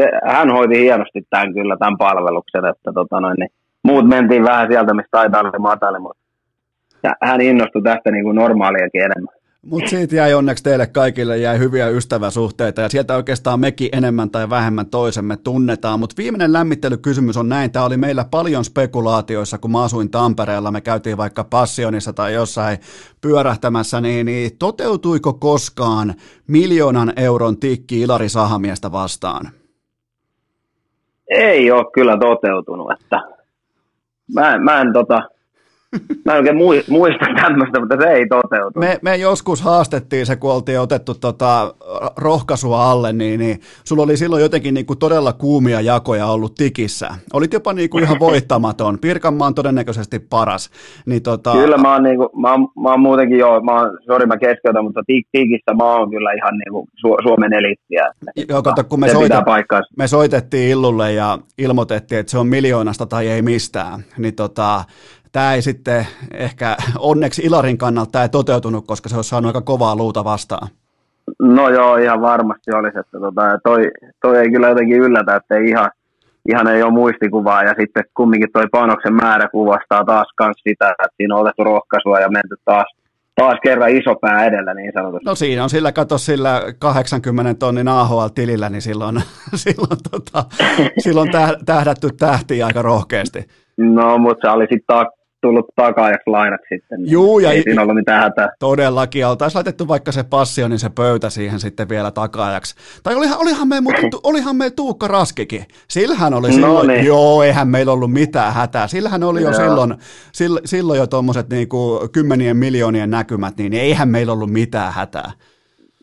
S3: se, hän hoiti hienosti tämän kyllä, tämän palveluksen, että tota noin, niin muut mentiin vähän sieltä, mistä taitaa oli matali, mutta hän innostui tästä niin kuin normaaliakin enemmän.
S1: Mutta siitä jäi onneksi teille kaikille jäi hyviä ystäväsuhteita ja sieltä oikeastaan mekin enemmän tai vähemmän toisemme tunnetaan. Mutta viimeinen lämmittelykysymys on näin. Tämä oli meillä paljon spekulaatioissa, kun mä asuin Tampereella. Me käytiin vaikka Passionissa tai jossain pyörähtämässä, niin, niin toteutuiko koskaan miljoonan euron tikki Ilari Sahamiestä vastaan?
S3: Ei ole kyllä toteutunut. Että mä, mä en tota, Mä en oikein muista tämmöistä, mutta se ei toteutu.
S1: Me, me joskus haastettiin se, kun oltiin otettu tota rohkaisua alle, niin, niin sulla oli silloin jotenkin niin kuin todella kuumia jakoja ollut tikissä. Olit jopa niin kuin ihan voittamaton. Pirkanmaa on todennäköisesti paras. Niin tota...
S3: Kyllä mä oon, niin kuin, mä, oon, mä oon muutenkin jo, mä oon, sorry mä keskeytän, mutta tikissä mä oon kyllä ihan niin kuin Su- Suomen eliittiä.
S1: Joo, kato, kun me, soitet, me soitettiin Illulle ja ilmoitettiin, että se on miljoonasta tai ei mistään, niin tota, tämä ei sitten ehkä onneksi Ilarin kannalta ei toteutunut, koska se olisi saanut aika kovaa luuta vastaan.
S3: No joo, ihan varmasti olisi. Että tota, toi, toi ei kyllä jotenkin yllätä, että ei ihan, ihan ei ole muistikuvaa ja sitten kumminkin toi panoksen määrä kuvastaa taas kans sitä, että siinä on otettu rohkaisua ja menty taas, taas kerran iso pää edellä niin sanotusti.
S1: No siinä on sillä, kato sillä 80 tonnin AHL-tilillä, niin silloin, silloin, tota, silloin tähdätty tähti aika rohkeasti.
S3: No, mutta se oli sitten tullut takaajaksi lainat sitten. Niin
S1: Juu, ja
S3: ei siinä ollut mitään hätää.
S1: Todellakin, oltaisiin laitettu vaikka se passio, niin se pöytä siihen sitten vielä takaajaksi. Tai olihan, olihan, meillä, olihan meillä Tuukka Raskikin. Sillähän oli no silloin, niin. joo, eihän meillä ollut mitään hätää. Sillähän oli jo joo. silloin, silloin jo tuommoiset niinku kymmenien miljoonien näkymät, niin eihän meillä ollut mitään hätää.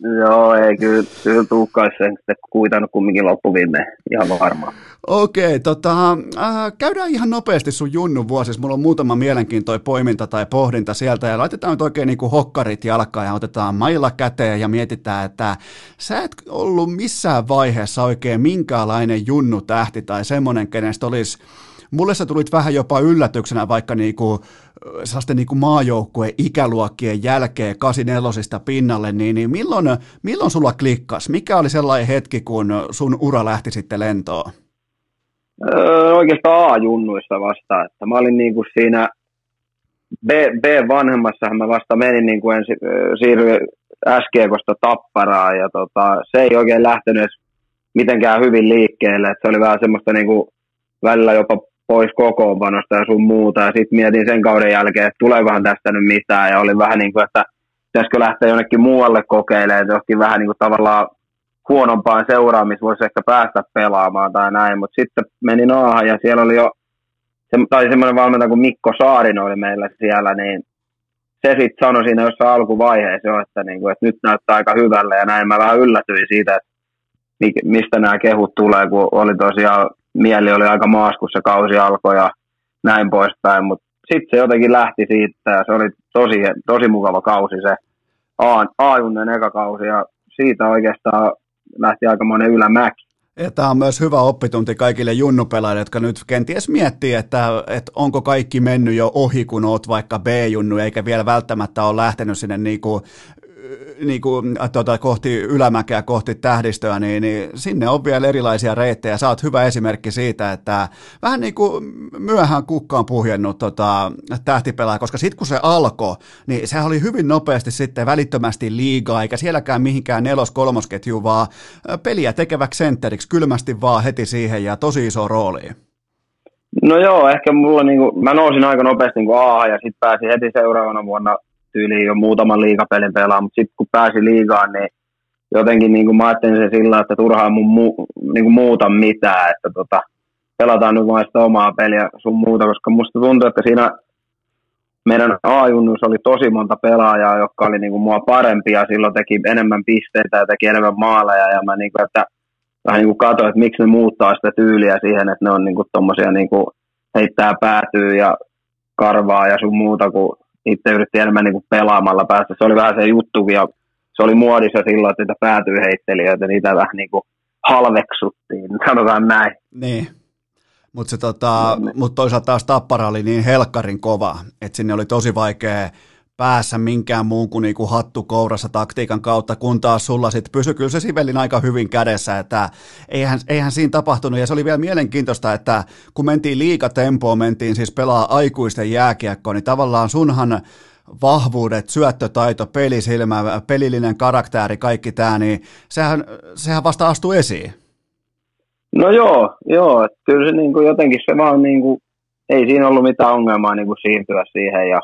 S3: Joo, ei kyllä, kyllä sen sitten kuitannut kumminkin loppuviime, ihan varmaan.
S1: Okei, tota, äh, käydään ihan nopeasti sun Junnun vuosissa. Mulla on muutama mielenkiintoinen poiminta tai pohdinta sieltä ja laitetaan nyt oikein niin kuin hokkarit jalkaan ja otetaan mailla käteen ja mietitään, että sä et ollut missään vaiheessa oikein minkäänlainen Junnu tähti tai semmoinen, kenestä olisi mulle sä tulit vähän jopa yllätyksenä vaikka niinku, sellaisten niinku maajoukkueen ikäluokkien jälkeen 84 pinnalle, niin, niin milloin, milloin sulla klikkas? Mikä oli sellainen hetki, kun sun ura lähti sitten lentoon?
S3: Öö, oikeastaan A-junnuissa vasta, että mä olin niinku siinä B, B-vanhemmassahan mä vasta menin niin kuin ensi, siirryin SGKosta Tapparaan ja tota, se ei oikein lähtenyt mitenkään hyvin liikkeelle, että se oli vähän semmoista niin kuin välillä jopa pois kokoonpanosta ja sun muuta. Ja sitten mietin sen kauden jälkeen, että tuleekohan tästä nyt mitään. Ja oli vähän niin kuin, että pitäisikö lähteä jonnekin muualle kokeilemaan, johonkin vähän niin kuin tavallaan huonompaan seuraan, missä voisi ehkä päästä pelaamaan tai näin. Mutta sitten menin Aahan ja siellä oli jo, se, tai semmoinen valmentaja kuin Mikko Saarino oli meillä siellä, niin se sitten sanoi siinä jossain alkuvaiheessa jo, että, niin kuin, että nyt näyttää aika hyvälle ja näin. Mä vähän yllätyin siitä, että mistä nämä kehut tulee, kun oli tosiaan mieli oli aika maas, kun se kausi alkoi ja näin poispäin, mutta sitten se jotenkin lähti siitä ja se oli tosi, tosi mukava kausi se A-junnen eka kausi ja siitä oikeastaan lähti aika monen ylämäki.
S1: Ja tämä on myös hyvä oppitunti kaikille junnupelaajille, jotka nyt kenties miettii, että, että onko kaikki mennyt jo ohi, kun oot vaikka B-junnu, eikä vielä välttämättä ole lähtenyt sinne niin kuin niin kuin, tuota, kohti ylämäkeä, kohti tähdistöä, niin, niin sinne on vielä erilaisia reittejä. Sä oot hyvä esimerkki siitä, että vähän niin kuin myöhään kukkaan puhjennut tota, tähtipelaaja, koska sitten kun se alkoi, niin se oli hyvin nopeasti sitten välittömästi liigaa, eikä sielläkään mihinkään nelos-kolmosketju, vaan peliä tekeväksi sentteriksi kylmästi vaan heti siihen ja tosi iso rooli.
S3: No joo, ehkä mulla niinku, mä nousin aika nopeasti niin A ja sitten pääsin heti seuraavana vuonna tyyliin jo muutaman liigapelin pelaa, mutta sitten kun pääsi liigaan, niin jotenkin niin kuin mä ajattelin sen sillä, että turhaan mun mu, niin kuin muuta mitään, että tota, pelataan nyt vain sitä omaa peliä sun muuta, koska musta tuntuu, että siinä meidän A-junnus oli tosi monta pelaajaa, jotka oli niin kuin mua parempia, silloin teki enemmän pisteitä ja teki enemmän maaleja, ja mä niin kuin, että vähän niin kuin katsoin, että miksi ne muuttaa sitä tyyliä siihen, että ne on niin kuin tommosia niin kuin heittää päätyy ja karvaa ja sun muuta, kun itse yritti enemmän niin kuin pelaamalla päästä. Se oli vähän se juttu, ja se oli muodissa silloin, että niitä päätyy heittelijöitä, niitä vähän niin kuin halveksuttiin, sanotaan näin.
S1: Niin. Mutta tota, mut toisaalta taas Tappara oli niin helkkarin kova, että sinne oli tosi vaikea päässä minkään muun kuin niinku hattu kourassa taktiikan kautta, kun taas sulla sitten pysyi kyllä se Sivelin aika hyvin kädessä, että eihän, eihän siinä tapahtunut, ja se oli vielä mielenkiintoista, että kun mentiin liikatempoon, mentiin siis pelaa aikuisten jääkiekkoa, niin tavallaan sunhan vahvuudet, syöttötaito, pelisilmä, pelillinen karakteri, kaikki tämä, niin sehän, sehän vasta astui esiin.
S3: No joo, joo, että kyllä se niin kuin jotenkin se vaan niin kuin, ei siinä ollut mitään ongelmaa niin kuin siirtyä siihen ja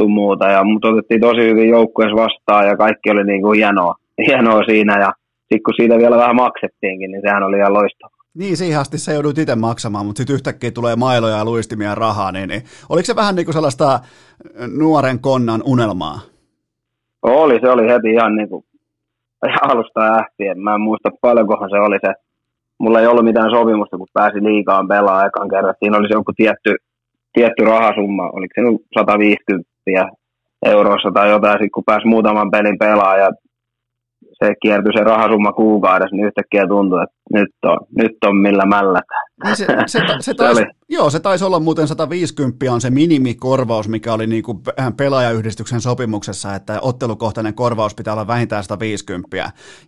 S3: sun muuta. Ja mut otettiin tosi hyvin joukkueessa vastaan ja kaikki oli niin kuin hienoa, hienoa siinä. Ja sitten kun siitä vielä vähän maksettiinkin, niin sehän oli ihan loistava.
S1: Niin, siihen asti se joudut itse maksamaan, mutta sitten yhtäkkiä tulee mailoja ja luistimia rahaa, niin, niin oliko se vähän niin kuin sellaista nuoren konnan unelmaa?
S3: Oli, se oli heti ihan niin kuin alusta lähtien. Mä en muista paljonkohan se oli se. Mulla ei ollut mitään sopimusta, kun pääsi liikaan pelaamaan ekan kerran. Siinä oli se joku tietty, tietty rahasumma, oliko se 150 eurossa tai jotain, sitten kun pääsi muutaman pelin pelaamaan ja se kiertyi se rahasumma kuukaudessa, niin yhtäkkiä tuntui, että nyt on, nyt on millä mällätään.
S1: Niin se, se, se, se, taisi, joo, se taisi olla muuten 150 on se minimikorvaus, mikä oli niin kuin pelaajayhdistyksen sopimuksessa, että ottelukohtainen korvaus pitää olla vähintään 150.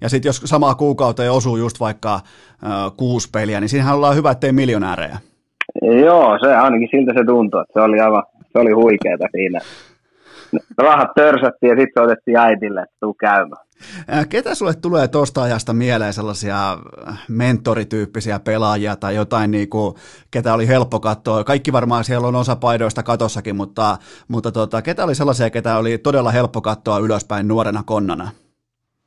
S1: Ja sitten jos samaa kuukautta osuu just vaikka äh, kuusi peliä, niin siinähän ollaan hyvä, ettei miljonäärejä.
S3: Joo, se ainakin siltä se tuntui, että se oli aivan, se oli huikeeta siinä. Rahat törsättiin ja sitten otettiin äitille, että tuu käymään.
S1: Ketä sulle tulee tuosta ajasta mieleen sellaisia mentorityyppisiä pelaajia tai jotain, niin kuin, ketä oli helppo katsoa? Kaikki varmaan siellä on osa paidoista katossakin, mutta, mutta tota, ketä oli sellaisia, ketä oli todella helppo katsoa ylöspäin nuorena konnana?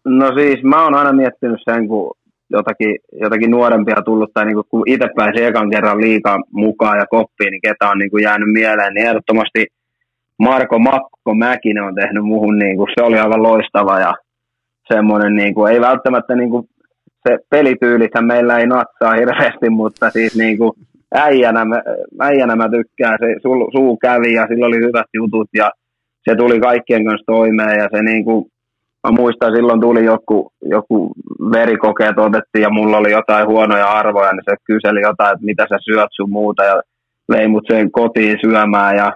S3: No siis mä oon aina miettinyt sen, kun jotakin, jotakin nuorempia tullut, tai niin kun itse pääsi ekan kerran liikaa mukaan ja koppiin, niin ketä on niin kuin jäänyt mieleen, niin ehdottomasti Marko Makko Mäkinen on tehnyt muuhun, niin kuin, se oli aivan loistava ja semmoinen, niin kuin, ei välttämättä niin kuin, se pelityylissä meillä ei natsaa hirveästi, mutta siis niin kuin, äijänä, mä, äijänä mä tykkään, se suu kävi ja sillä oli hyvät jutut ja se tuli kaikkien kanssa toimeen ja se niin kuin, mä muistan silloin tuli joku, joku verikokeet otettiin ja mulla oli jotain huonoja arvoja, niin se kyseli jotain, että mitä sä syöt sun muuta ja vei mut sen kotiin syömään ja,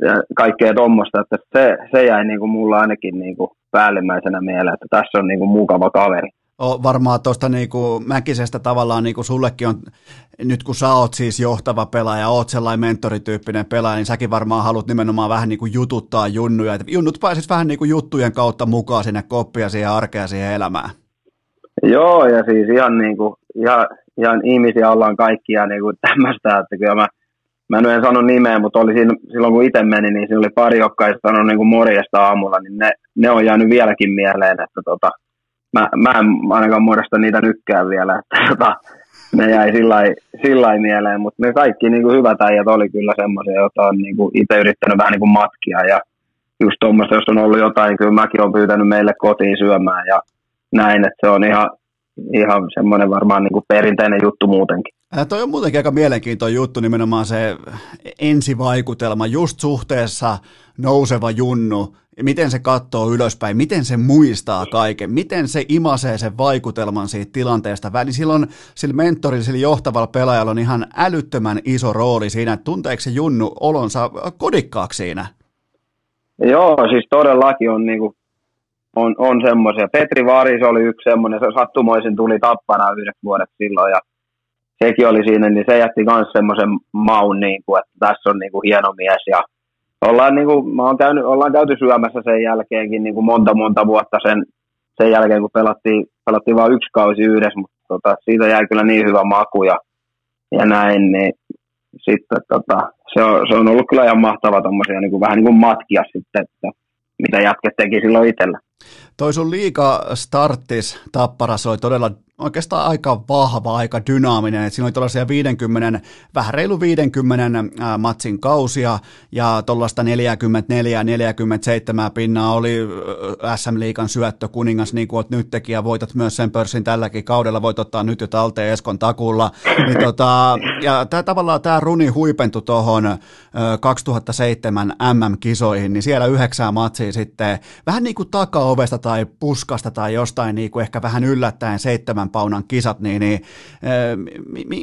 S3: ja kaikkea tuommoista, että se, se jäi niin kuin mulla ainakin niin kuin päällimmäisenä mieleen, että tässä on niin kuin mukava kaveri.
S1: O, varmaan tuosta niinku Mäkisestä tavallaan niinku sullekin on, nyt kun sä oot siis johtava pelaaja, oot sellainen mentorityyppinen pelaaja, niin säkin varmaan haluat nimenomaan vähän niinku jututtaa junnuja, että junnut pääsis vähän niinku juttujen kautta mukaan sinne koppia siihen arkea siihen elämään.
S3: Joo, ja siis ihan, niinku, ihan, ihan ihmisiä ollaan kaikkia niinku tämmöistä, että kyllä mä mä en sano nimeä, mutta oli siinä, silloin kun itse meni, niin siinä oli pari, jotka ei sanonut niin kuin morjesta aamulla, niin ne, ne on jäänyt vieläkin mieleen, että tota, mä, mä en ainakaan muodosta niitä nykkää vielä, että tota, ne jäi sillä mieleen, mutta ne kaikki niin kuin hyvät äijät oli kyllä semmoisia, joita on niin kuin itse yrittänyt vähän niin kuin matkia ja just tuommoista, jos on ollut jotain, kyllä mäkin olen pyytänyt meille kotiin syömään ja näin, että se on ihan, ihan semmoinen varmaan niin kuin perinteinen juttu muutenkin.
S1: Ää, toi on muutenkin aika mielenkiintoinen juttu, nimenomaan se ensivaikutelma just suhteessa nouseva junnu, miten se katsoo ylöspäin, miten se muistaa kaiken, miten se imasee sen vaikutelman siitä tilanteesta. Väli silloin sillä mentorilla, sillä johtavalla pelaajalla on ihan älyttömän iso rooli siinä, että tunteeko se junnu olonsa kodikkaaksi siinä?
S3: Joo, siis todellakin on, niin kuin, on, on semmoisia. Petri Varis oli yksi semmoinen, se sattumoisin tuli tappana yhdeksi vuodeksi silloin ja sekin oli siinä, niin se jätti myös semmoisen maun, niin kuin, että tässä on niin kuin hieno mies ja ollaan, niin kuin, mä oon käynyt, ollaan käyty syömässä sen jälkeenkin niin kuin monta monta vuotta sen, sen jälkeen, kun pelattiin, pelattiin vain yksi kausi yhdessä, mutta tota, siitä jäi kyllä niin hyvä maku ja, ja näin, niin sitten tota, se, on, se on ollut kyllä ihan mahtava tommosia, niin kuin, vähän niin kuin matkia sitten, että mitä jätket teki silloin itsellä.
S1: Toi sun liika starttis Tapparas oli todella oikeastaan aika vahva, aika dynaaminen, että siinä oli tuollaisia 50, vähän reilu 50 matsin kausia ja tuollaista 44-47 pinnaa oli SM Liikan syöttö kuningas, niin kuin nyt tekijä, voitat myös sen pörssin tälläkin kaudella, voit ottaa nyt jo talteen Eskon takulla, niin tota, ja tää, tavallaan tämä runi huipentui tuohon 2007 MM-kisoihin, niin siellä yhdeksää matsia sitten vähän niin kuin takaovesta tai puskasta tai jostain niin kuin ehkä vähän yllättäen seitsemän paunan kisat, niin, niin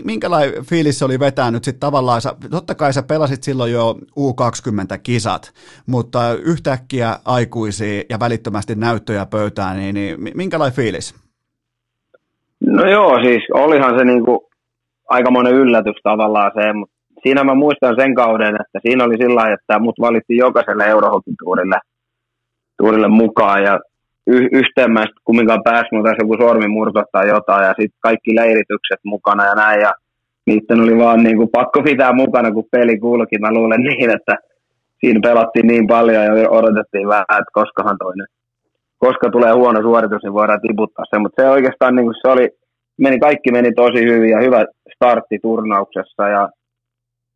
S1: minkälainen fiilis se oli vetää nyt sitten tavallaan, totta kai sä pelasit silloin jo U20-kisat, mutta yhtäkkiä aikuisia ja välittömästi näyttöjä pöytään, niin, niin minkälainen fiilis?
S3: No joo, siis olihan se niinku aikamoinen yllätys tavallaan se, mutta siinä mä muistan sen kauden, että siinä oli sillä että mut valittiin jokaiselle Eurohokituurille tuurille mukaan ja y- yhteen kumminkaan pääsi, mutta tässä joku sormimurto tai jotain ja sitten kaikki leiritykset mukana ja näin ja niiden oli vaan niin kuin pakko pitää mukana, kun peli kulki. Mä luulen niin, että siinä pelattiin niin paljon ja odotettiin vähän, että koskahan toinen, koska tulee huono suoritus, niin voidaan tiputtaa se. Mutta se oikeastaan niin kuin se oli, meni, kaikki meni tosi hyvin ja hyvä startti turnauksessa ja,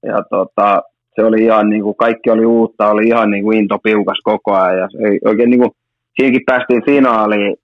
S3: ja tota, se oli ihan niin kuin, kaikki oli uutta, oli ihan niin kuin into piukas koko ajan ja se oikein niin kuin, siinäkin päästiin finaaliin,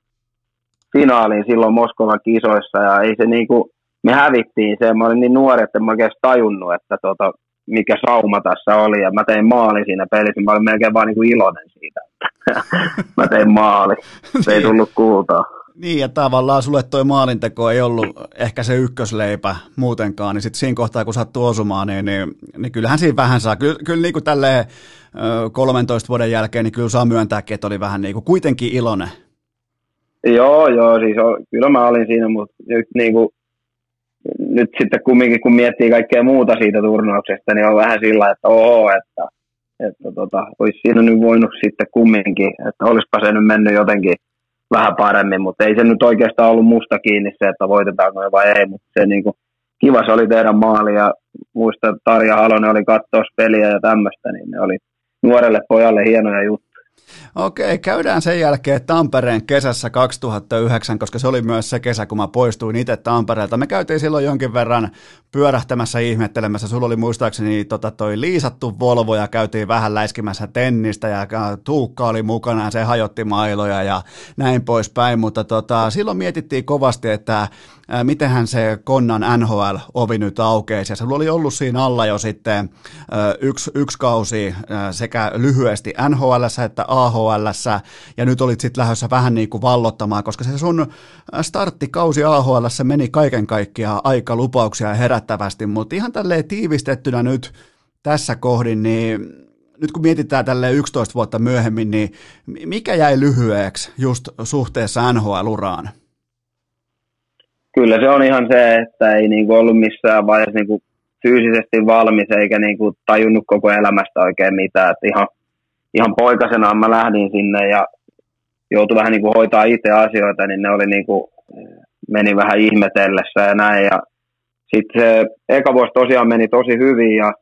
S3: finaaliin silloin Moskovan kisoissa ja ei se niin kuin, me hävittiin se, mä olin niin nuori, että mä oikein tajunnut, että tota, mikä sauma tässä oli, ja mä tein maali siinä pelissä, mä olin melkein vaan niin kuin iloinen siitä, että mä tein maali, se ei tullut kultaa.
S1: Niin, ja tavallaan sulle toi maalinteko ei ollut ehkä se ykkösleipä muutenkaan, niin sitten siinä kohtaa, kun sattuu osumaan, niin, niin, niin kyllähän siinä vähän saa. Kyllä, kyllä niin kuin tälleen 13 vuoden jälkeen, niin kyllä saa myöntääkin, että oli vähän niin kuin kuitenkin iloinen.
S3: Joo, joo, siis kyllä mä olin siinä, mutta nyt, niin kuin, nyt sitten kumminkin, kun miettii kaikkea muuta siitä turnauksesta, niin on vähän sillä, että oo, että, että tota, olisi siinä nyt voinut sitten kumminkin, että olisipa se nyt mennyt jotenkin – vähän paremmin, mutta ei se nyt oikeastaan ollut musta kiinni se, että voitetaanko vai ei, mutta se niin kuin, kiva se oli tehdä maali ja muista, että Tarja Halonen oli katsoa peliä ja tämmöistä, niin ne oli nuorelle pojalle hienoja juttuja.
S1: Okei, käydään sen jälkeen Tampereen kesässä 2009, koska se oli myös se kesä, kun mä poistuin itse Tampereelta. Me käytiin silloin jonkin verran pyörähtämässä ihmettelemässä. Sulla oli muistaakseni tota, toi liisattu Volvo ja käytiin vähän läiskimässä tennistä ja Tuukka oli mukana ja se hajotti mailoja ja näin poispäin. Mutta tota, silloin mietittiin kovasti, että mitenhän se Konnan NHL-ovi nyt aukeisi. Ja se oli ollut siinä alla jo sitten yksi, yksi kausi sekä lyhyesti NHL että AHL, ja nyt olit sitten lähdössä vähän niin kuin vallottamaan, koska se sun starttikausi AHL meni kaiken kaikkiaan aika lupauksia herättävästi, mutta ihan tälleen tiivistettynä nyt tässä kohdin, niin nyt kun mietitään tälle 11 vuotta myöhemmin, niin mikä jäi lyhyeksi just suhteessa NHL-uraan?
S3: kyllä se on ihan se, että ei niinku ollut missään vaiheessa niinku fyysisesti valmis eikä niinku tajunnut koko elämästä oikein mitään. Et ihan, ihan poikasena mä lähdin sinne ja joutui vähän niinku hoitaa itse asioita, niin ne oli niinku, meni vähän ihmetellessä ja näin. Ja sitten se eka vuosi tosiaan meni tosi hyvin ja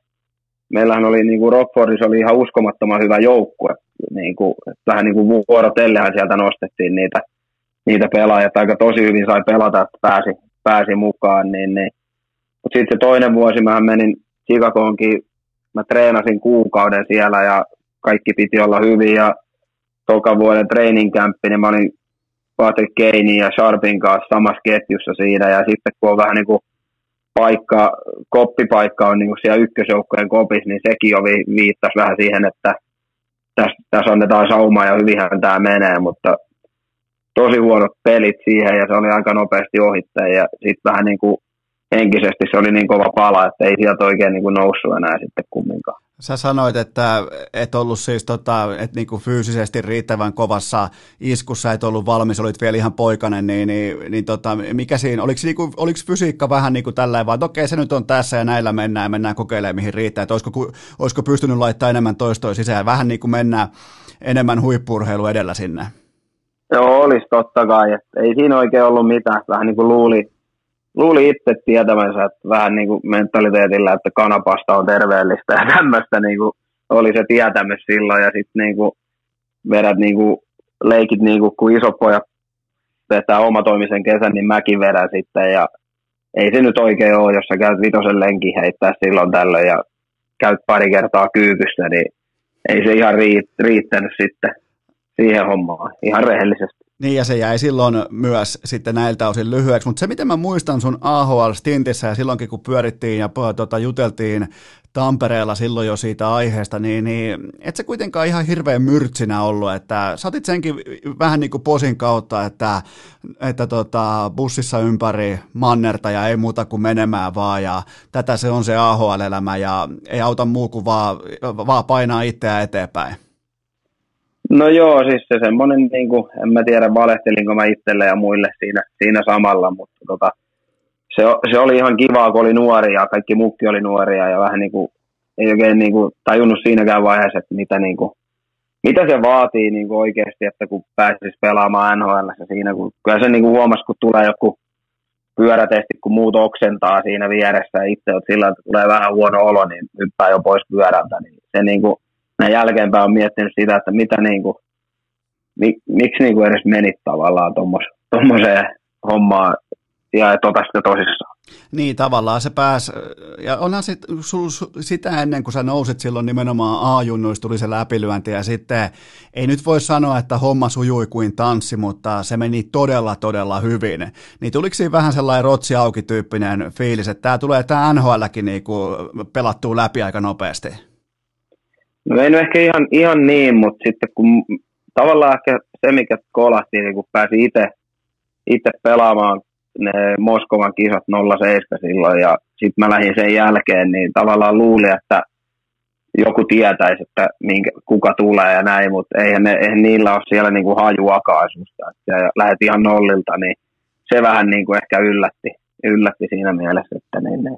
S3: meillähän oli niinku Rockfordissa oli ihan uskomattoman hyvä joukkue. Niinku, vähän niin kuin vuorotellehan sieltä nostettiin niitä niitä pelaajia, aika tosi hyvin sai pelata, että pääsi, pääsi mukaan. Niin, niin. Mutta sitten se toinen vuosi mä menin Chicagoonkin, mä treenasin kuukauden siellä ja kaikki piti olla hyvin ja toka vuoden training camp, niin mä olin Patrick Keinin ja Sharpin kanssa samassa ketjussa siinä ja sitten kun on vähän niin kuin paikka, koppipaikka on niin kuin siellä ykkösjoukkojen kopissa, niin sekin jo viittasi vähän siihen, että tässä, tässä annetaan saumaa ja hyvinhän tämä menee, mutta tosi huonot pelit siihen ja se oli aika nopeasti ohittaja ja sitten vähän niin kuin henkisesti se oli niin kova pala, että ei sieltä oikein niin kuin noussut enää sitten kumminkaan.
S1: Sä sanoit, että et ollut siis tota, et niinku fyysisesti riittävän kovassa iskussa, et ollut valmis, olit vielä ihan poikainen, niin, niin, niin tota, mikä siinä, oliko, niinku, oliko fysiikka vähän niin kuin tällä vaan, että okei se nyt on tässä ja näillä mennään ja mennään kokeilemaan mihin riittää, että olisiko, olisiko pystynyt laittamaan enemmän toistoja sisään, vähän niin kuin mennään enemmän huippurheilu edellä sinne?
S3: Joo, olisi totta kai. Että ei siinä oikein ollut mitään. Vähän niin kuin luuli, luuli itse tietämänsä, että vähän niin kuin mentaliteetillä, että kanapasta on terveellistä ja tämmöistä niin kuin oli se tietämys silloin. Ja sitten niin kuin vedät niin kuin, leikit niin kuin, kun pojat vetää omatoimisen kesän, niin mäkin vedän sitten. Ja ei se nyt oikein ole, jos sä käyt vitosen lenki heittää silloin tällöin ja käyt pari kertaa kyykyssä, niin ei se ihan riittänyt sitten siihen hommaan, ihan rehellisesti.
S1: Niin ja se jäi silloin myös sitten näiltä osin lyhyeksi, mutta se miten mä muistan sun AHL-stintissä ja silloinkin kun pyörittiin ja tota, juteltiin Tampereella silloin jo siitä aiheesta, niin, niin et se kuitenkaan ihan hirveän myrtsinä ollut, että sä otit senkin vähän niin kuin posin kautta, että, että tota, bussissa ympäri mannerta ja ei muuta kuin menemään vaan ja tätä se on se AHL-elämä ja ei auta muu kuin vaan, vaan painaa itseä eteenpäin.
S3: No joo, siis se semmoinen, niin kuin, en mä tiedä valehtelinko mä itselle ja muille siinä, siinä samalla, mutta tota, se, se, oli ihan kivaa, kun oli nuoria, kaikki mukki oli nuoria ja vähän niin kuin, ei oikein niin kuin, tajunnut siinäkään vaiheessa, että mitä, niin kuin, mitä se vaatii niin kuin oikeasti, että kun pääsisi pelaamaan NHL siinä, kun kyllä se niin kuin huomasi, kun tulee joku pyörätesti, kun muut oksentaa siinä vieressä ja itse olet sillä, että tulee vähän huono olo, niin hyppää jo pois pyörältä, niin se niin kuin, näin jälkeenpäin on miettinyt sitä, että mitä niin kuin, mik, miksi niin kuin edes menit tavallaan tuommoiseen hommaan ja et ota sitä tosissaan.
S1: Niin, tavallaan se pääs, ja onhan sit, sul, sitä ennen kuin sä nousit silloin nimenomaan A-junnuista tuli se läpilyönti, ja sitten ei nyt voi sanoa, että homma sujui kuin tanssi, mutta se meni todella, todella hyvin. Niin tuliko siinä vähän sellainen rotsi auki tyyppinen fiilis, että tämä tulee tämä NHLkin niinku pelattua läpi aika nopeasti?
S3: No ei nyt ehkä ihan, ihan niin, mutta sitten kun tavallaan ehkä se, mikä kolahti, niin kun pääsi itse itse pelaamaan ne Moskovan kisat 07 silloin ja sitten mä lähdin sen jälkeen, niin tavallaan luulin, että joku tietäisi, että minkä, kuka tulee ja näin, mutta eihän, ne, eihän niillä ole siellä niinku hajuakaan Ja, ja lähdet ihan nollilta, niin se vähän niinku ehkä yllätti, yllätti siinä mielessä, että niin, niin.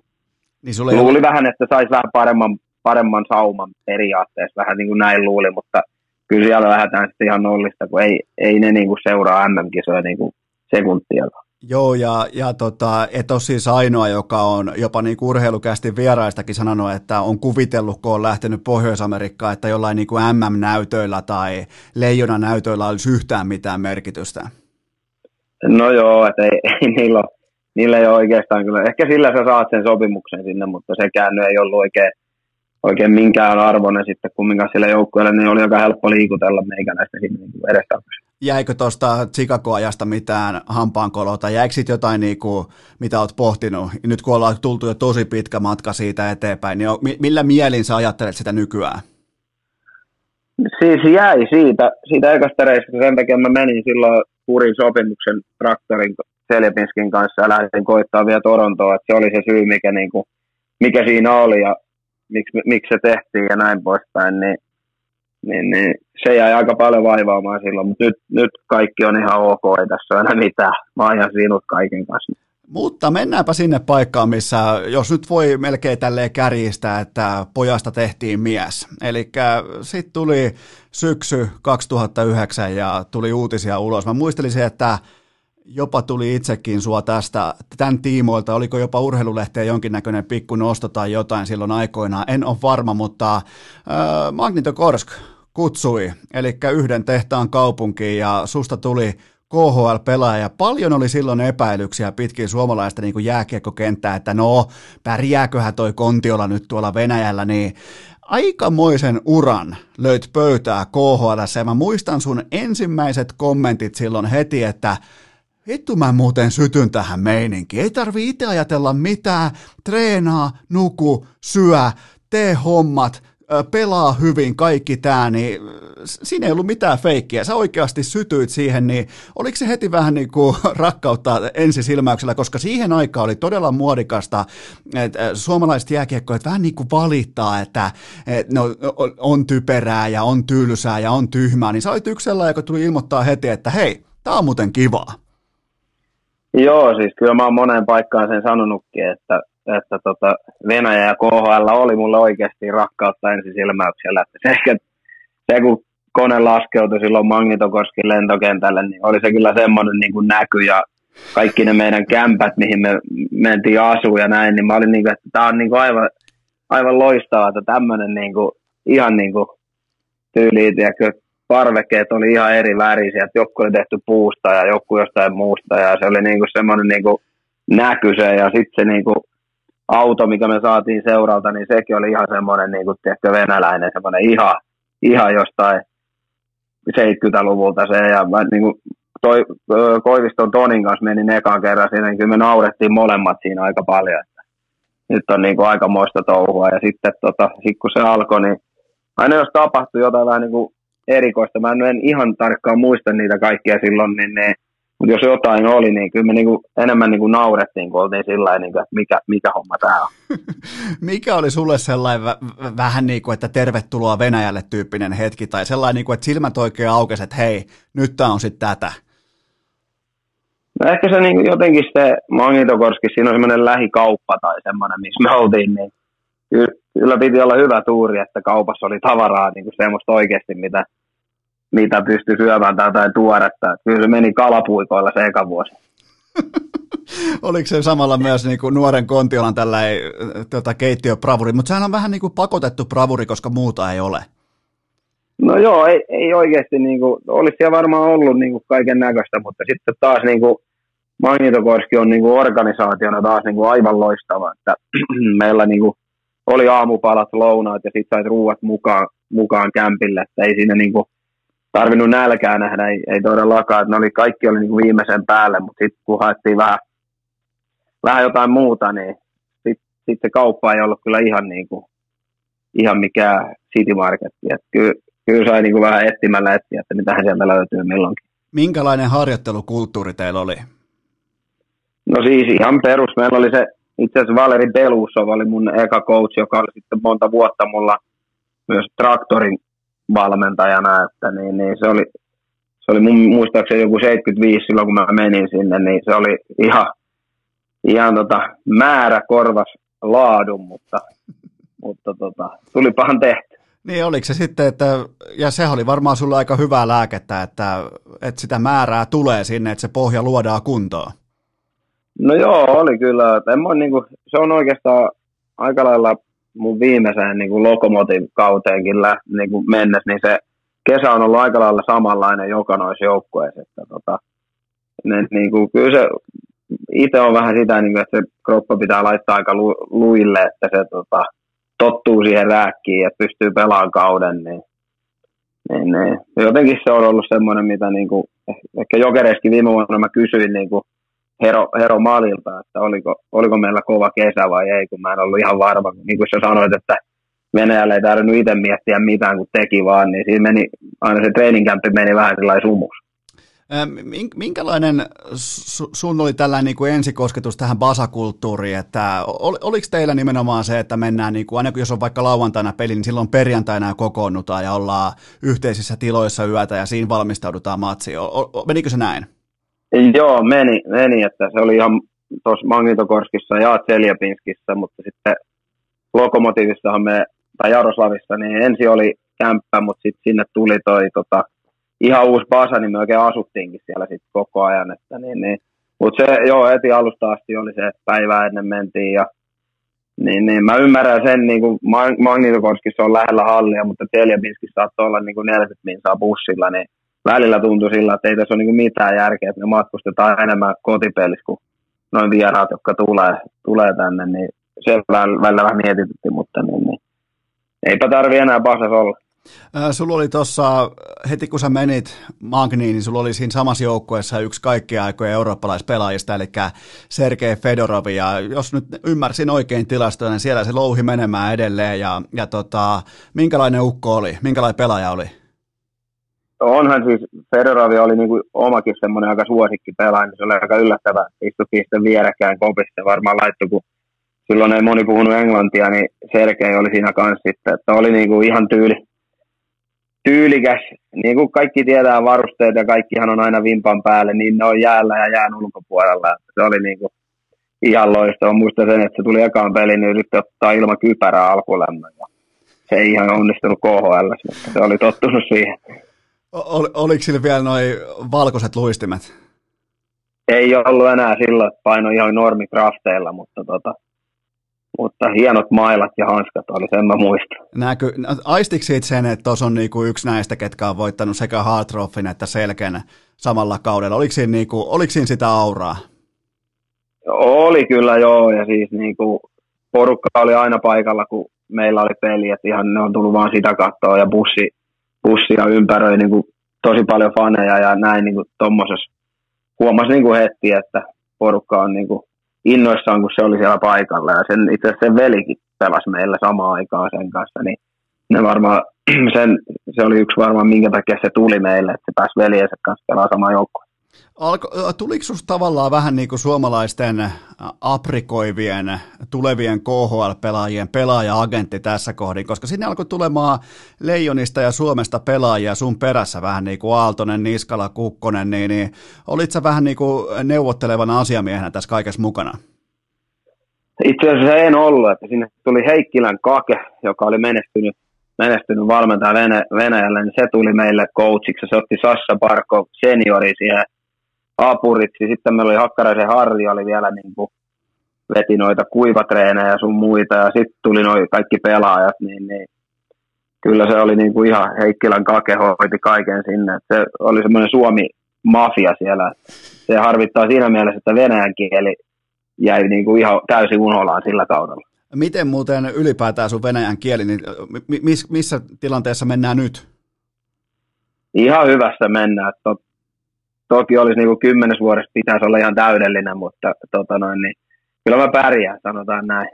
S3: Niin sulle luuli ei... vähän, että saisi vähän paremman, paremman sauman periaatteessa, vähän niin kuin näin luuli, mutta kyllä siellä lähdetään sitten ihan nollista, kun ei, ei ne niin kuin seuraa MM-kisoja niin kuin sekuntia.
S1: Joo, ja, ja tota, et ole siis ainoa, joka on jopa niin urheilukästi vieraistakin sanonut, että on kuvitellut, kun on lähtenyt Pohjois-Amerikkaan, että jollain niin kuin MM-näytöillä tai leijona-näytöillä olisi yhtään mitään merkitystä.
S3: No joo, että ei, ei niillä, ole, niillä ei ole oikeastaan kyllä. Ehkä sillä sä saat sen sopimuksen sinne, mutta sekään ei ollut oikein, oikein minkään arvoinen sitten kumminkaan sillä joukkueella, niin oli aika helppo liikutella meikäläistä sinne niin edestä.
S1: Jäikö tuosta Chicago-ajasta mitään hampaankoloa, jäikö sitten jotain, niin kuin, mitä olet pohtinut, nyt kun ollaan tultu jo tosi pitkä matka siitä eteenpäin, niin millä mielin sä ajattelet sitä nykyään?
S3: Siis jäi siitä, siitä ekasta reissusta, sen takia mä menin silloin purin sopimuksen traktorin Seljepinskin kanssa ja lähdin koittaa vielä Torontoa, että se oli se syy, mikä, niin kuin, mikä siinä oli. Ja miksi, miksi se tehtiin ja näin poispäin, niin niin, niin se jäi aika paljon vaivaamaan silloin, mutta nyt, nyt kaikki on ihan ok, ei tässä ole mitään. Mä oon ihan sinut kaiken kanssa.
S1: Mutta mennäänpä sinne paikkaan, missä jos nyt voi melkein tälleen kärjistää, että pojasta tehtiin mies. Eli sitten tuli syksy 2009 ja tuli uutisia ulos. Mä muistelisin, että jopa tuli itsekin sua tästä, tämän tiimoilta, oliko jopa urheilulehteen jonkinnäköinen pikku nosto tai jotain silloin aikoinaan, en ole varma, mutta äh, Magnitokorsk kutsui, eli yhden tehtaan kaupunkiin ja susta tuli KHL-pelaaja. Paljon oli silloin epäilyksiä pitkin suomalaista niin kuin jääkiekkokenttää, että no, pärjääköhän toi Kontiola nyt tuolla Venäjällä, niin aikamoisen uran löyt pöytää KHL. Ja mä muistan sun ensimmäiset kommentit silloin heti, että Vittu mä muuten sytyn tähän meininkiin. Ei tarvi itse ajatella mitään. Treenaa, nuku, syö, tee hommat, pelaa hyvin, kaikki tämä, niin siinä ei ollut mitään feikkiä. Sä oikeasti sytyit siihen, niin oliko se heti vähän niin kuin rakkautta ensisilmäyksellä, koska siihen aikaan oli todella muodikasta, että suomalaiset jääkiekkoit vähän niin kuin valittaa, että, no, on typerää ja on tylsää ja on tyhmää, niin sä olit yksi sellainen, joka tuli ilmoittaa heti, että hei, tää on muuten kivaa.
S3: Joo, siis kyllä mä oon moneen paikkaan sen sanonutkin, että että tota, Venäjä ja KHL oli mulle oikeasti rakkautta ensisilmäyksellä. Että se, ehkä, se, kun kone laskeutui silloin Magnitokoskin lentokentälle, niin oli se kyllä semmoinen niin kuin näky ja kaikki ne meidän kämpät, mihin me mentiin asuun ja näin, niin mä olin niin kuin, että tämä on niin kuin aivan, aivan loistavaa, että tämmöinen niin kuin, ihan niin kuin tyyliin, tiedätkö, parvekkeet oli ihan eri värisiä, että joku oli tehty puusta ja joku jostain muusta ja se oli niin kuin semmoinen niin kuin näky se ja sitten se niin kuin auto, mikä me saatiin seuralta, niin sekin oli ihan semmoinen niin kuin, tiedätkö, venäläinen, semmoinen ihan, ihan jostain 70-luvulta se, ja mä, niin kuin, toi, Koiviston Tonin kanssa meni ekan kerran siinä, niin kyllä me naurettiin molemmat siinä aika paljon. Että nyt on niin kuin aikamoista touhua. Ja sitten tota, sit kun se alkoi, niin aina jos tapahtui jotain vähän niin kuin erikoista, mä en ihan tarkkaan muista niitä kaikkia silloin, niin ne, mutta jos jotain oli, niin kyllä me niinku enemmän niinku naurettiin, kun oltiin sillä niin että mikä, mikä homma tämä on.
S1: mikä oli sulle sellainen v- vähän niin kuin, että tervetuloa Venäjälle tyyppinen hetki, tai sellainen, niin kuin, että silmät oikein aukesi, että hei, nyt tämä on sitten tätä?
S3: No ehkä se niin jotenkin se Magnitokorski, siinä on semmoinen lähikauppa tai semmoinen, missä me oltiin, niin kyllä piti olla hyvä tuuri, että kaupassa oli tavaraa niin kuin semmoista oikeasti, mitä, mitä pystyi syömään tai jotain tuoretta. Kyllä se meni kalapuikoilla se eka vuosi.
S1: Oliko se samalla myös niin kuin nuoren Kontiolan tällä tota, keittiöpravuri, mutta sehän on vähän niin kuin pakotettu bravuri, koska muuta ei ole.
S3: No joo, ei, ei oikeasti, niin kuin, olisi siellä varmaan ollut niin kuin kaiken näköistä, mutta sitten taas niin kuin, Magnitokorski on niin kuin organisaationa taas niin kuin aivan loistava, että meillä niin kuin, oli aamupalat, lounaat ja sitten sait ruuat mukaan, mukaan kämpille, että ei siinä niin kuin, tarvinnut nälkää nähdä, ei, ei todellakaan, että ne oli, kaikki oli niin kuin viimeisen päälle, mutta sitten kun haettiin vähän, vähän jotain muuta, niin sitten sit se kauppa ei ollut kyllä ihan, niin kuin, ihan mikään city marketti, että kyllä, kyllä sai niin kuin vähän etsimällä etsiä, että mitä sieltä löytyy milloinkin.
S1: Minkälainen harjoittelukulttuuri teillä oli?
S3: No siis ihan perus. Meillä oli se, itse asiassa Valeri Belusov oli mun eka coach, joka oli sitten monta vuotta mulla myös traktorin valmentajana, että niin, niin se oli, se oli mun muistaakseni joku 75 silloin, kun mä menin sinne, niin se oli ihan, ihan tota, määrä korvas laadun, mutta, mutta tota, pahan tehty.
S1: Niin oliko se sitten, että, ja se oli varmaan sulla aika hyvää lääkettä, että, että sitä määrää tulee sinne, että se pohja luodaan kuntoon.
S3: No joo, oli kyllä. En mä, niin kuin, se on oikeastaan aika lailla mun viimeiseen niin kuin lokomotiivikauteenkin niin mennessä, niin se kesä on ollut aika lailla samanlainen joka noissa joukkueissa. Että, tota, ne, kuin, kyllä se itse on vähän sitä, niin kuin, että se kroppa pitää laittaa aika lu, luille, että se tota, tottuu siihen rääkkiin, että pystyy pelaamaan kauden, niin, niin, niin. jotenkin se on ollut semmoinen, mitä niin kuin, ehkä jokereiskin viime vuonna mä kysyin niin kuin, Hero, Hero Malilta, että oliko, oliko meillä kova kesä vai ei, kun mä en ollut ihan varma. Niin kuin sä sanoit, että Venäjällä ei tarvinnut itse miettiä mitään, kun teki vaan, niin siinä meni, aina se treeninkämpi meni vähän sellainen sumus.
S1: Minkälainen sun oli tällainen niin kuin ensikosketus tähän basakulttuuriin, että ol, oliko teillä nimenomaan se, että mennään, niin kuin, aina jos on vaikka lauantaina peli, niin silloin perjantaina kokoonnutaan ja ollaan yhteisissä tiloissa yötä ja siinä valmistaudutaan matsiin. Menikö se näin?
S3: Joo, meni, meni, että se oli ihan tuossa Magnitokorskissa ja Tseljapinskissä, mutta sitten Lokomotiivissahan me, tai Jaroslavissa, niin ensin oli kämppä, mutta sitten sinne tuli toi tota, ihan uusi basa, niin me oikein asuttiinkin siellä sitten koko ajan. Että niin, niin. Mutta se joo, heti alusta asti oli se, että päivää ennen mentiin ja niin, niin mä ymmärrän sen, niin kuin Magnitokorskissa on lähellä hallia, mutta Tjeljabinskissä saattoi olla niin kuin 40 minsaa bussilla, niin välillä tuntui sillä, että ei tässä ole niin mitään järkeä, että me matkustetaan enemmän kotipelissä kuin noin vieraat, jotka tulee, tulee tänne, niin se välillä vähän mietitytti, mutta niin, niin. eipä tarvi enää pasas olla.
S1: Sulla oli tuossa, heti kun sä menit Magniin, niin sulla oli siinä samassa joukkueessa yksi kaikkien aikojen eurooppalaispelaajista, eli Sergei Fedorov, ja jos nyt ymmärsin oikein tilastoja, niin siellä se louhi menemään edelleen, ja, ja tota, minkälainen ukko oli, minkälainen pelaaja oli?
S3: Onhan siis Federavi oli niin kuin omakin semmoinen aika suosikki pelaaja, niin se oli aika yllättävä. Istuttiin sitten vierekkäin kopissa varmaan laittu, kun silloin ei moni puhunut englantia, niin Sergei oli siinä kanssa sitten, että oli niin kuin ihan tyyli, tyylikäs. Niin kuin kaikki tietää varusteet ja kaikkihan on aina vimpan päälle, niin ne on jäällä ja jään ulkopuolella. Se oli niin kuin ihan loistava. Muistan sen, että se tuli ekaan peliin, niin yritti ottaa ilman kypärää alkulämmön. Se ei ihan onnistunut KHL, mutta se oli tottunut siihen.
S1: Ol, oliko sillä vielä noin valkoiset luistimet?
S3: Ei ollut enää silloin, että paino ihan normikrafteilla, mutta, tota, mutta hienot mailat ja hanskat oli, sen mä muistan.
S1: Näky, aistiko siitä sen, että tuossa on niinku yksi näistä, ketkä on voittanut sekä Hartroffin että Selken samalla kaudella? Oliko siinä, niinku, oliko siinä sitä auraa?
S3: Oli kyllä joo, ja siis niinku, porukka oli aina paikalla, kun meillä oli peli, että ihan ne on tullut vaan sitä kattoa ja bussi, bussia ympäröi niin kuin tosi paljon faneja ja näin niin kuin. Huomasi niin kuin heti, että porukka on niin kuin innoissaan, kun se oli siellä paikalla. Ja sen, itse asiassa sen velikin pelasi meillä samaan aikaan sen kanssa, niin ne varmaan, sen, se oli yksi varmaan, minkä takia se tuli meille, että se pääsi veljensä kanssa pelaamaan samaan joukkoon.
S1: Alko, tuliko sinusta tavallaan vähän niin kuin suomalaisten aprikoivien tulevien KHL-pelaajien pelaaja-agentti tässä kohdin, koska sinne alkoi tulemaan Leijonista ja Suomesta pelaajia sun perässä vähän niin kuin Aaltonen, Niskala, Kukkonen, niin, niin olit sä vähän niin kuin neuvottelevana asiamiehenä tässä kaikessa mukana?
S3: Itse asiassa en ollut, että sinne tuli Heikkilän Kake, joka oli menestynyt, menestynyt valmentaja Venäjällä, niin se tuli meille coachiksi. Se otti Sassa Parko seniori siihen apuriksi. Sitten meillä oli Hakkaraisen Harri, oli vielä niin kuin veti noita kuivatreenejä ja sun muita, ja sitten tuli noin kaikki pelaajat, niin, niin kyllä se oli niin kuin ihan Heikkilän kake hoiti kaiken sinne. Se oli semmoinen Suomi-mafia siellä. Se harvittaa siinä mielessä, että venäjän kieli jäi niin kuin ihan täysin unolaan sillä kaudella.
S1: Miten muuten ylipäätään sun venäjän kieli, niin missä tilanteessa mennään nyt?
S3: Ihan hyvässä mennään. Toki olisi niin kuin kymmenes vuodessa pitäisi olla ihan täydellinen, mutta tota noin, niin kyllä mä pärjään, sanotaan näin.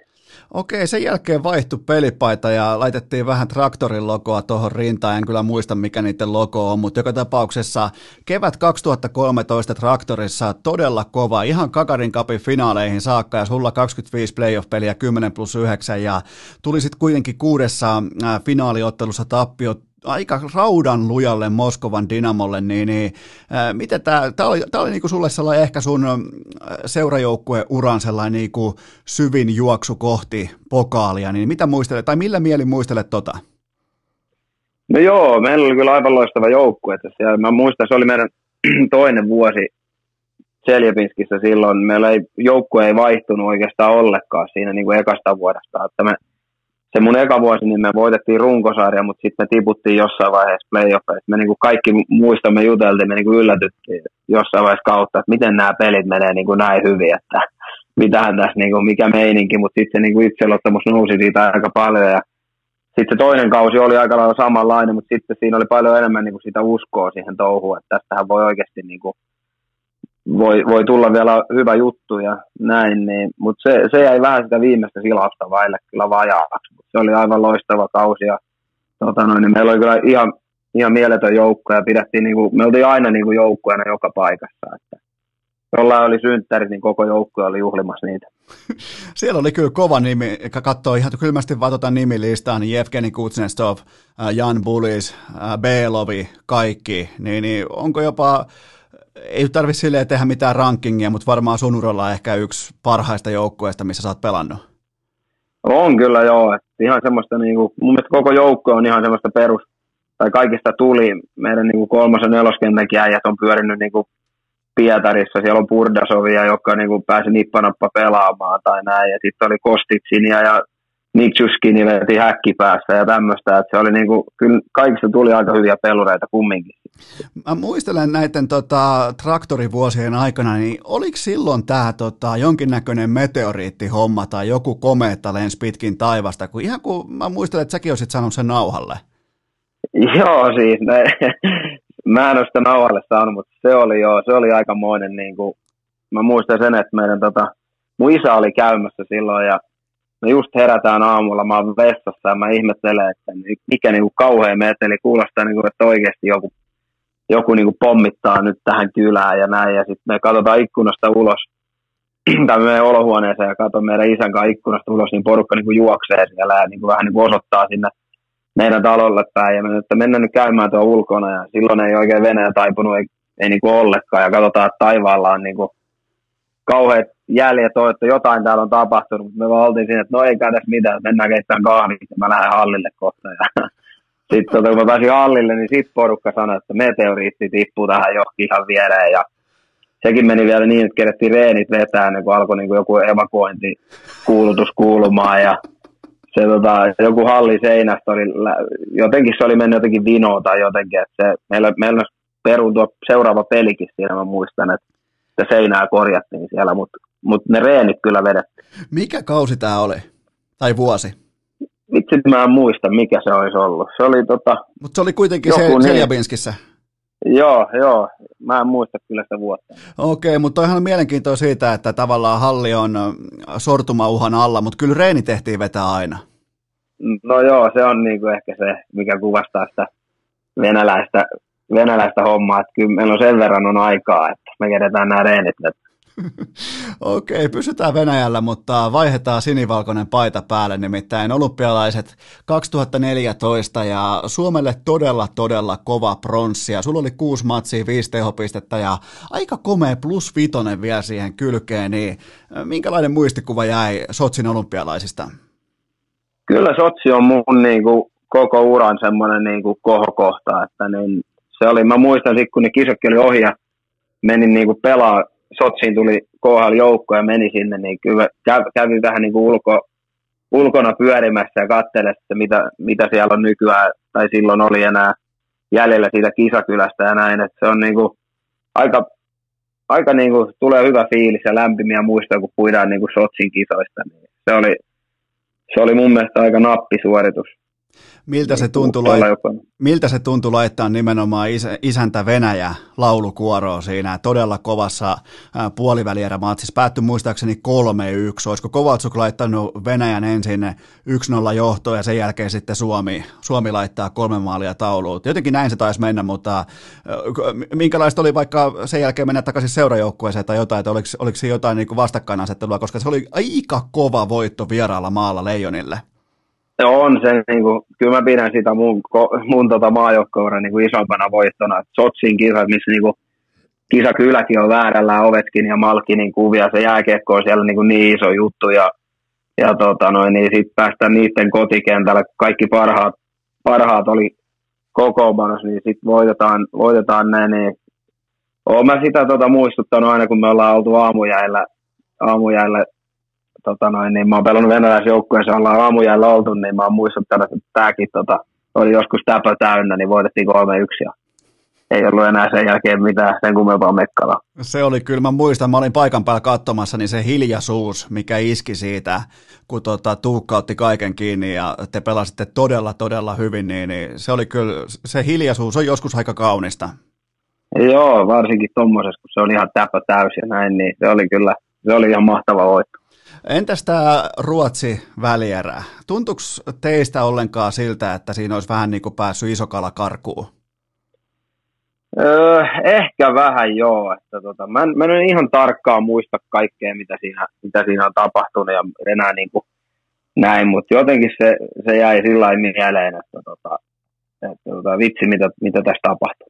S1: Okei, sen jälkeen vaihtui pelipaita ja laitettiin vähän traktorin logoa tuohon rintaan. En kyllä muista, mikä niiden logo on, mutta joka tapauksessa kevät 2013 traktorissa todella kova. Ihan Kakarin kapin finaaleihin saakka ja sulla 25 playoff-peliä 10 plus 9 ja tuli sitten kuitenkin kuudessa finaaliottelussa tappio aika raudan lujalle Moskovan Dynamolle, niin, niin ää, miten tämä, tämä oli, tämä oli niin kuin sulle sellainen ehkä sun seurajoukkueen uran sellainen niin kuin syvin juoksu kohti pokaalia, niin mitä muistelet, tai millä mieli muistelet tota?
S3: No joo, meillä oli kyllä aivan loistava joukkue, että mä muistan, se oli meidän toinen vuosi Seljepinskissä silloin, meillä ei, joukkue ei vaihtunut oikeastaan ollenkaan siinä niin kuin ekasta vuodesta, että me se mun eka vuosi, niin me voitettiin runkosarja, mutta sitten me tiputtiin jossain vaiheessa playoffeissa. Me niinku kaikki muistamme juteltiin, me niinku yllätyttiin jossain vaiheessa kautta, että miten nämä pelit menee niinku näin hyvin, että mitähän tässä, niinku, mikä meininki, mutta sitten se niinku itseluottamus nousi siitä aika paljon ja sitten se toinen kausi oli aika lailla samanlainen, mutta sitten siinä oli paljon enemmän niinku sitä uskoa siihen touhuun, että tästähän voi oikeasti niinku voi, voi tulla vielä hyvä juttu ja näin, niin, mutta se, se jäi vähän sitä viimeistä silausta vaille kyllä vajaaksi, se oli aivan loistava kausi ja tota noin, niin meillä oli kyllä ihan, ihan mieletön joukko ja pidettiin, niin kuin, me oltiin aina niin kuin joukkueena joka paikassa, että jollain oli synttärit, niin koko joukko oli juhlimassa niitä.
S1: Siellä oli kyllä kova nimi, katsoo ihan kylmästi vaan tuota nimilistaa, niin Jevgeni Kutsnestov, Jan Bulis, Belovi, kaikki, niin, niin onko jopa ei tarvitse silleen tehdä mitään rankingia, mutta varmaan sun uralla ehkä yksi parhaista joukkueista, missä sä oot pelannut.
S3: On kyllä joo, ihan semmoista, niin kuin, mun mielestä koko joukko on ihan semmoista perus, tai kaikista tuli, meidän niin kuin kolmas- ja neloskentänkin äijät on pyörinyt kuin Pietarissa, siellä on Purdasovia, joka kuin pääsi nippanappa pelaamaan tai näin, ja sitten oli Kostitsinia ja Nitsuskini veti häkkipäässä ja tämmöistä, että se oli niinku, kyllä kaikista tuli aika hyviä pelureita kumminkin.
S1: Mä muistelen näiden tota, traktorivuosien aikana, niin oliko silloin tämä tota, jonkinnäköinen meteoriittihomma tai joku komeetta lensi pitkin taivasta, kun ihan kun mä muistelen, että säkin olisit sanonut sen nauhalle.
S3: Joo, siis ne, mä en ole sitä nauhalle saanut, mutta se oli joo, se oli aikamoinen, niin kuin, mä muistan sen, että meidän tota, mun isä oli käymässä silloin ja me just herätään aamulla, mä oon vessassa ja mä ihmettelen, että mikä niinku kauhean meteli, kuulostaa niinku, että oikeasti joku, joku niinku pommittaa nyt tähän kylään ja näin, ja sitten me katsotaan ikkunasta ulos, tai me olohuoneeseen ja katson meidän isän kanssa ikkunasta ulos, niin porukka niinku juoksee siellä ja niinku vähän niinku osoittaa sinne meidän talolle päin, ja me että mennään nyt käymään tuo ulkona, ja silloin ei oikein Venäjä taipunut, ei, ei niinku ollenkaan, ja katsotaan, että taivaalla on niinku kauheat jäljet on, että jotain täällä on tapahtunut, mutta me vaan oltiin siinä, että no ei tässä mitään, mennään keittämään kahvit ja mä lähden hallille kohta. Ja sitten tota, kun mä pääsin hallille, niin sitten porukka sanoi, että meteoriitti tippuu tähän johonkin ihan viereen ja sekin meni vielä niin, että kerettiin reenit vetää, niin kun alkoi niin kuin joku evakuointikuulutus kuulumaan ja se tota, joku halli seinästä oli, jotenkin se oli mennyt jotenkin vinoa tai jotenkin, että se, meillä, meillä peruun tuo seuraava pelikin siinä, mä muistan, että sitä seinää korjattiin siellä, mutta mut ne reenit kyllä vedettiin.
S1: Mikä kausi tämä oli? Tai vuosi?
S3: Vitsi, mä en muista, mikä se olisi ollut. Se oli tota...
S1: Mutta se oli kuitenkin se, niin. Seljabinskissä.
S3: Joo, joo. Mä en muista kyllä sitä vuotta.
S1: Okei, mutta on ihan mielenkiintoista siitä, että tavallaan halli on sortumauhan alla, mutta kyllä reeni tehtiin vetää aina.
S3: No joo, se on niinku ehkä se, mikä kuvastaa sitä venäläistä, venäläistä hommaa, että kyllä meillä on sen verran on aikaa, että me kedetään nämä reenit
S1: Okei, pysytään Venäjällä, mutta vaihdetaan sinivalkoinen paita päälle, nimittäin olympialaiset 2014 ja Suomelle todella, todella kova pronssi. Ja sulla oli kuusi matsia, viisi tehopistettä ja aika komea plus vitonen vielä siihen kylkeen, niin minkälainen muistikuva jäi Sotsin olympialaisista?
S3: Kyllä Sotsi on mun niin kuin, koko uran semmoinen niin kuin, kohokohta, että niin, se oli, mä muistan sitten kun ne kisokki oli ohi ja menin niin kuin, pelaa Sotsiin tuli KHL-joukko ja meni sinne, niin kyllä kävi vähän niin kuin ulko, ulkona pyörimässä ja katsele, että mitä, mitä siellä on nykyään, tai silloin oli enää jäljellä siitä kisakylästä ja näin, että se on niin kuin aika, aika niin kuin, tulee hyvä fiilis ja lämpimiä muistoja, kun puidaan niin kuin Sotsin kisoista, niin se oli, se oli mun mielestä aika nappisuoritus.
S1: Miltä se, tuntui laittaa, miltä se tuntui laittaa nimenomaan isä, isäntä Venäjä laulukuoroon siinä todella kovassa puolivälierämatsissa? Päättyi muistaakseni 3-1. Olisiko Kovaltsuk laittanut Venäjän ensin 1-0 johtoon ja sen jälkeen sitten Suomi, Suomi laittaa kolme maalia tauluun? Jotenkin näin se taisi mennä, mutta minkälaista oli vaikka sen jälkeen mennä takaisin seurajoukkueeseen tai jotain, että oliko, oliko se jotain niin vastakkainasettelua, koska se oli aika kova voitto vieraalla maalla Leijonille?
S3: On se, niin kuin, kyllä mä pidän sitä mun, mun tota maajoukkoura niin isompana voittona. Sotsin kisat, missä niin kuin, kisakylläkin on väärällä Ovetskin ja Malkinin kuvia, se jääkiekko on siellä niin, kuin niin iso juttu ja, ja tota noin, niin sitten päästään niiden kotikentällä, kaikki parhaat, parhaat oli kokoonpanossa, niin sitten voitetaan, voitetaan ne, niin olen mä sitä tota muistuttanut aina, kun me ollaan oltu aamujäillä, aamujäillä tota noin, niin mä oon pelannut venäläisjoukkueessa, ollaan aamujäällä oltu, niin mä oon muistuttanut, että tämäkin tota, oli joskus täpä täynnä, niin voitettiin 3-1 ja ei ollut enää sen jälkeen mitään sen kummempaa mekkala.
S1: Se oli kyllä, mä muistan, mä olin paikan päällä katsomassa, niin se hiljaisuus, mikä iski siitä, kun tota, Tuukka otti kaiken kiinni ja te pelasitte todella, todella hyvin, niin, niin se oli kyllä, se hiljaisuus on joskus aika kaunista.
S3: Joo, varsinkin tuommoisessa, kun se oli ihan täpä täys ja näin, niin se oli kyllä, se oli ihan mahtava voitto.
S1: Entäs tämä Ruotsi-välierä? Tuntuuko teistä ollenkaan siltä, että siinä olisi vähän niin kuin päässyt iso kala karkuun?
S3: Öö, ehkä vähän joo. Että tota, mä, en, mä en ihan tarkkaan muista kaikkea, mitä siinä, mitä siinä on tapahtunut ja enää niin kuin näin, mutta jotenkin se, se jäi sillä mieleen, että, tota, että tota, vitsi, mitä, mitä tässä tapahtuu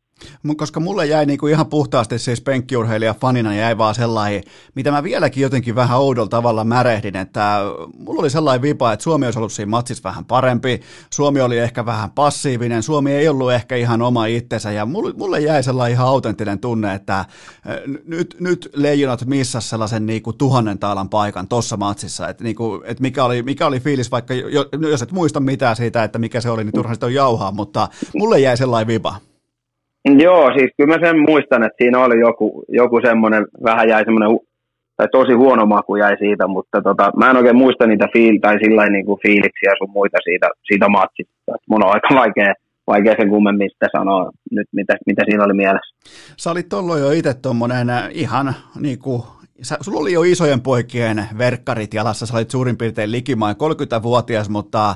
S1: koska mulle jäi niinku ihan puhtaasti siis penkkiurheilija fanina jäi vaan sellainen, mitä mä vieläkin jotenkin vähän oudolla tavalla märehdin, että mulla oli sellainen vipa, että Suomi olisi ollut siinä matsissa vähän parempi, Suomi oli ehkä vähän passiivinen, Suomi ei ollut ehkä ihan oma itsensä ja mulle, jäi sellainen ihan autenttinen tunne, että nyt, nyt leijonat missas sellaisen niinku tuhannen taalan paikan tuossa matsissa, että, niinku, että mikä, oli, mikä oli fiilis, vaikka jos et muista mitään siitä, että mikä se oli, niin turha sitä on jauhaa, mutta mulle jäi sellainen vipa.
S3: Joo, siis kyllä mä sen muistan, että siinä oli joku, joku semmoinen, vähän jäi semmoinen, tai tosi huono maku jäi siitä, mutta tota, mä en oikein muista niitä fiil, tai sillä niin kuin fiiliksiä sun muita siitä, siitä matsista. Mun on aika vaikea, vaikea sen kummemmin sanoa nyt, mitä, mitä siinä oli mielessä.
S1: Sä olit tuolloin jo itse tuommoinen ihan niin kuin Sä, sulla oli jo isojen poikien verkkarit jalassa, sä olit suurin piirtein likimain 30-vuotias, mutta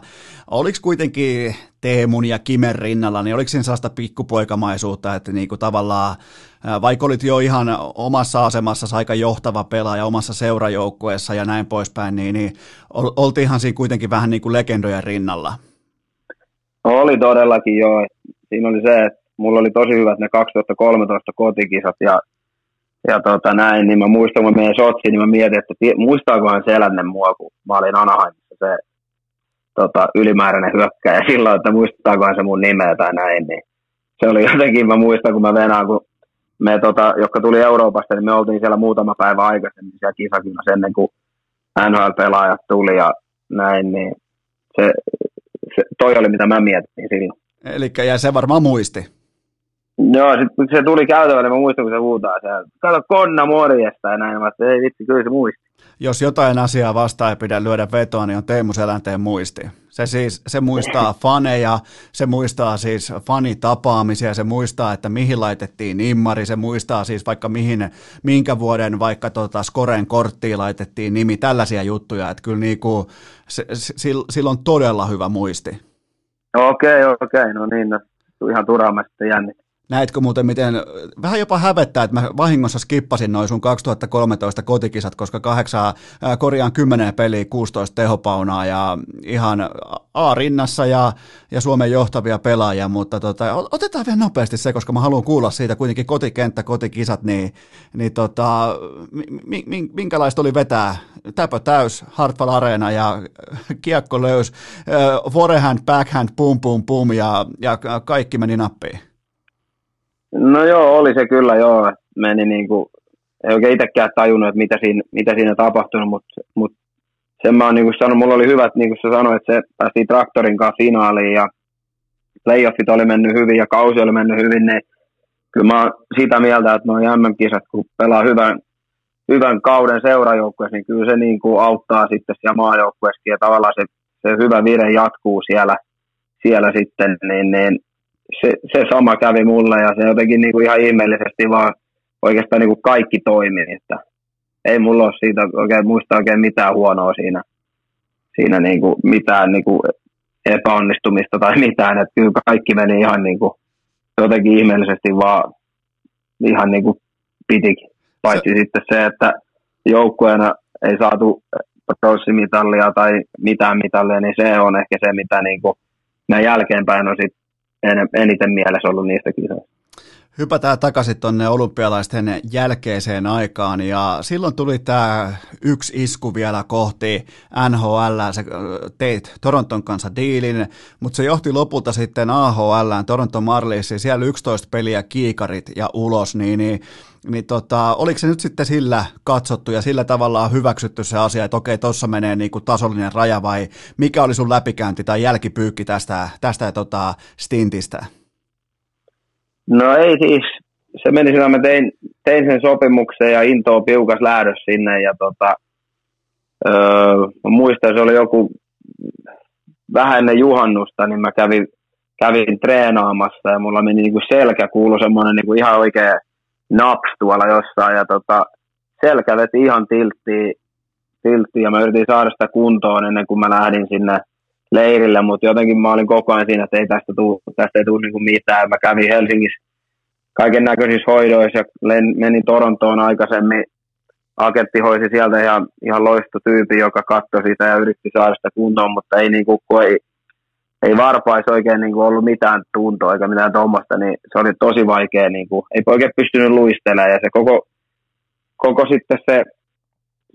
S1: oliko kuitenkin Teemun ja Kimen rinnalla, niin oliko siinä sellaista pikkupoikamaisuutta, että niin kuin tavallaan, vaikka olit jo ihan omassa asemassa aika johtava pelaaja omassa seurajoukkueessa ja näin poispäin, niin, niin oltiinhan siinä kuitenkin vähän niin kuin legendojen rinnalla.
S3: Oli todellakin joo. Siinä oli se, että mulla oli tosi hyvät ne 2013 kotikisat ja ja tota näin, niin mä muistan, kun mä menin Sotsiin, niin mä mietin, että muistaakohan Selänne mua, kun mä olin Anaheimissa se tota, ylimääräinen hyökkäjä silloin, että muistaakohan se mun nimeä tai näin, niin se oli jotenkin, mä muistan, kun mä venään, kun me, tota, jotka tuli Euroopasta, niin me oltiin siellä muutama päivä aikaisemmin siellä kisakinnassa ennen kuin NHL-pelaajat tuli ja näin, niin se, se, toi oli mitä mä mietin silloin.
S1: Eli ja se varmaan muisti.
S3: Joo, sit se tuli käytävälle, mä muistan, kun se huutaa siellä, kato konna morjesta ja näin, mä että ei vitsi, kyllä se muisti.
S1: Jos jotain asiaa vastaan ei pidä lyödä vetoa, niin on Teemu Selänteen muisti. Se siis, se muistaa faneja, se muistaa siis fanitapaamisia, se muistaa, että mihin laitettiin immari, se muistaa siis vaikka mihin, minkä vuoden vaikka tota Skoren korttiin laitettiin nimi, tällaisia juttuja, että kyllä niinku, se, sillä on todella hyvä muisti.
S3: Okei, okay, okei, okay, no niin, no, ihan turhaamasti sitten.
S1: Näitkö muuten, miten vähän jopa hävettää, että mä vahingossa skippasin noin sun 2013 kotikisat, koska kahdeksaa, äh, korjaan kymmenen peliä, 16 tehopaunaa ja ihan A-rinnassa ja, ja Suomen johtavia pelaajia, mutta tota, otetaan vielä nopeasti se, koska mä haluan kuulla siitä kuitenkin kotikenttä, kotikisat, niin, niin tota, mi, mi, minkälaista oli vetää täpö täys, Hartwell Arena ja kiekko löys, äh, forehand, backhand, pum pum pum ja, ja kaikki meni nappiin.
S3: No joo, oli se kyllä joo. Meni niin kuin, ei oikein itsekään tajunnut, että mitä siinä, mitä siinä tapahtunut, mutta, mutta sen mä oon niin sanonut, mulla oli hyvät, niin kuin sä sanoit, että se päästiin traktorin kanssa finaaliin ja playoffit oli mennyt hyvin ja kausi oli mennyt hyvin, niin kyllä mä oon sitä mieltä, että noin MM-kisat, kun pelaa hyvän, hyvän kauden seurajoukkueessa, niin kyllä se niin kuin auttaa sitten siellä maajoukkueessakin ja tavallaan se, se hyvä vire jatkuu siellä, siellä sitten, niin, niin se, se sama kävi mulle ja se jotenkin niin kuin ihan ihmeellisesti vaan oikeastaan niin kuin kaikki toimii, että ei mulla ole siitä oikein muista oikein mitään huonoa siinä, siinä niin kuin mitään niin kuin epäonnistumista tai mitään, että kyllä kaikki meni ihan niin kuin jotenkin ihmeellisesti vaan ihan niin kuin pitikin. Paitsi se... sitten se, että joukkueena ei saatu pronssimitalia tai mitään mitalia, niin se on ehkä se, mitä niin kuin näin jälkeenpäin on sit eniten mielessä ollut niistä kisoista.
S1: Hypätään takaisin tuonne olympialaisten jälkeiseen aikaan ja silloin tuli tämä yksi isku vielä kohti NHL, sä teit Toronton kanssa diilin, mutta se johti lopulta sitten AHL, Toronto Marliesiin, siellä 11 peliä kiikarit ja ulos, niin, niin niin tota, oliko se nyt sitten sillä katsottu ja sillä tavalla hyväksytty se asia, että okei, tuossa menee niin kuin tasollinen raja vai mikä oli sun läpikäynti tai jälkipyykki tästä, tästä tota stintistä?
S3: No ei siis, se meni sillä, mä tein, tein sen sopimuksen ja Into piukas lähdös sinne ja tota, öö, muistan, se oli joku vähän ennen juhannusta, niin mä kävin, kävin treenaamassa ja mulla meni niin kuin selkä kuulu semmoinen niin kuin ihan oikea naps tuolla jossain ja tota, selkä veti ihan tilttiin, tilttiin ja mä yritin saada sitä kuntoon ennen kuin mä lähdin sinne leirille, mutta jotenkin mä olin koko ajan siinä, että ei tästä, tuu, tästä ei tule niinku mitään. Mä kävin Helsingissä kaiken näköisissä hoidoissa ja menin Torontoon aikaisemmin. Agentti hoisi sieltä ihan, ihan loistotyyppi, joka katsoi sitä ja yritti saada sitä kuntoon, mutta ei, niinku, ei, ei varpaisi oikein niin kuin ollut mitään tuntoa eikä mitään tuommoista, niin se oli tosi vaikea, niin kuin, ei oikein pystynyt luistelemaan ja se koko, koko sitten se,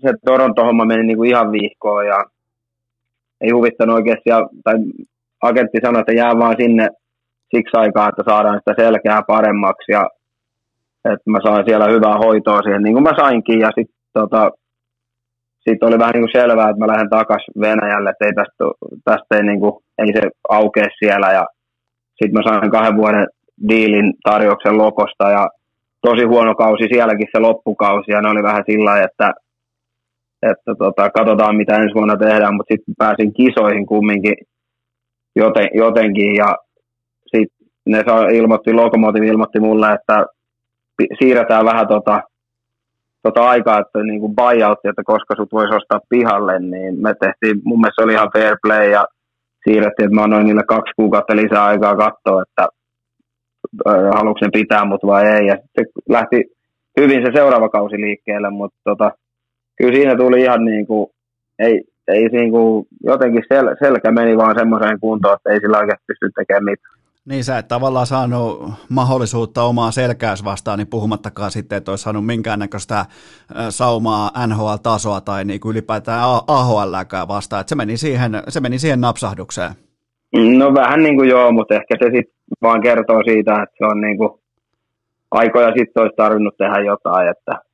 S3: se Toronto-homma meni niin kuin ihan vihkoon ja ei huvittanut oikeasti, ja, tai agentti sanoi, että jää vaan sinne siksi aikaa, että saadaan sitä selkeää paremmaksi ja että mä saan siellä hyvää hoitoa siihen, niin kuin mä sainkin ja sitten tota, sitten oli vähän niin kuin selvää, että mä lähden takaisin Venäjälle, että ei tästä, tästä ei, niin kuin, ei se aukea siellä. Ja sitten mä sain kahden vuoden diilin tarjouksen lokosta ja tosi huono kausi sielläkin se loppukausi ja ne oli vähän sillä että, että tota, katsotaan mitä ensi vuonna tehdään, mutta sitten pääsin kisoihin kumminkin joten, jotenkin ja sitten ne ilmoitti, Lokomotiv ilmoitti mulle, että siirretään vähän tota, tota aikaa, että niin kuin buyout, että koska sut voisi ostaa pihalle, niin me tehtiin, mun mielestä oli ihan fair play ja siirrettiin, että mä annoin niille kaksi kuukautta lisää aikaa katsoa, että äh, haluatko pitää mut vai ei. Ja sitten lähti hyvin se seuraava kausi liikkeelle, mutta tota, kyllä siinä tuli ihan niin kuin, ei, ei niin kuin, jotenkin sel, selkä meni vaan semmoiseen kuntoon, että ei sillä oikeasti pysty tekemään mitään.
S1: Niin sä et tavallaan saanut mahdollisuutta omaa selkääs vastaan, niin puhumattakaan sitten, että olisi saanut minkäännäköistä saumaa NHL-tasoa tai niin kuin ylipäätään AHL-kään vastaan. Että se meni siihen, se meni siihen napsahdukseen.
S3: No vähän niin kuin joo, mutta ehkä se sitten vaan kertoo siitä, että se on niin kuin aikoja sitten olisi tarvinnut tehdä jotain, että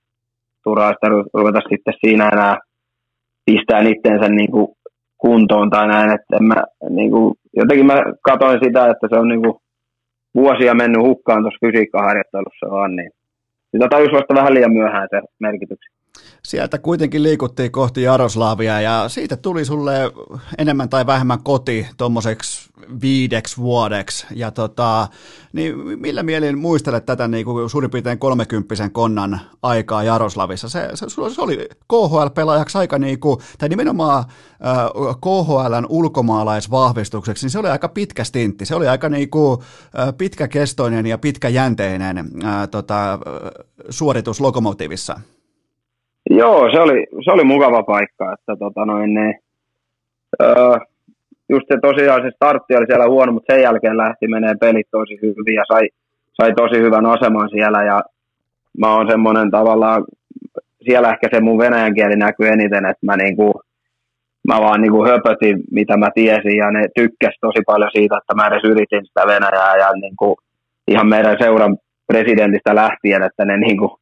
S3: turhaa sitä ruveta sitten siinä enää pistää itteensä niin kuin kuntoon tai näin, että mä, niin kuin, jotenkin mä katsoin sitä, että se on niin kuin, vuosia mennyt hukkaan tuossa fysiikkaharjoittelussa vaan, niin sitä tajus vasta vähän liian myöhään se merkitys.
S1: Sieltä kuitenkin liikuttiin kohti Jaroslavia ja siitä tuli sulle enemmän tai vähemmän koti tuommoiseksi viideksi vuodeksi. Ja tota, niin millä mielin muistelet tätä niin kuin suurin piirtein kolmekymppisen konnan aikaa Jaroslavissa? Se, se, se oli KHL-pelaajaksi aika niin kuin, tai nimenomaan äh, KHLn ulkomaalaisvahvistukseksi, niin se oli aika pitkä stintti. Se oli aika niin kuin, äh, pitkäkestoinen ja pitkäjänteinen äh, tota, suoritus Lokomotivissa.
S3: Joo, se oli, se oli mukava paikka, että tota noin, niin, öö, just se tosiaan se startti oli siellä huono, mutta sen jälkeen lähti menee pelit tosi hyvin ja sai, sai tosi hyvän aseman siellä ja mä oon semmoinen tavallaan, siellä ehkä se mun venäjän kieli näkyy eniten, että mä niinku, mä vaan niinku höpötin, mitä mä tiesin ja ne tykkäs tosi paljon siitä, että mä edes yritin sitä Venäjää ja niinku, ihan meidän seuran presidentistä lähtien, että ne niinku,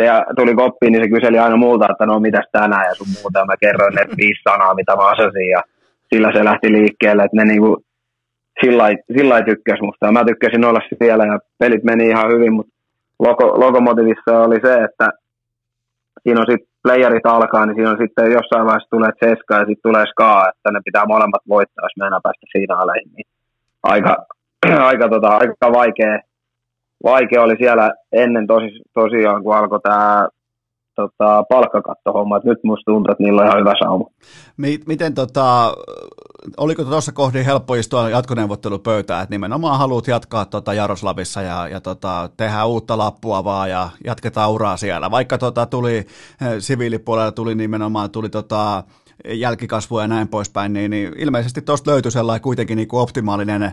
S3: se tuli koppiin, niin se kyseli aina multa, että no mitäs tänään ja sun muuta. Ja mä kerroin ne viisi sanaa, mitä mä asasin ja sillä se lähti liikkeelle, että ne niinku sillä tykkäsi musta. Ja mä tykkäsin olla siellä ja pelit meni ihan hyvin, mutta logo, logomotivissa oli se, että siinä on sitten playerit alkaa, niin siinä on sitten jossain vaiheessa tulee Ceska ja sitten tulee Ska, että ne pitää molemmat voittaa, jos mennään päästä finaaleihin. Niin aika, aika, tota, aika vaikea, vaikea oli siellä ennen tosi, tosiaan, kun alkoi tämä tota, palkkakattohomma. Nyt musta tuntuu, että niillä on ihan hyvä sauma.
S1: Miten tota, oliko tuossa kohdin helppo istua jatkoneuvottelupöytään, että nimenomaan haluat jatkaa tota Jaroslavissa ja, ja tota, tehdä uutta lappua vaan ja jatketaan uraa siellä. Vaikka tota, tuli eh, siviilipuolella, tuli nimenomaan tuli tota, jälkikasvua ja näin poispäin, niin, niin ilmeisesti tuosta löytyi sellainen kuitenkin niin kuin optimaalinen,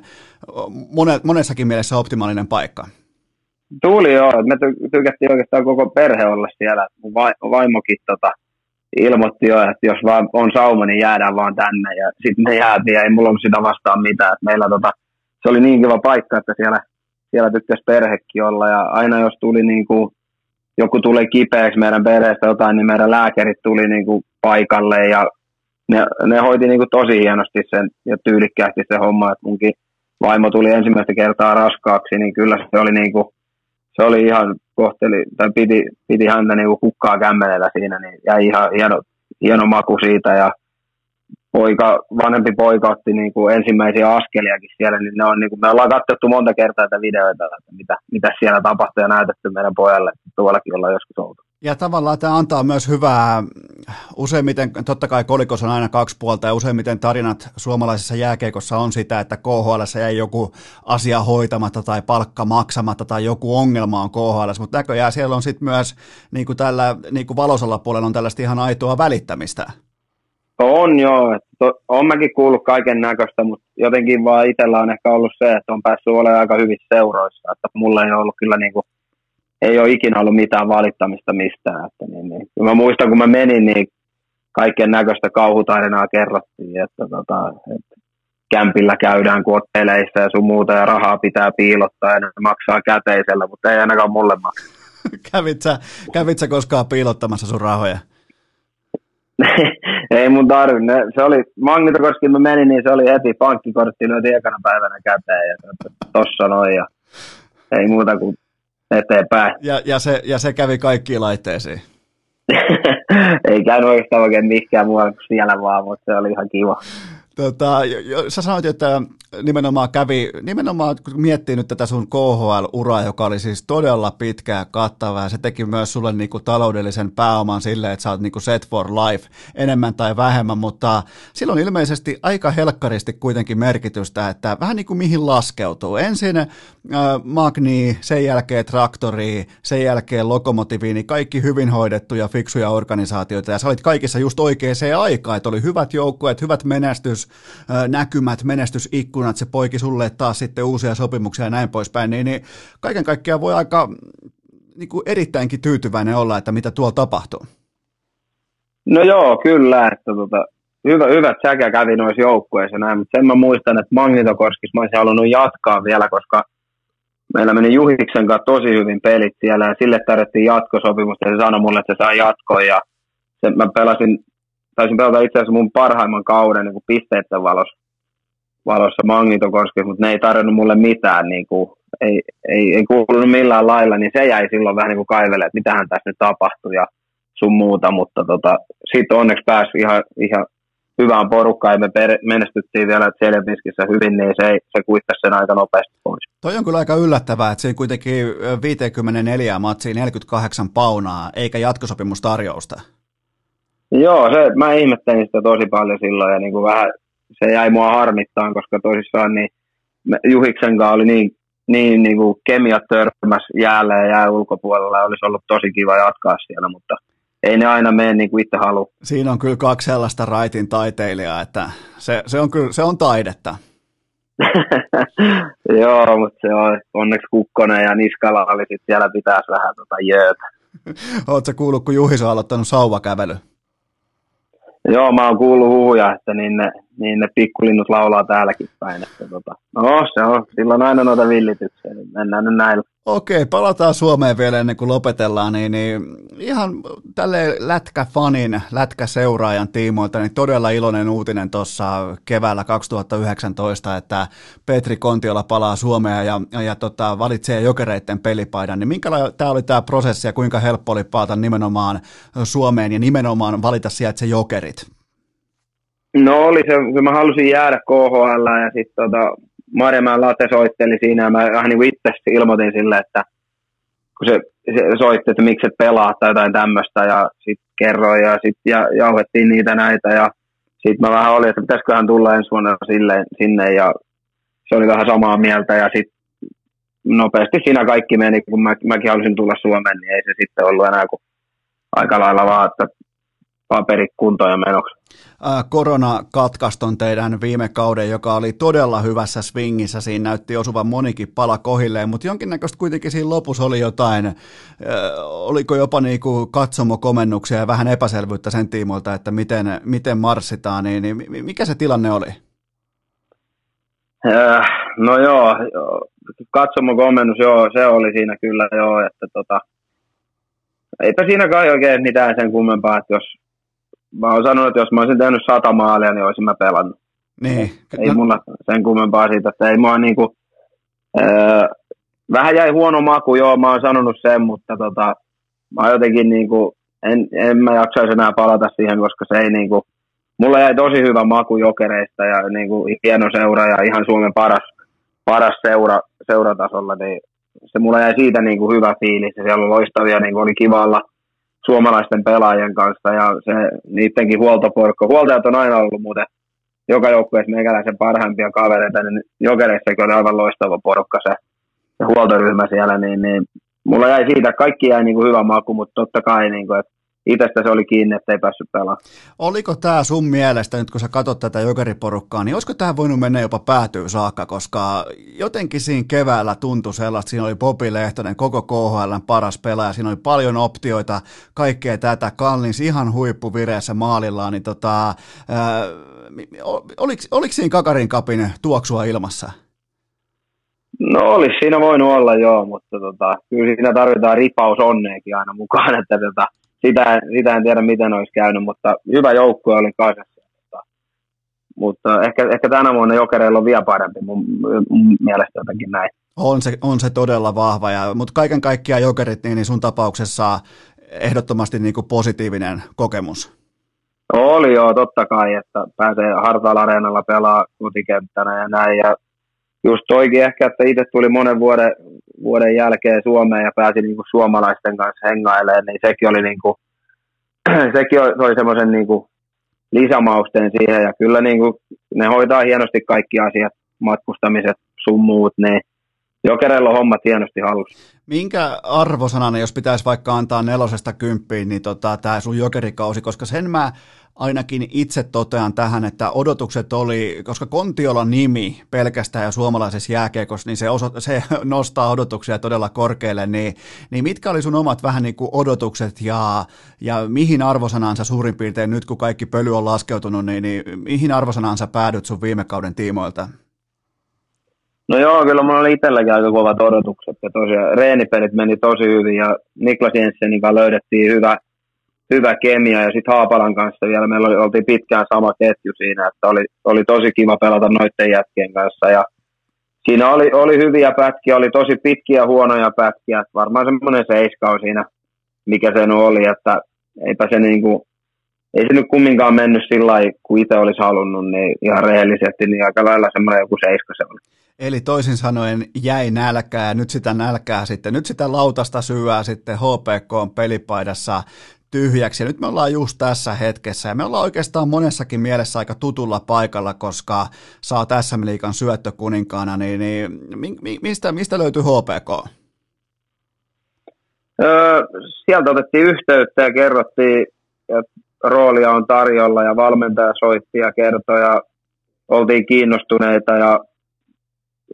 S1: monessakin mielessä optimaalinen paikka.
S3: Tuli joo, me ty- tykättiin oikeastaan koko perhe olla siellä. Mun va- vaimokin tota, ilmoitti jo, että jos vaan on sauma, niin jäädään vaan tänne. Ja sitten me jäätiin ja ei mulla ollut sitä vastaan mitään. Meillä tota, se oli niin kiva paikka, että siellä, siellä tykkäsi perhekin olla. Ja aina jos tuli niin kuin, joku tuli kipeäksi meidän perheestä jotain, niin meidän lääkärit tuli niin kuin paikalle ja ne, ne hoiti niin kuin tosi hienosti sen ja tyylikkäästi se homma, että munkin vaimo tuli ensimmäistä kertaa raskaaksi, niin kyllä se oli niin kuin, se oli ihan kohteli, tai piti, piti häntä niin kukkaa kämmenellä siinä, niin jäi ihan hieno, hieno maku siitä ja poika, vanhempi poika otti niin kuin ensimmäisiä askeliakin siellä, niin, ne on, niin kuin, me ollaan katsottu monta kertaa tätä videoita, että mitä, mitä siellä tapahtui ja näytetty meidän pojalle, tuollakin ollaan joskus oltu.
S1: Ja tavallaan tämä antaa myös hyvää, useimmiten, totta kai kolikos on aina kaksi puolta ja useimmiten tarinat suomalaisessa jääkeikossa on sitä, että KHL jäi joku asia hoitamatta tai palkka maksamatta tai joku ongelma on KHL, mutta näköjään siellä on sitten myös niin kuin tällä niin kuin valosalla puolella on tällaista ihan aitoa välittämistä.
S3: On joo, on mäkin kuullut kaiken näköistä, mutta jotenkin vaan itsellä on ehkä ollut se, että on päässyt olemaan aika hyvissä seuroissa, että mulla ei ollut kyllä niin kuin ei ole ikinä ollut mitään valittamista mistään. Että niin, niin. Mä muistan, kun mä menin, niin kaiken näköistä kauhutarinaa kerrottiin, että, tota, että kämpillä käydään kuotteleissä ja sun muuta ja rahaa pitää piilottaa ja ne maksaa käteisellä, mutta ei ainakaan mulle maksa.
S1: kävitsä, kävitsä koskaan piilottamassa sun rahoja?
S3: ei mun tarvinnut. Se oli, Magnitokoski mä menin, niin se oli heti pankkikortti lyötiin ekana päivänä käteen ja tossa noin ja ei muuta kuin eteenpäin.
S1: Ja, ja, se, ja se kävi kaikkiin laitteisiin?
S3: Ei käynyt oikeastaan oikein mikään muualla kuin siellä vaan, mutta se oli ihan kiva.
S1: Tota, sä sanoit, että nimenomaan kävi, nimenomaan kun miettii nyt tätä sun KHL-uraa, joka oli siis todella pitkä ja kattava, ja se teki myös sulle niinku taloudellisen pääoman sille, että sä oot niinku set for life enemmän tai vähemmän, mutta silloin ilmeisesti aika helkkaristi kuitenkin merkitystä, että vähän niin kuin mihin laskeutuu. Ensin äh, Magni, sen jälkeen Traktori, sen jälkeen Lokomotiviini, niin kaikki hyvin hoidettuja, fiksuja organisaatioita, ja sä olit kaikissa just oikeaan aikaan, että oli hyvät joukkueet, hyvät menestysnäkymät, menestysikkunat, se poiki sulle taas sitten uusia sopimuksia ja näin poispäin, niin, niin kaiken kaikkiaan voi aika niin kuin erittäinkin tyytyväinen olla, että mitä tuolla tapahtuu.
S3: No joo, kyllä, että tota, hyvä, hyvät säkä kävi noissa joukkueissa näin, mutta sen mä muistan, että Magnitokorskissa mä olisin halunnut jatkaa vielä, koska meillä meni Juhiksen kanssa tosi hyvin pelit siellä ja sille tarvittiin jatkosopimusta ja se sanoi mulle, että se saa jatkoa ja se, mä pelasin taisin pelata itse asiassa mun parhaimman kauden niin kuin pisteiden valossa, valossa Magnitokoskessa, mutta ne ei tarjonnut mulle mitään, niin kuin, ei, ei, ei kuulunut millään lailla, niin se jäi silloin vähän niin kuin kaivelle, että mitähän tässä nyt tapahtui. Ja sun muuta, mutta tota, sitten onneksi pääsi ihan, ihan hyvään porukkaan ja me per, menestyttiin vielä Tseljebiskissä hyvin, niin se, se kuittasi sen aika nopeasti pois.
S1: Toi on kyllä aika yllättävää, että siinä kuitenkin 54 matsiin 48 paunaa, eikä jatkosopimustarjousta.
S3: Joo, se, mä ihmettelin sitä tosi paljon silloin ja niin kuin vähän se jäi mua harmittaan, koska tosissaan niin Juhiksen kanssa oli niin, niin, niin kuin kemia törmäs jäällä ja jää ulkopuolella ja olisi ollut tosi kiva jatkaa siellä, mutta ei ne aina mene niin kuin itse halua.
S1: Siinä on kyllä kaksi sellaista raitin taiteilijaa, että se, se on kyllä se on taidetta.
S3: Joo, mutta se on onneksi Kukkonen ja Niskala oli sitten siellä pitäisi vähän tota jöötä.
S1: Oletko kuullut, kun Juhis on aloittanut sauvakävely?
S3: Joo, mä oon kuullut huhuja, että niin ne, niin ne pikkulinnut laulaa täälläkin päin. Että tota, no, se on, silloin aina noita villityksiä, niin mennään nyt näillä.
S1: Okei, palataan Suomeen vielä ennen kuin lopetellaan, niin, niin ihan tälle lätkäfanin, lätkäseuraajan tiimoilta, niin todella iloinen uutinen tuossa keväällä 2019, että Petri Kontiola palaa Suomeen ja, ja, ja tota, valitsee jokereiden pelipaidan, niin minkälainen tämä oli tämä prosessi ja kuinka helppo oli palata nimenomaan Suomeen ja nimenomaan valita sieltä se jokerit?
S3: No oli se, kun mä halusin jäädä KHL ja sitten tota, Marjamäen late soitteli siinä ja mä vähän niin itse ilmoitin sille, että kun se, se soitti, että miksi et pelaa tai jotain tämmöistä ja sitten kerroin ja sitten ja, jauhettiin niitä näitä ja sitten mä vähän olin, että pitäisiköhän tulla ensi vuonna sille, sinne ja se oli vähän samaa mieltä ja sitten nopeasti siinä kaikki meni, kun mä, mäkin halusin tulla Suomeen, niin ei se sitten ollut enää kuin aika lailla vaan, että paperi kuntoon ja menoksi.
S1: Korona katkaiston teidän viime kauden, joka oli todella hyvässä swingissä. Siinä näytti osuvan monikin pala kohilleen, mutta jonkinnäköistä kuitenkin siinä lopussa oli jotain, äh, oliko jopa niinku katsomokomennuksia ja vähän epäselvyyttä sen tiimoilta, että miten, miten marssitaan, niin, niin mikä se tilanne oli?
S3: Äh, no joo, katsomokomennus, joo, se oli siinä kyllä joo, että tota, eipä siinä kai oikein mitään sen kummempaa, että jos mä oon sanonut, että jos mä olisin tehnyt sata maalia, niin olisin mä pelannut.
S1: Niin.
S3: Ei no. mulla sen kummempaa siitä, että ei mua niinku, öö, vähän jäi huono maku, joo, mä oon sanonut sen, mutta tota, mä jotenkin niinku, en, en mä jaksaisi enää palata siihen, koska se ei niinku, mulla jäi tosi hyvä maku jokereista ja niinku hieno seura ja ihan Suomen paras, paras seura, seuratasolla, niin se mulla jäi siitä niinku hyvä fiilis ja siellä on loistavia, niinku oli kivalla suomalaisten pelaajien kanssa ja se, niidenkin huoltoporukka. Huoltajat on aina ollut muuten joka joukkueessa meikäläisen parhaimpia kavereita, niin jokereissakin oli aivan loistava porukka se, se huoltoryhmä siellä, niin, niin mulla jäi siitä, kaikki jäi niin kuin hyvä maku, mutta totta kai, niin kuin, että itsestä se oli kiinni, että ei päässyt pelaamaan.
S1: Oliko tämä sun mielestä, nyt kun sä katsot tätä jokeriporukkaa, niin olisiko tämä voinut mennä jopa päätyy saakka, koska jotenkin siinä keväällä tuntui sellaista, siinä oli Bobi Lehtonen, koko KHL paras pelaaja, siinä oli paljon optioita, kaikkea tätä, Kallins ihan huippuvireessä maalillaan, niin tota, ää, oliko, oliko siinä Kakarin kapin tuoksua ilmassa?
S3: No olisi siinä voinut olla joo, mutta tota, kyllä siinä tarvitaan ripaus onneekin aina mukaan, että tota, sitä, sitä en tiedä, miten olisi käynyt, mutta hyvä joukkue oli kasassa. Mutta, mutta ehkä, ehkä tänä vuonna Jokereilla on vielä parempi mun, mun mielestä jotenkin näin.
S1: On se, on se todella vahva, ja, mutta kaiken kaikkiaan Jokerit, niin, niin sun tapauksessa ehdottomasti niin kuin positiivinen kokemus.
S3: Oli joo, totta kai, että pääsee Hartaal Areenalla pelaa kotikenttänä ja näin. Ja just toikin ehkä, että itse tuli monen vuoden, vuoden jälkeen Suomeen ja pääsi niin kuin suomalaisten kanssa hengailemaan, niin sekin oli, niin kuin, sekin oli semmoisen niin kuin lisämausteen siihen. Ja kyllä niin kuin, ne hoitaa hienosti kaikki asiat, matkustamiset, sun muut, niin Jokereilla on hommat hienosti hallussa.
S1: Minkä arvosanana, jos pitäisi vaikka antaa nelosesta kymppiin, niin tota, tämä sun jokerikausi, koska sen mä ainakin itse totean tähän, että odotukset oli, koska Kontiolan nimi pelkästään ja suomalaisessa jääkiekossa, niin se, oso, se nostaa odotuksia todella korkealle, niin, niin mitkä oli sun omat vähän niin kuin odotukset ja, ja mihin arvosanansa suurin piirtein nyt kun kaikki pöly on laskeutunut, niin, niin mihin arvosanansa päädyt sun viime kauden tiimoilta?
S3: No joo, kyllä mulla oli itselläkin aika kovat odotukset ja tosiaan reenipelit meni tosi hyvin ja Niklas Jensenin kanssa löydettiin hyvä, hyvä kemia ja sitten Haapalan kanssa vielä meillä oli, oltiin pitkään sama ketju siinä, että oli, oli tosi kiva pelata noiden jätkien kanssa ja siinä oli, oli hyviä pätkiä, oli tosi pitkiä huonoja pätkiä, varmaan semmoinen seiska on siinä, mikä se oli, että eipä se niinku, ei se nyt kumminkaan mennyt sillä lailla, kuin itse olisi halunnut, niin ihan rehellisesti, niin aika lailla semmoinen joku seiska se oli.
S1: Eli toisin sanoen jäi nälkää ja nyt sitä nälkää sitten, nyt sitä lautasta syyää sitten HPK on pelipaidassa tyhjäksi. Ja nyt me ollaan just tässä hetkessä ja me ollaan oikeastaan monessakin mielessä aika tutulla paikalla, koska saa tässä liikan syöttökuninkaana, niin, niin mi, mistä, mistä löytyy HPK?
S3: Öö, sieltä otettiin yhteyttä ja kerrottiin, että roolia on tarjolla ja valmentaja soitti ja kertoi ja oltiin kiinnostuneita ja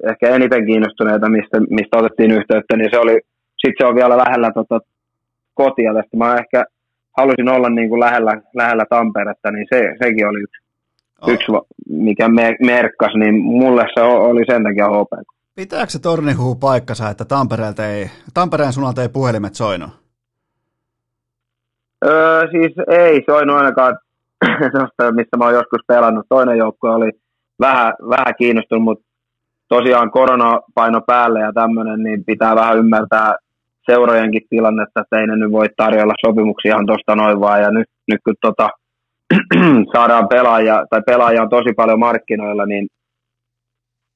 S3: ehkä eniten kiinnostuneita, mistä, mistä otettiin yhteyttä, niin se oli, sitten se on vielä lähellä tota, kotia tästä. Mä ehkä halusin olla niin kuin lähellä, lähellä Tamperetta, niin se, sekin oli yksi, oh. yksi mikä me, merkkas, niin mulle se oli sen takia HPK.
S1: Pitääkö se tornihuu paikkansa, että Tampereelta ei, Tampereen suunnalta ei puhelimet soinut?
S3: Öö, siis ei soinut ainakaan mistä mä oon joskus pelannut. Toinen joukkue oli vähän, vähän kiinnostunut, mutta tosiaan korona paino päälle ja tämmöinen, niin pitää vähän ymmärtää seurojenkin tilannetta, että ei ne nyt voi tarjolla sopimuksia ihan tuosta noin vaan. Ja nyt, nyt kun tota, saadaan pelaajia, tai pelaajia on tosi paljon markkinoilla, niin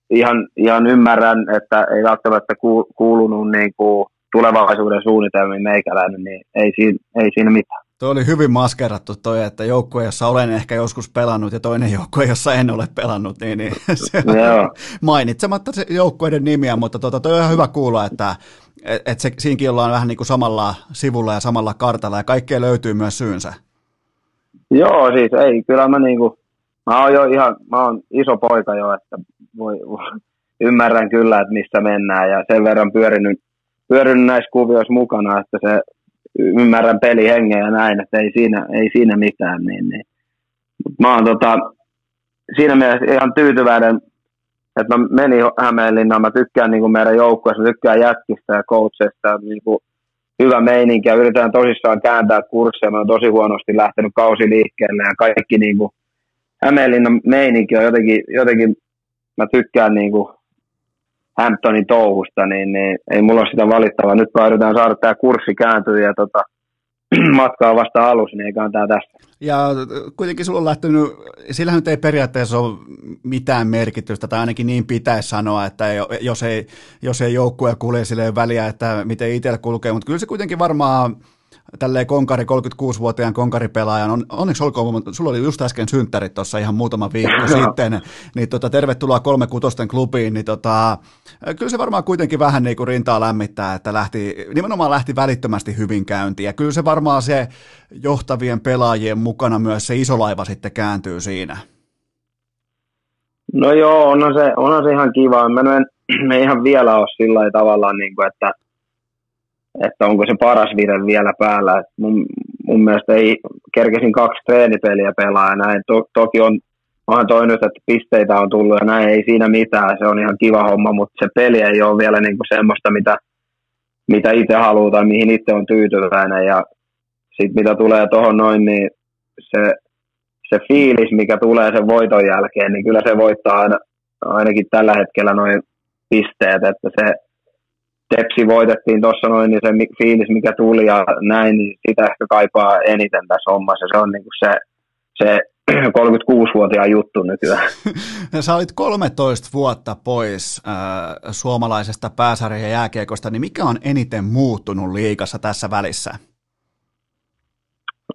S3: ihan, ihan ymmärrän, että ei välttämättä kuulunut niin kuin tulevaisuuden suunnitelmiin meikäläinen, niin ei siinä, ei siinä mitään.
S1: Tuo oli hyvin maskerattu toi, että joukkue, jossa olen ehkä joskus pelannut ja toinen joukkue, jossa en ole pelannut, niin, niin se on mainitsematta se joukkueiden nimiä, mutta tota, toi on ihan hyvä kuulla, että et, et se, siinkin ollaan vähän niin kuin samalla sivulla ja samalla kartalla ja kaikkea löytyy myös syynsä.
S3: Joo, siis ei, kyllä mä niinku, mä oon jo ihan, mä oon iso poika jo, että voi, ymmärrän kyllä, että missä mennään ja sen verran pyörinyt, pyörinyt näissä kuvioissa mukana, että se ymmärrän pelihengen ja näin, että ei siinä, ei siinä mitään. Niin, niin. Mut mä oon tota, siinä mielessä ihan tyytyväinen, että mä menin Hämeenlinnaan, mä tykkään niin kuin meidän joukkueessa, mä tykkään jätkistä ja coachista, niin kuin hyvä meininki ja yritetään tosissaan kääntää kursseja, mä oon tosi huonosti lähtenyt kausi liikkeelle ja kaikki niin kuin Hämeenlinnan meininki on jotenkin, jotenkin mä tykkään niin kuin Hamptonin touhusta, niin, niin ei mulla ole sitä valittavaa. Nyt vaan yritetään saada tämä kurssi kääntyä ja tota, matka on vasta alussa, niin eiköhän tämä tässä.
S1: Ja kuitenkin sulla on lähtenyt, sillähän nyt ei periaatteessa ole mitään merkitystä, tai ainakin niin pitäisi sanoa, että jos ei, jos ei joukkue kulje silleen väliä, että miten itsellä kulkee, mutta kyllä se kuitenkin varmaan tälleen konkari, 36-vuotiaan konkaripelaajan, on, onneksi olkoon, sulla oli just äsken synttärit tuossa ihan muutama viikko sitten, niin tota, tervetuloa kolme kutosten klubiin, niin tota, kyllä se varmaan kuitenkin vähän niin kuin rintaa lämmittää, että lähti, nimenomaan lähti välittömästi hyvin käyntiin, ja kyllä se varmaan se johtavien pelaajien mukana myös se iso laiva sitten kääntyy siinä.
S3: No joo, onhan se, onhan se ihan kiva. Mä en, me ihan vielä ole sillä tavallaan, niin kuin, että että onko se paras vire vielä päällä. Mun, mun mielestä ei, kerkesin kaksi treenipeliä pelaa ja näin. To, toki on, onhan toi nyt, että pisteitä on tullut ja näin, ei siinä mitään, se on ihan kiva homma, mutta se peli ei ole vielä niinku semmoista, mitä, mitä itse haluaa tai mihin itse on tyytyväinen ja sitten mitä tulee tuohon noin, niin se, se fiilis, mikä tulee sen voiton jälkeen, niin kyllä se voittaa aina, ainakin tällä hetkellä noin pisteet, että se, Tepsi voitettiin tuossa noin, niin se fiilis, mikä tuli ja näin, niin sitä ehkä kaipaa eniten tässä hommassa. Se on niin kuin se, se 36-vuotiaan juttu nykyään.
S1: Sä olit 13 vuotta pois äh, suomalaisesta pääsarjan jääkiekosta, niin mikä on eniten muuttunut liikassa tässä välissä?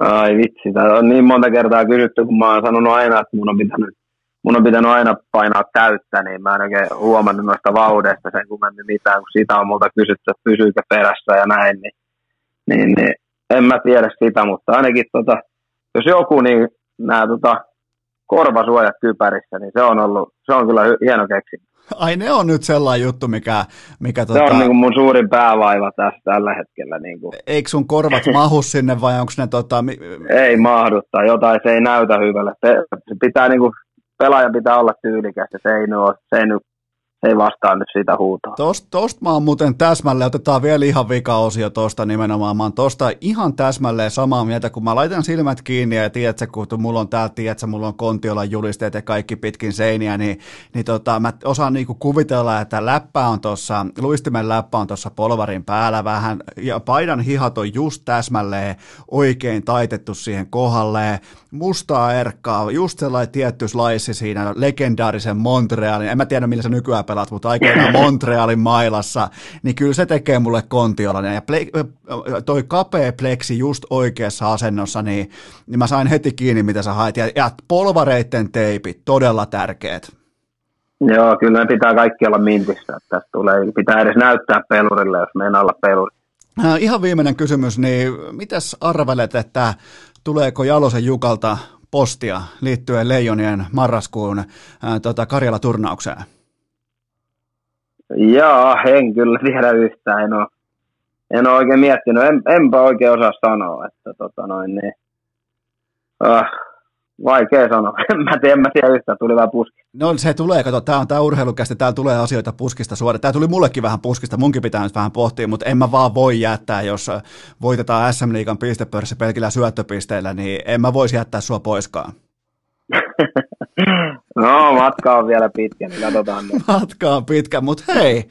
S3: Ai vitsi, tämä on niin monta kertaa kysytty, kun mä oon sanonut aina, että mun on pitänyt mun on pitänyt aina painaa täyttä, niin mä en oikein huomannut noista vaudeista sen kummemmin mitään, kun sitä on multa kysytty, että pysyykö perässä ja näin, niin, niin, niin en mä tiedä sitä, mutta ainakin tota, jos joku, niin nämä tota, korvasuojat kypärissä, niin se on ollut, se on kyllä hieno keksi.
S1: Ai ne on nyt sellainen juttu, mikä... mikä
S3: se tota... on niin kuin mun suurin päävaiva tässä tällä hetkellä. Niin kuin.
S1: Eikö sun korvat mahu sinne vai onko ne... Tota...
S3: Ei mahduttaa, jotain se ei näytä hyvälle. Se, se pitää niin kuin pelaajan pitää olla tyylikäs ja se ei, nyt, se ei nyt ei vastaa nyt siitä huutoa.
S1: Tosta, tosta mä oon muuten täsmälleen, otetaan vielä ihan vika-osio tosta nimenomaan. Mä oon tosta ihan täsmälleen samaa mieltä, kun mä laitan silmät kiinni ja tiedätkö, kun mulla on täällä, tiedätkö, mulla on kontiolla julisteet ja kaikki pitkin seiniä, niin, niin tota, mä osaan niinku kuvitella, että läppä on tuossa, luistimen läppä on tuossa polvarin päällä vähän, ja paidan hihat on just täsmälleen oikein taitettu siihen kohdalle, mustaa erkkaa, just sellainen tietty slice siinä legendaarisen Montrealin, en mä tiedä millä se nykyään pelaat, mutta aikoinaan Montrealin mailassa, niin kyllä se tekee mulle kontiolainen. Ja ple, toi kapea pleksi just oikeassa asennossa, niin, niin mä sain heti kiinni, mitä sä hait. Ja, ja polvareitten teipit, todella tärkeät.
S3: Joo, kyllä ne pitää kaikki olla mintissä. Tästä tulee, pitää edes näyttää pelurille, jos meinaa olla peluri.
S1: Äh, ihan viimeinen kysymys, niin mitäs arvelet, että tuleeko Jalosen Jukalta postia liittyen Leijonien marraskuun ää, äh, tota, Karjala-turnaukseen?
S3: Joo, en kyllä tiedä yhtään. En ole, en ole oikein miettinyt. En, enpä oikein osaa sanoa, että tota noin, niin, uh, Vaikea sanoa. En mä tiedä, en mä tiedä yhtään, tuli vähän puski.
S1: No se tulee, kato, tämä on tämä urheilukästi, täällä tulee asioita puskista suoraan. Tämä tuli mullekin vähän puskista, munkin pitää nyt vähän pohtia, mutta en mä vaan voi jättää, jos voitetaan SM Liigan pistepörssi pelkillä syöttöpisteillä, niin en mä voisi jättää sua poiskaan.
S3: no, matka on vielä pitkä, niin katsotaan.
S1: matka on pitkä, mutta hei,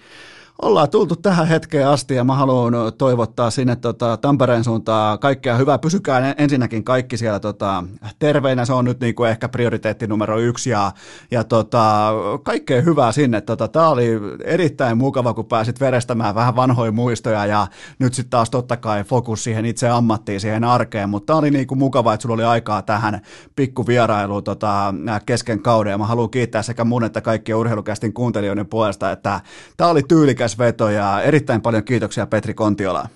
S1: ollaan tultu tähän hetkeen asti ja mä haluan toivottaa sinne tota, Tampereen suuntaan kaikkea hyvää. Pysykää ensinnäkin kaikki siellä tota, terveinä, se on nyt niinku ehkä prioriteetti numero yksi ja, ja tota, kaikkea hyvää sinne. Tota, Tämä oli erittäin mukava, kun pääsit verestämään vähän vanhoja muistoja ja nyt sitten taas totta kai fokus siihen itse ammattiin, siihen arkeen, mutta tämä oli niinku mukava, että sulla oli aikaa tähän pikkuvierailuun tota, kesken kauden ja mä haluan kiittää sekä mun että kaikkien urheilukästin kuuntelijoiden puolesta, että tämä oli tyylikäs älykäs veto ja erittäin paljon kiitoksia Petri Kontiola.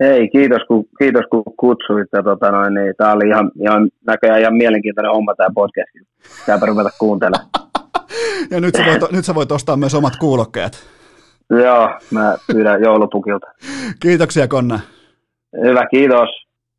S3: Ei, kiitos kun, kiitos kun kutsuit. Ja tota noin, niin, tämä oli ihan, ihan näköjään ihan mielenkiintoinen homma tämä podcast. Tääpä ruveta kuuntelemaan.
S1: ja nyt sä, voit, nyt sä voit ostaa myös omat kuulokkeet.
S3: Joo, mä pyydän joulupukilta.
S1: Kiitoksia Konna.
S3: Hyvä, kiitos.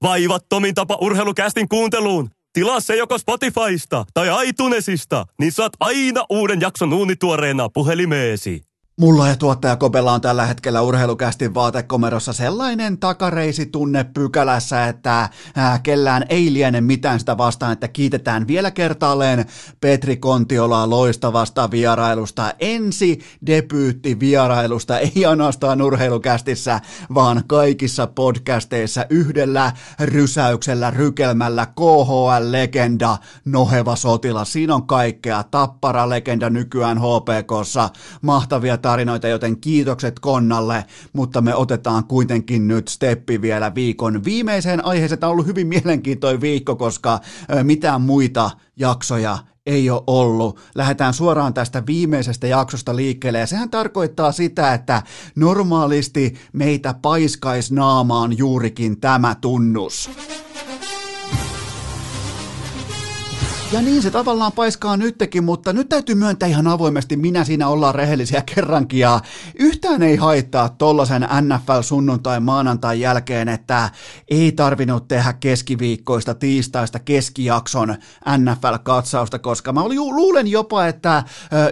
S2: Vaivattomin tapa urheilukästin kuunteluun. Tilaa se joko Spotifysta tai iTunesista, niin saat aina uuden jakson uunituoreena puhelimeesi.
S1: Mulla ja tuottaja Kopella on tällä hetkellä urheilukästin vaatekomerossa sellainen takareisi tunne pykälässä, että ää, kellään ei liene mitään sitä vastaan, että kiitetään vielä kertaalleen Petri Kontiolaa loistavasta vierailusta, ensi debyytti vierailusta, ei ainoastaan urheilukästissä, vaan kaikissa podcasteissa yhdellä rysäyksellä, rykelmällä, KHL-legenda, noheva sotilas, siinä on kaikkea, tappara-legenda nykyään HPKssa, mahtavia tarinoita, joten kiitokset Konnalle, mutta me otetaan kuitenkin nyt steppi vielä viikon viimeiseen aiheeseen. Tämä on ollut hyvin mielenkiintoinen viikko, koska mitään muita jaksoja ei ole ollut. Lähdetään suoraan tästä viimeisestä jaksosta liikkeelle, ja sehän tarkoittaa sitä, että normaalisti meitä paiskais naamaan juurikin tämä tunnus. Ja niin se tavallaan paiskaa nytkin, mutta nyt täytyy myöntää ihan avoimesti, minä siinä ollaan rehellisiä kerrankin ja yhtään ei haittaa tollasen NFL sunnuntai maanantai jälkeen, että ei tarvinnut tehdä keskiviikkoista tiistaista keskijakson NFL-katsausta, koska mä luulen jopa, että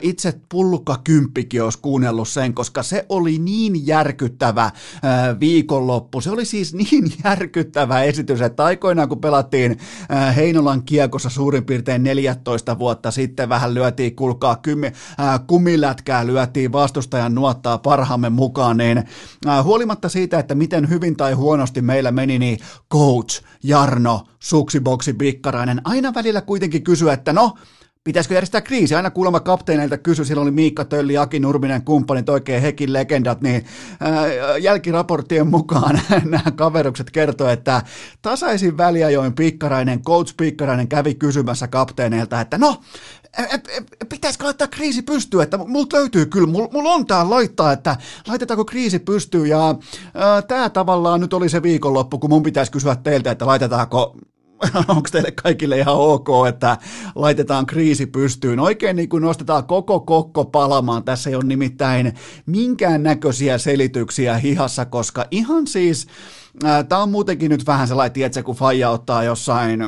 S1: itse pullukka kymppikin olisi kuunnellut sen, koska se oli niin järkyttävä viikonloppu. Se oli siis niin järkyttävä esitys, että aikoinaan kun pelattiin Heinolan kiekossa suurin piirtein piirtein 14 vuotta sitten vähän lyötiin, kulkaa kymi, äh, kumilätkää, lyötiin vastustajan nuottaa parhaamme mukaan, niin äh, huolimatta siitä, että miten hyvin tai huonosti meillä meni, niin coach Jarno Suksiboksi Pikkarainen aina välillä kuitenkin kysyä, että no, pitäisikö järjestää kriisi? Aina kuulemma kapteeneilta kysy, silloin oli Miikka Tölli, Aki Nurminen, kumppanit, oikein hekin legendat, niin ää, jälkiraporttien mukaan nämä kaverukset kertoo, että tasaisin väliajoin Pikkarainen, coach Pikkarainen kävi kysymässä kapteeneilta, että no, e, e, e, pitäisikö laittaa kriisi pystyy, että multa löytyy kyllä, mulla mul on tää laittaa, että laitetaanko kriisi pystyy, ja tämä tavallaan nyt oli se viikonloppu, kun mun pitäisi kysyä teiltä, että laitetaanko onko teille kaikille ihan ok, että laitetaan kriisi pystyyn. Oikein niin kuin nostetaan koko kokko palamaan. Tässä ei ole nimittäin minkään näköisiä selityksiä hihassa, koska ihan siis, äh, tämä on muutenkin nyt vähän sellainen, tiedätkö, kun Faija ottaa jossain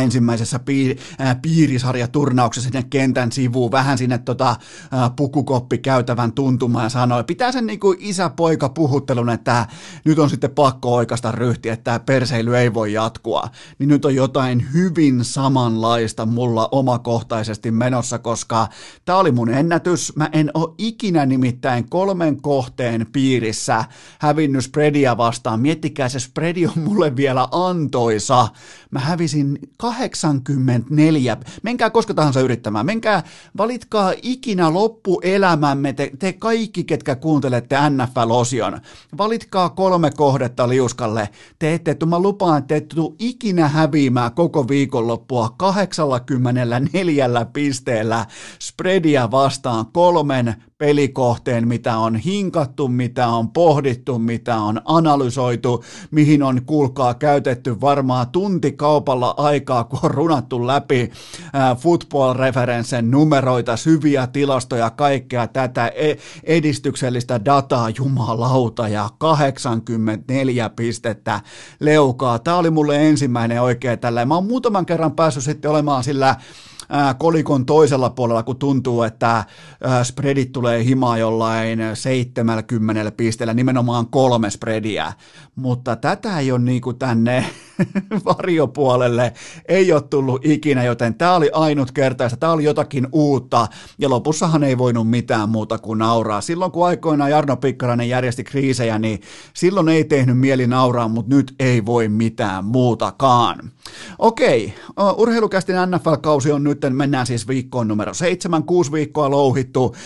S1: ensimmäisessä piir, äh, piirisarjaturnauksessa sinne kentän sivuun, vähän sinne tota, äh, pukukoppi käytävän tuntumaan ja sanoi, pitää sen niin kuin isä-poika puhuttelun, että nyt on sitten pakko oikasta ryhtiä, että tämä perseily ei voi jatkua, niin nyt on jotain hyvin samanlaista mulla omakohtaisesti menossa, koska tämä oli mun ennätys, mä en ole ikinä nimittäin kolmen kohteen piirissä hävinnyt spreadia vastaan, miettikää se spreadi on mulle vielä antoisa, mä hävisin 84. Menkää koska tahansa yrittämään. Menkää, valitkaa ikinä loppuelämämme te, te kaikki, ketkä kuuntelette NFL-osion. Valitkaa kolme kohdetta liuskalle. Te ette, mä lupaan, että te ette ikinä häviämään koko viikonloppua 84 pisteellä spreadia vastaan kolmen pelikohteen, mitä on hinkattu, mitä on pohdittu, mitä on analysoitu, mihin on kuulkaa käytetty varmaan tuntikaupalla aikaa, kun on runattu läpi football-referensen numeroita, syviä tilastoja, kaikkea tätä e- edistyksellistä dataa, jumalauta, ja 84 pistettä leukaa. Tämä oli mulle ensimmäinen oikein tällä. Mä oon muutaman kerran päässyt sitten olemaan sillä kolikon toisella puolella, kun tuntuu, että spreadit tulee himaa jollain 70 pisteellä, nimenomaan kolme spreadia, mutta tätä ei ole niin kuin tänne varjopuolelle, ei ole tullut ikinä, joten tämä oli ainutkertaista, tämä oli jotakin uutta, ja lopussahan ei voinut mitään muuta kuin nauraa. Silloin kun aikoinaan Jarno Pikkarainen järjesti kriisejä, niin silloin ei tehnyt mieli nauraa, mutta nyt ei voi mitään muutakaan. Okei, urheilukästin NFL-kausi on nyt, mennään siis viikkoon numero seitsemän, kuusi viikkoa louhittu,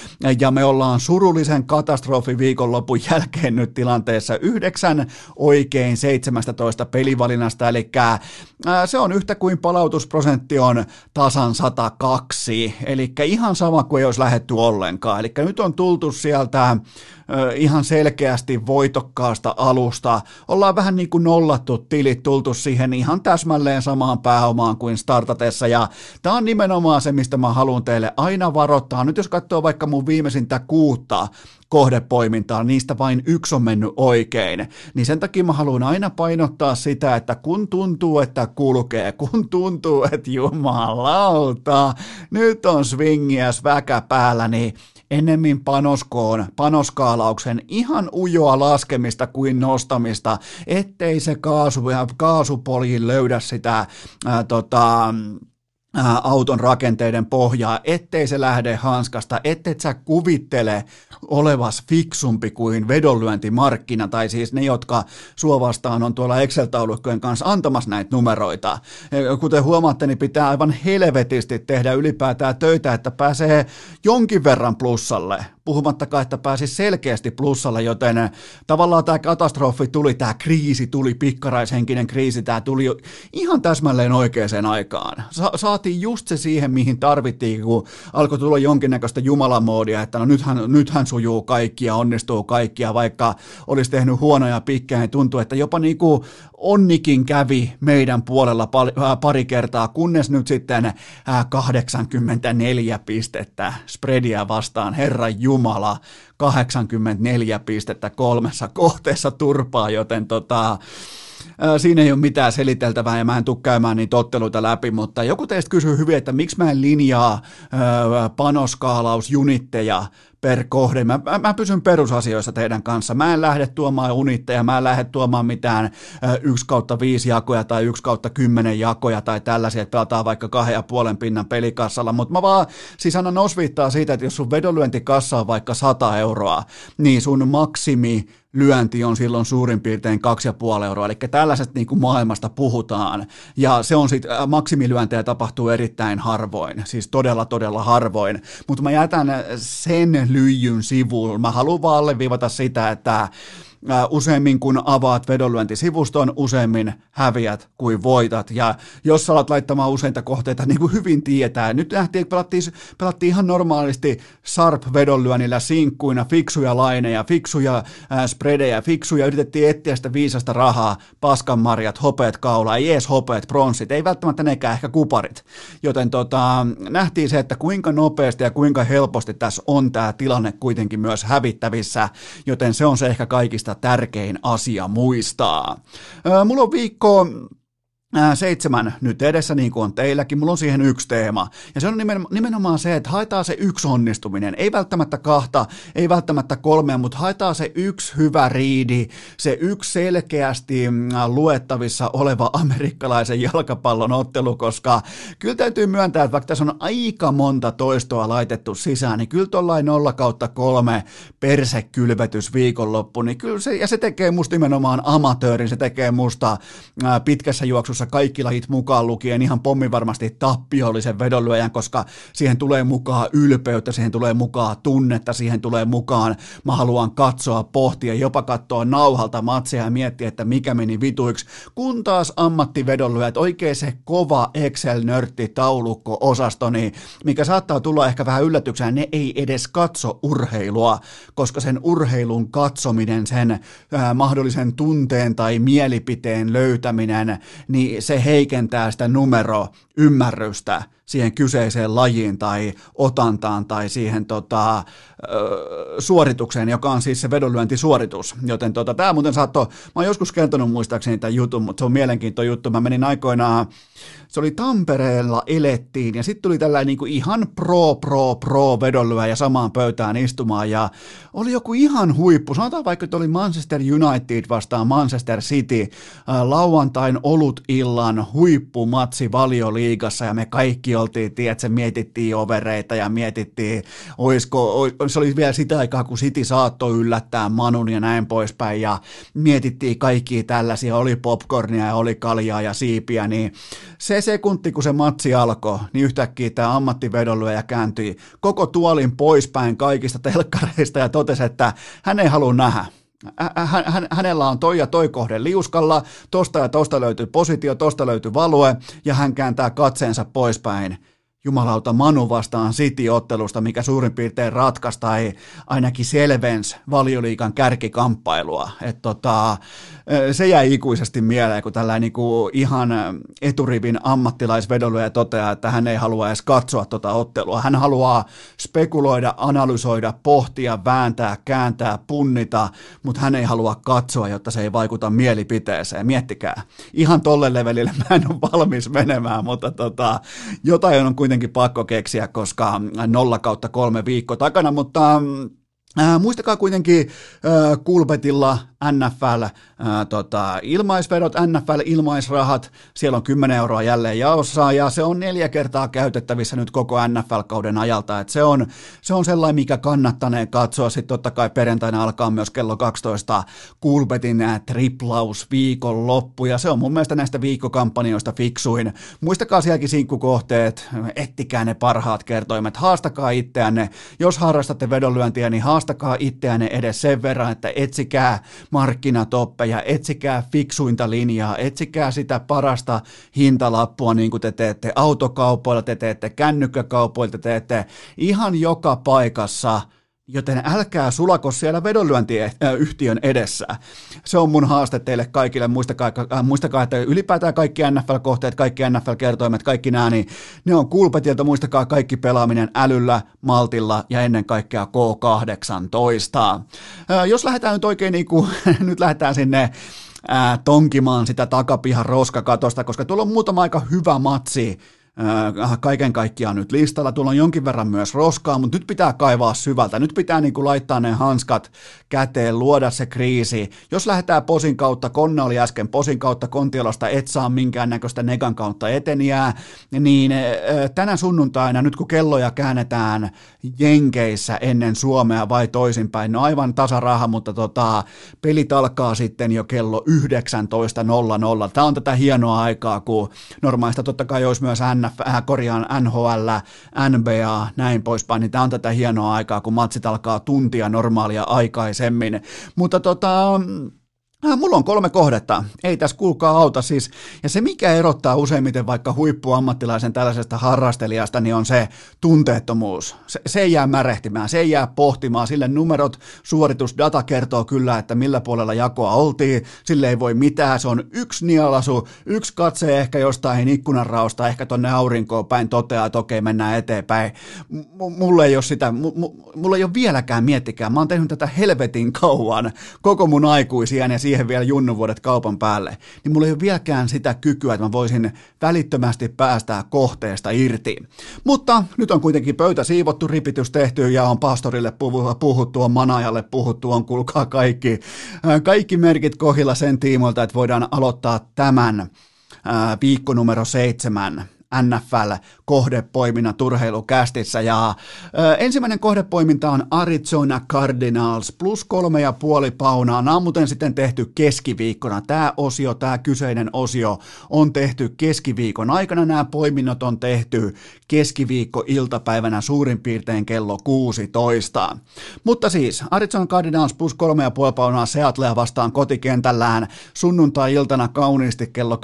S1: ja me ollaan surullisen katastrofi viikonlopun jälkeen nyt tilanteessa yhdeksän oikein 17 pelivalinnasta, eli se on yhtä kuin palautusprosentti on tasan 102, eli ihan sama kuin ei olisi lähetty ollenkaan, eli nyt on tultu sieltä ihan selkeästi voitokkaasta alusta. Ollaan vähän niin kuin nollattu tilit, tultu siihen ihan täsmälleen samaan pääomaan kuin startatessa, ja tämä on nimenomaan se, mistä mä haluan teille aina varoittaa. Nyt jos katsoo vaikka mun viimeisintä kuutta kohdepoimintaa, niistä vain yksi on mennyt oikein, niin sen takia mä haluan aina painottaa sitä, että kun tuntuu, että kulkee, kun tuntuu, että jumalauta, nyt on swingiäs väkä päällä, niin ennemmin panoskoon, panoskaalauksen ihan ujoa laskemista kuin nostamista, ettei se kaasu, kaasupolji löydä sitä ää, tota, auton rakenteiden pohjaa, ettei se lähde hanskasta, ettei sä kuvittele olevas fiksumpi kuin vedonlyöntimarkkina, tai siis ne, jotka sua vastaan on tuolla Excel-taulukkojen kanssa antamassa näitä numeroita. Kuten huomaatte, niin pitää aivan helvetisti tehdä ylipäätään töitä, että pääsee jonkin verran plussalle puhumattakaan, että pääsi selkeästi plussalle, joten tavallaan tämä katastrofi tuli, tämä kriisi tuli, pikkaraishenkinen kriisi, tämä tuli ihan täsmälleen oikeaan aikaan. Sa- saatiin just se siihen, mihin tarvittiin, kun alkoi tulla jonkinnäköistä jumalamoodia, että no nythän, nythän sujuu kaikki ja onnistuu kaikki, ja vaikka olisi tehnyt huonoja pikkejä, niin tuntuu, että jopa niin kuin onnikin kävi meidän puolella pari kertaa, kunnes nyt sitten 84 pistettä spreadia vastaan, Herra Jumala, 84 pistettä kolmessa kohteessa turpaa, joten tota, siinä ei ole mitään seliteltävää ja mä en tule käymään niitä otteluita läpi, mutta joku teistä kysyy hyvin, että miksi mä en linjaa panoskaalausjunitteja per kohde. Mä, mä, mä pysyn perusasioissa teidän kanssa. Mä en lähde tuomaan unitteja, mä en lähde tuomaan mitään 1 kautta 5 jakoja tai 1 kautta 10 jakoja tai tällaisia, että pelataan vaikka kahden ja puolen pinnan pelikassalla, mutta mä vaan siis annan osviittaa siitä, että jos sun vedonlyöntikassa on vaikka 100 euroa, niin sun maksimi lyönti on silloin suurin piirtein 2,5 euroa, eli tällaiset niin kuin maailmasta puhutaan, ja se on sitten, maksimilyöntejä tapahtuu erittäin harvoin, siis todella todella harvoin, mutta mä jätän sen lyijyn sivuun, mä haluan vaan alleviivata sitä, että useimmin kun avaat vedonlyöntisivuston, useimmin häviät kuin voitat. Ja jos alat laittamaan useita kohteita, niin kuin hyvin tietää, nyt nähtiin, että pelattiin, pelattiin ihan normaalisti sarp vedonlyönnillä sinkkuina, fiksuja laineja, fiksuja spredejä, fiksuja, yritettiin etsiä sitä viisasta rahaa, paskanmarjat, hopeet kaula, ei edes hopeet, pronssit, ei välttämättä nekään, ehkä kuparit. Joten tota, nähtiin se, että kuinka nopeasti ja kuinka helposti tässä on tämä tilanne kuitenkin myös hävittävissä, joten se on se ehkä kaikista tärkein asia muistaa. Mulla on viikko seitsemän nyt edessä, niin kuin on teilläkin, mulla on siihen yksi teema. Ja se on nimenomaan se, että haetaan se yksi onnistuminen. Ei välttämättä kahta, ei välttämättä kolmea, mutta haetaan se yksi hyvä riidi, se yksi selkeästi mm, luettavissa oleva amerikkalaisen jalkapallon ottelu, koska kyllä täytyy myöntää, että vaikka tässä on aika monta toistoa laitettu sisään, niin kyllä tuollain 0 kautta kolme persekylvetys viikonloppu, niin kyllä se, ja se tekee musta nimenomaan amatöörin, se tekee musta pitkässä juoksussa jossa kaikki lajit mukaan lukien ihan pommi varmasti tappiollisen vedonlyöjän, koska siihen tulee mukaan ylpeyttä, siihen tulee mukaan tunnetta, siihen tulee mukaan. Mä haluan katsoa, pohtia, jopa katsoa nauhalta matseja ja miettiä, että mikä meni vituiksi, kun taas ammattivedonlyöjät, oikein se kova Excel-nörtti taulukko-osasto, niin mikä saattaa tulla ehkä vähän yllätyksenä, ne ei edes katso urheilua, koska sen urheilun katsominen, sen ää, mahdollisen tunteen tai mielipiteen löytäminen, niin niin se heikentää sitä numero ymmärrystä siihen kyseiseen lajiin tai otantaan tai siihen tota, suoritukseen, joka on siis se vedonlyöntisuoritus. Joten tota, tämä muuten saattoi, mä oon joskus kertonut muistaakseni tämän jutun, mutta se on mielenkiintoinen juttu. Mä menin aikoinaan, se oli Tampereella elettiin ja sitten tuli tällainen niin kuin ihan pro, pro, pro vedonlyöjä samaan pöytään istumaan ja oli joku ihan huippu. Sanotaan vaikka, että oli Manchester United vastaan Manchester City lauantain olut illan huippumatsi valioliigassa ja me kaikki oltiin, tiedätkö, mietittiin overeita ja mietittiin, oisko, se oli vielä sitä aikaa, kun City saattoi yllättää Manun ja näin poispäin ja mietittiin kaikki tällaisia, oli popcornia ja oli kaljaa ja siipiä, niin se sekunti, kun se matsi alkoi, niin yhtäkkiä tämä ammattivedonlyöjä kääntyi koko tuolin poispäin kaikista telkkareista ja totesi, että hän ei halua nähdä hän, hän, hänellä on toi ja toi kohde liuskalla, tosta ja tosta löytyy positio, tosta löytyy value, ja hän kääntää katseensa poispäin jumalauta Manu vastaan City-ottelusta, mikä suurin piirtein ratkaisi tai ainakin selvens valioliikan kärkikamppailua. Et tota, se jäi ikuisesti mieleen, kun tällainen niin kuin ihan eturivin ammattilaisvedonlyöjä toteaa, että hän ei halua edes katsoa tuota ottelua. Hän haluaa spekuloida, analysoida, pohtia, vääntää, kääntää, punnita, mutta hän ei halua katsoa, jotta se ei vaikuta mielipiteeseen. Miettikää. Ihan tolle levelille mä en ole valmis menemään, mutta tota, jotain on kuitenkin pakko keksiä, koska nolla kautta kolme viikkoa takana, mutta Äh, muistakaa kuitenkin äh, Kulpetilla NFL, äh, tota, NFL, ilmaisrahat, siellä on 10 euroa jälleen jaossa ja se on neljä kertaa käytettävissä nyt koko NFL-kauden ajalta, että se on, se on sellainen, mikä kannattaneen katsoa, sitten totta kai perjantaina alkaa myös kello 12 Kulpetin triplaus viikon loppu ja se on mun mielestä näistä viikkokampanjoista fiksuin. Muistakaa sielläkin sinkkukohteet, ettikää ne parhaat kertoimet, haastakaa itseänne, jos harrastatte vedonlyöntiä, niin haastakaa itseänne edes sen verran, että etsikää markkinatoppeja, etsikää fiksuinta linjaa, etsikää sitä parasta hintalappua, niin kuin te teette autokaupoilla, te teette kännykkäkaupoilla, te teette ihan joka paikassa – joten älkää sulako siellä vedonlyöntiyhtiön edessä. Se on mun haaste teille kaikille. Muistakaa, äh, muistakaa että ylipäätään kaikki NFL-kohteet, kaikki NFL-kertoimet, kaikki nämä, niin ne on kulpetilta. Muistakaa kaikki pelaaminen älyllä, maltilla ja ennen kaikkea K18. Äh, jos lähdetään nyt oikein niin kuin, nyt lähdetään sinne äh, tonkimaan sitä takapihan roskakatosta, koska tuolla on muutama aika hyvä matsi Äh, kaiken kaikkiaan nyt listalla. Tuolla on jonkin verran myös roskaa, mutta nyt pitää kaivaa syvältä. Nyt pitää niin kuin laittaa ne hanskat käteen, luoda se kriisi. Jos lähdetään posin kautta, Konna oli äsken posin kautta Kontiolasta, et saa minkäännäköistä negan kautta eteniää, niin äh, tänä sunnuntaina, nyt kun kelloja käännetään Jenkeissä ennen Suomea vai toisinpäin, no aivan tasaraha, mutta tota, pelit alkaa sitten jo kello 19.00. Tämä on tätä hienoa aikaa, kun normaalista totta kai olisi myös NF, äh, korjaan NHL, NBA, näin poispäin, niin tämä on tätä hienoa aikaa, kun matsit alkaa tuntia normaalia aikaisemmin. Mutta tota, Äh, mulla on kolme kohdetta, ei tässä kuulkaa auta siis, ja se mikä erottaa useimmiten vaikka huippuammattilaisen tällaisesta harrastelijasta, niin on se tunteettomuus. Se, se jää märehtimään, se jää pohtimaan, sille numerot, suoritus, data kertoo kyllä, että millä puolella jakoa oltiin, sille ei voi mitään, se on yksi nialasu, yksi katse ehkä jostain ikkunanraosta, ehkä tonne aurinkoon päin toteaa, että okei mennään eteenpäin. M- mulla ei ole sitä, m- mulla ei ole vieläkään miettikään, mä oon tehnyt tätä helvetin kauan, koko mun aikuisia ja siihen vielä junnuvuodet kaupan päälle, niin mulla ei ole vieläkään sitä kykyä, että mä voisin välittömästi päästää kohteesta irti. Mutta nyt on kuitenkin pöytä siivottu, ripitys tehty ja on pastorille puhuttu, on manajalle puhuttu, on kuulkaa kaikki, kaikki merkit kohilla sen tiimoilta, että voidaan aloittaa tämän viikko numero seitsemän NFL-kohdepoiminnan turheilukästissä. Ja ö, ensimmäinen kohdepoiminta on Arizona Cardinals plus kolme ja puoli paunaa. Nämä on muuten sitten tehty keskiviikkona. Tämä osio, tämä kyseinen osio on tehty keskiviikon aikana. Nämä poiminnot on tehty keskiviikko-iltapäivänä suurin piirtein kello 16. Mutta siis Arizona Cardinals plus kolme ja puoli paunaa Seattlea vastaan kotikentällään sunnuntai-iltana kauniisti kello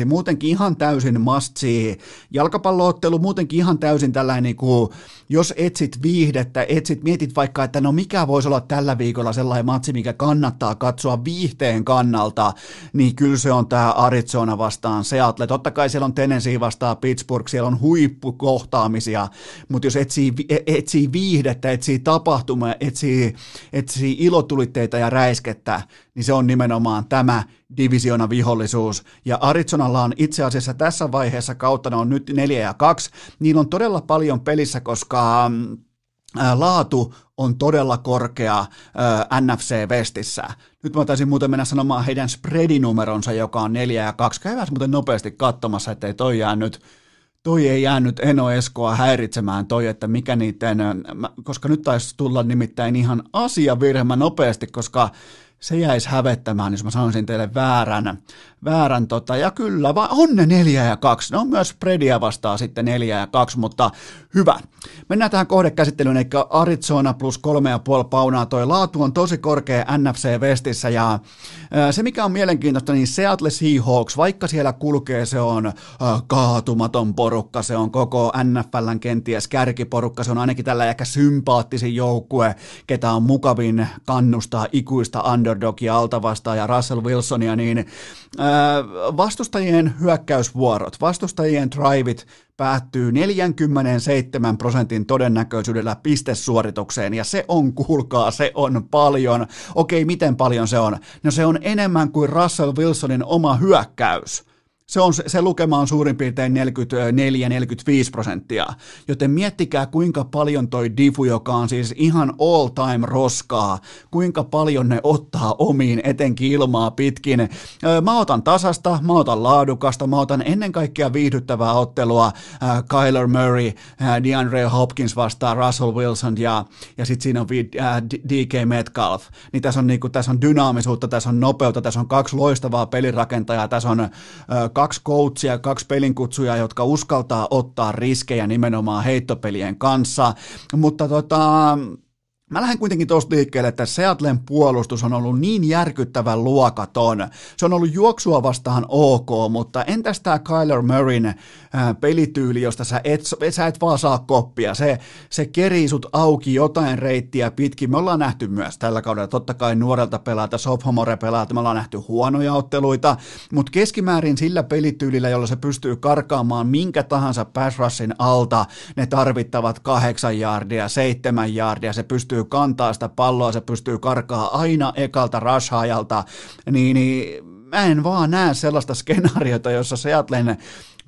S1: 22.05. Muutenkin ihan täysin täysin must see. Jalkapalloottelu muutenkin ihan täysin tällainen, niin kuin, jos etsit viihdettä, etsit, mietit vaikka, että no mikä voisi olla tällä viikolla sellainen matsi, mikä kannattaa katsoa viihteen kannalta, niin kyllä se on tämä Arizona vastaan Seattle. Totta kai siellä on Tennessee vastaan Pittsburgh, siellä on huippukohtaamisia, mutta jos etsii, e, etsii viihdettä, etsii tapahtumia, etsii, etsii ilotulitteita ja räiskettä, niin se on nimenomaan tämä divisiona vihollisuus. Ja Arizonalla on itse asiassa tässä vaiheessa kautta, ne on nyt 4 ja 2, niillä on todella paljon pelissä, koska mm, laatu on todella korkea NFC-vestissä. Nyt mä taisin muuten mennä sanomaan heidän spreadinumeronsa, joka on 4 ja 2. Käydään muuten nopeasti katsomassa, ettei toi jää nyt toi ei jäänyt Eno Eskoa häiritsemään toi, että mikä niiden, koska nyt taisi tulla nimittäin ihan asiavirhe nopeasti, koska se jäisi hävettämään, jos mä sanoisin teille väärän, väärän tota, ja kyllä, vaan on ne neljä ja kaksi, ne on myös Predia vastaa sitten neljä ja kaksi, mutta hyvä. Mennään tähän kohdekäsittelyyn, eli Arizona plus kolme ja puoli paunaa, toi laatu on tosi korkea NFC-vestissä, ja se mikä on mielenkiintoista, niin Seattle Seahawks, vaikka siellä kulkee, se on kaatumaton porukka, se on koko NFLn kenties kärkiporukka, se on ainakin tällä ehkä sympaattisin joukkue, ketä on mukavin kannustaa ikuista underdogia alta vastaan. Ja Russell Wilsonia, niin vastustajien hyökkäysvuorot, vastustajien driveit päättyy 47 prosentin todennäköisyydellä pistesuoritukseen, ja se on, kuulkaa, se on paljon. Okei, miten paljon se on? No se on enemmän kuin Russell Wilsonin oma hyökkäys se, on, se lukema on suurin piirtein 44-45 prosenttia. Joten miettikää kuinka paljon toi difu, joka on siis ihan all time roskaa, kuinka paljon ne ottaa omiin etenkin ilmaa pitkin. Mä otan tasasta, mä otan laadukasta, mä otan ennen kaikkea viihdyttävää ottelua Kyler Murray, DeAndre Hopkins vastaa Russell Wilson ja, ja sitten siinä on DK Metcalf. Niin tässä on, niinku, tässä on dynaamisuutta, tässä on nopeutta, tässä on kaksi loistavaa pelirakentajaa, tässä on kaksi coachia, kaksi pelinkutsuja, jotka uskaltaa ottaa riskejä nimenomaan heittopelien kanssa, mutta tota, Mä lähden kuitenkin tuosta liikkeelle, että Seattlen puolustus on ollut niin järkyttävän luokaton. Se on ollut juoksua vastaan ok, mutta entäs tämä Kyler Murrayn äh, pelityyli, josta sä et, sä et vaan saa koppia. Se, se kerii sut auki jotain reittiä pitkin. Me ollaan nähty myös tällä kaudella totta kai nuorelta pelaalta, sophomore pelaalta, me ollaan nähty huonoja otteluita, mutta keskimäärin sillä pelityylillä, jolla se pystyy karkaamaan minkä tahansa pass alta, ne tarvittavat kahdeksan jaardia, seitsemän jaardia, se pystyy pystyy kantaa sitä palloa, se pystyy karkaa aina ekalta rashaajalta, niin, niin mä en vaan näe sellaista skenaariota, jossa Seattlen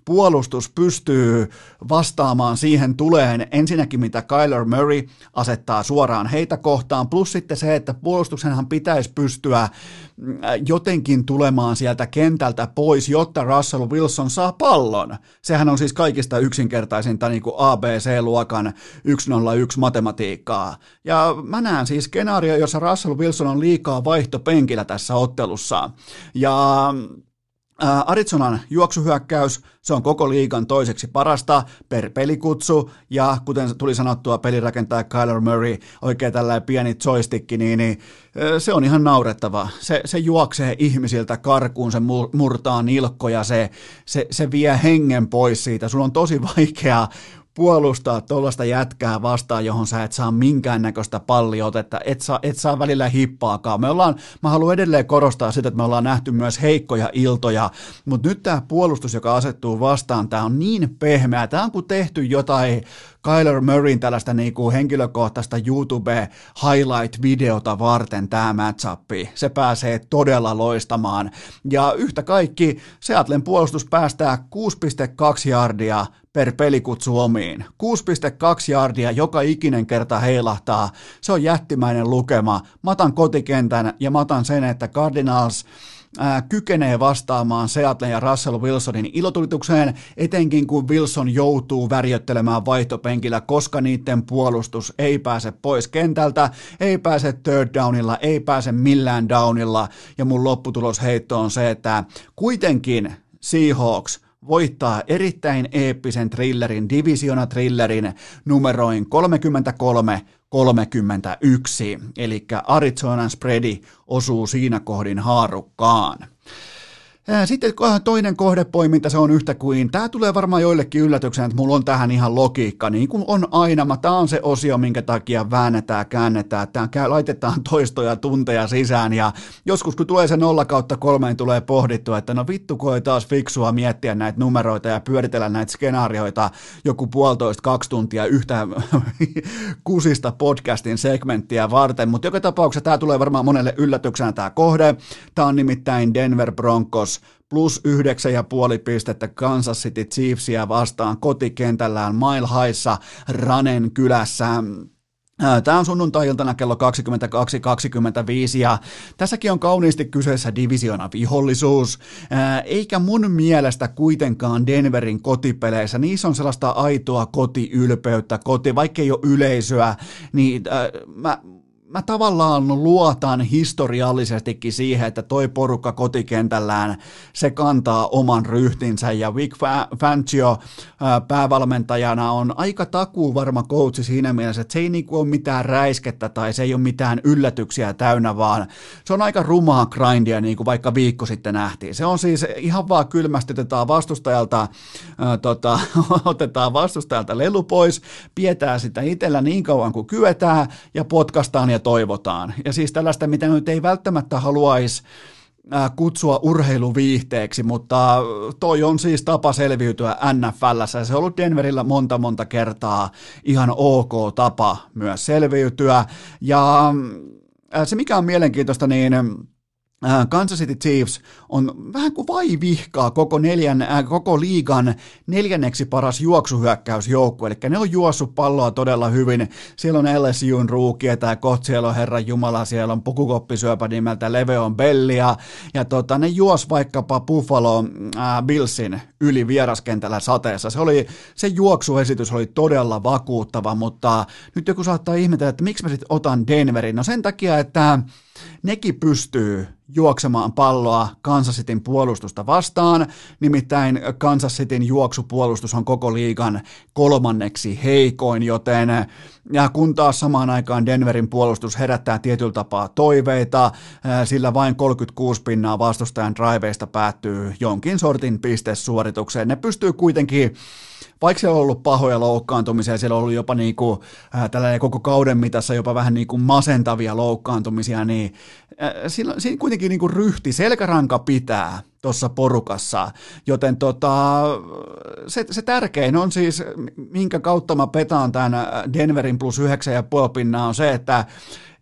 S1: puolustus pystyy vastaamaan siihen tuleen ensinnäkin, mitä Kyler Murray asettaa suoraan heitä kohtaan, plus sitten se, että puolustuksenhan pitäisi pystyä mm, jotenkin tulemaan sieltä kentältä pois, jotta Russell Wilson saa pallon. Sehän on siis kaikista yksinkertaisinta niin kuin ABC-luokan 101 matematiikkaa. Ja mä näen siis skenaario, jossa Russell Wilson on liikaa vaihtopenkillä tässä ottelussa. Ja Arizonan juoksuhyökkäys, se on koko liigan toiseksi parasta per pelikutsu, ja kuten tuli sanottua, pelirakentaja Kyler Murray, oikein tällainen pieni joystick, niin, niin se on ihan naurettava. Se, se juoksee ihmisiltä karkuun, se murtaa nilkkoja, se, se, se vie hengen pois siitä. Sun on tosi vaikea puolustaa tuollaista jätkää vastaan, johon sä et saa minkäännäköistä palliotetta, et saa, et saa välillä hippaakaan. Me ollaan, mä haluan edelleen korostaa sitä, että me ollaan nähty myös heikkoja iltoja, mutta nyt tämä puolustus, joka asettuu vastaan, tämä on niin pehmeä, tämä on kuin tehty jotain Kyler Murrayn tällaista niin kuin henkilökohtaista YouTube highlight-videota varten tämä matchappi. Se pääsee todella loistamaan. Ja yhtä kaikki Seatlen puolustus päästää 6,2 jardia per pelikutsu omiin. 6,2 jardia joka ikinen kerta heilahtaa. Se on jättimäinen lukema. Matan kotikentän ja matan sen, että Cardinals ää, kykenee vastaamaan Seattle ja Russell Wilsonin ilotulitukseen, etenkin kun Wilson joutuu värjöttelemään vaihtopenkillä, koska niiden puolustus ei pääse pois kentältä, ei pääse third downilla, ei pääse millään downilla, ja mun lopputulosheitto on se, että kuitenkin Seahawks voittaa erittäin eeppisen thrillerin, divisiona-thrillerin numeroin 33 31, eli Arizonan spreadi osuu siinä kohdin haarukkaan. Sitten toinen kohdepoiminta, se on yhtä kuin, tämä tulee varmaan joillekin yllätyksenä, että mulla on tähän ihan logiikka, niin kuin on aina, tämä on se osio, minkä takia väännetään, käännetään, tämä laitetaan toistoja tunteja sisään, ja joskus kun tulee se 0 kautta kolmeen, tulee pohdittua, että no vittu kun taas fiksua miettiä näitä numeroita ja pyöritellä näitä skenaarioita joku puolitoista, kaksi tuntia yhtä kusista podcastin segmenttiä varten, mutta joka tapauksessa tämä tulee varmaan monelle yllätyksenä tämä kohde, tämä on nimittäin Denver Broncos, plus yhdeksän ja puoli pistettä Kansas City Chiefsia vastaan kotikentällään Mile Highssa Ranen kylässä. Tämä on sunnuntai-iltana kello 22.25 ja tässäkin on kauniisti kyseessä divisiona vihollisuus, eikä mun mielestä kuitenkaan Denverin kotipeleissä, niissä on sellaista aitoa kotiylpeyttä, koti, vaikka ei ole yleisöä, niin mä, mä tavallaan luotan historiallisestikin siihen, että toi porukka kotikentällään, se kantaa oman ryhtinsä ja Vic Fangio päävalmentajana on aika takuu varma coachi siinä mielessä, että se ei niinku ole mitään räiskettä tai se ei ole mitään yllätyksiä täynnä, vaan se on aika rumaa grindia, niin kuin vaikka viikko sitten nähtiin. Se on siis ihan vaan kylmästi otetaan vastustajalta, ää, tota, otetaan vastustajalta lelu pois, pietää sitä itsellä niin kauan kuin kyetään ja potkastaan ja toivotaan. Ja siis tällaista, mitä nyt ei välttämättä haluaisi kutsua urheiluviihteeksi, mutta toi on siis tapa selviytyä NFLssä. Se on ollut Denverillä monta monta kertaa ihan ok tapa myös selviytyä. Ja se mikä on mielenkiintoista, niin Äh, Kansas City Chiefs on vähän kuin vaivihkaa koko, neljän, äh, koko liigan neljänneksi paras juoksuhyökkäysjoukku, eli ne on juossut palloa todella hyvin. Siellä on LSUn ruukia, tai kohta siellä on Herran Jumala, siellä on pukukoppisyöpä nimeltä Leveon Bellia, ja tota, ne juos vaikkapa Buffalo äh, Billsin yli vieraskentällä sateessa. Se, oli, se juoksuesitys oli todella vakuuttava, mutta nyt joku saattaa ihmetellä, että miksi mä sitten otan Denverin. No sen takia, että nekin pystyy juoksemaan palloa Kansas Cityn puolustusta vastaan, nimittäin Kansas Cityn juoksupuolustus on koko liigan kolmanneksi heikoin, joten ja kun taas samaan aikaan Denverin puolustus herättää tietyllä tapaa toiveita, sillä vain 36 pinnaa vastustajan driveista päättyy jonkin sortin pistesuoritukseen. Ne pystyy kuitenkin vaikka siellä on ollut pahoja loukkaantumisia, siellä on ollut jopa niin kuin, äh, tällainen koko kauden mitassa jopa vähän niin kuin masentavia loukkaantumisia, niin äh, siinä, kuitenkin niin kuin ryhti, selkäranka pitää tuossa porukassa, joten tota, se, se tärkein on siis, minkä kautta mä petaan tämän Denverin plus 9,5 pinnaa, on se, että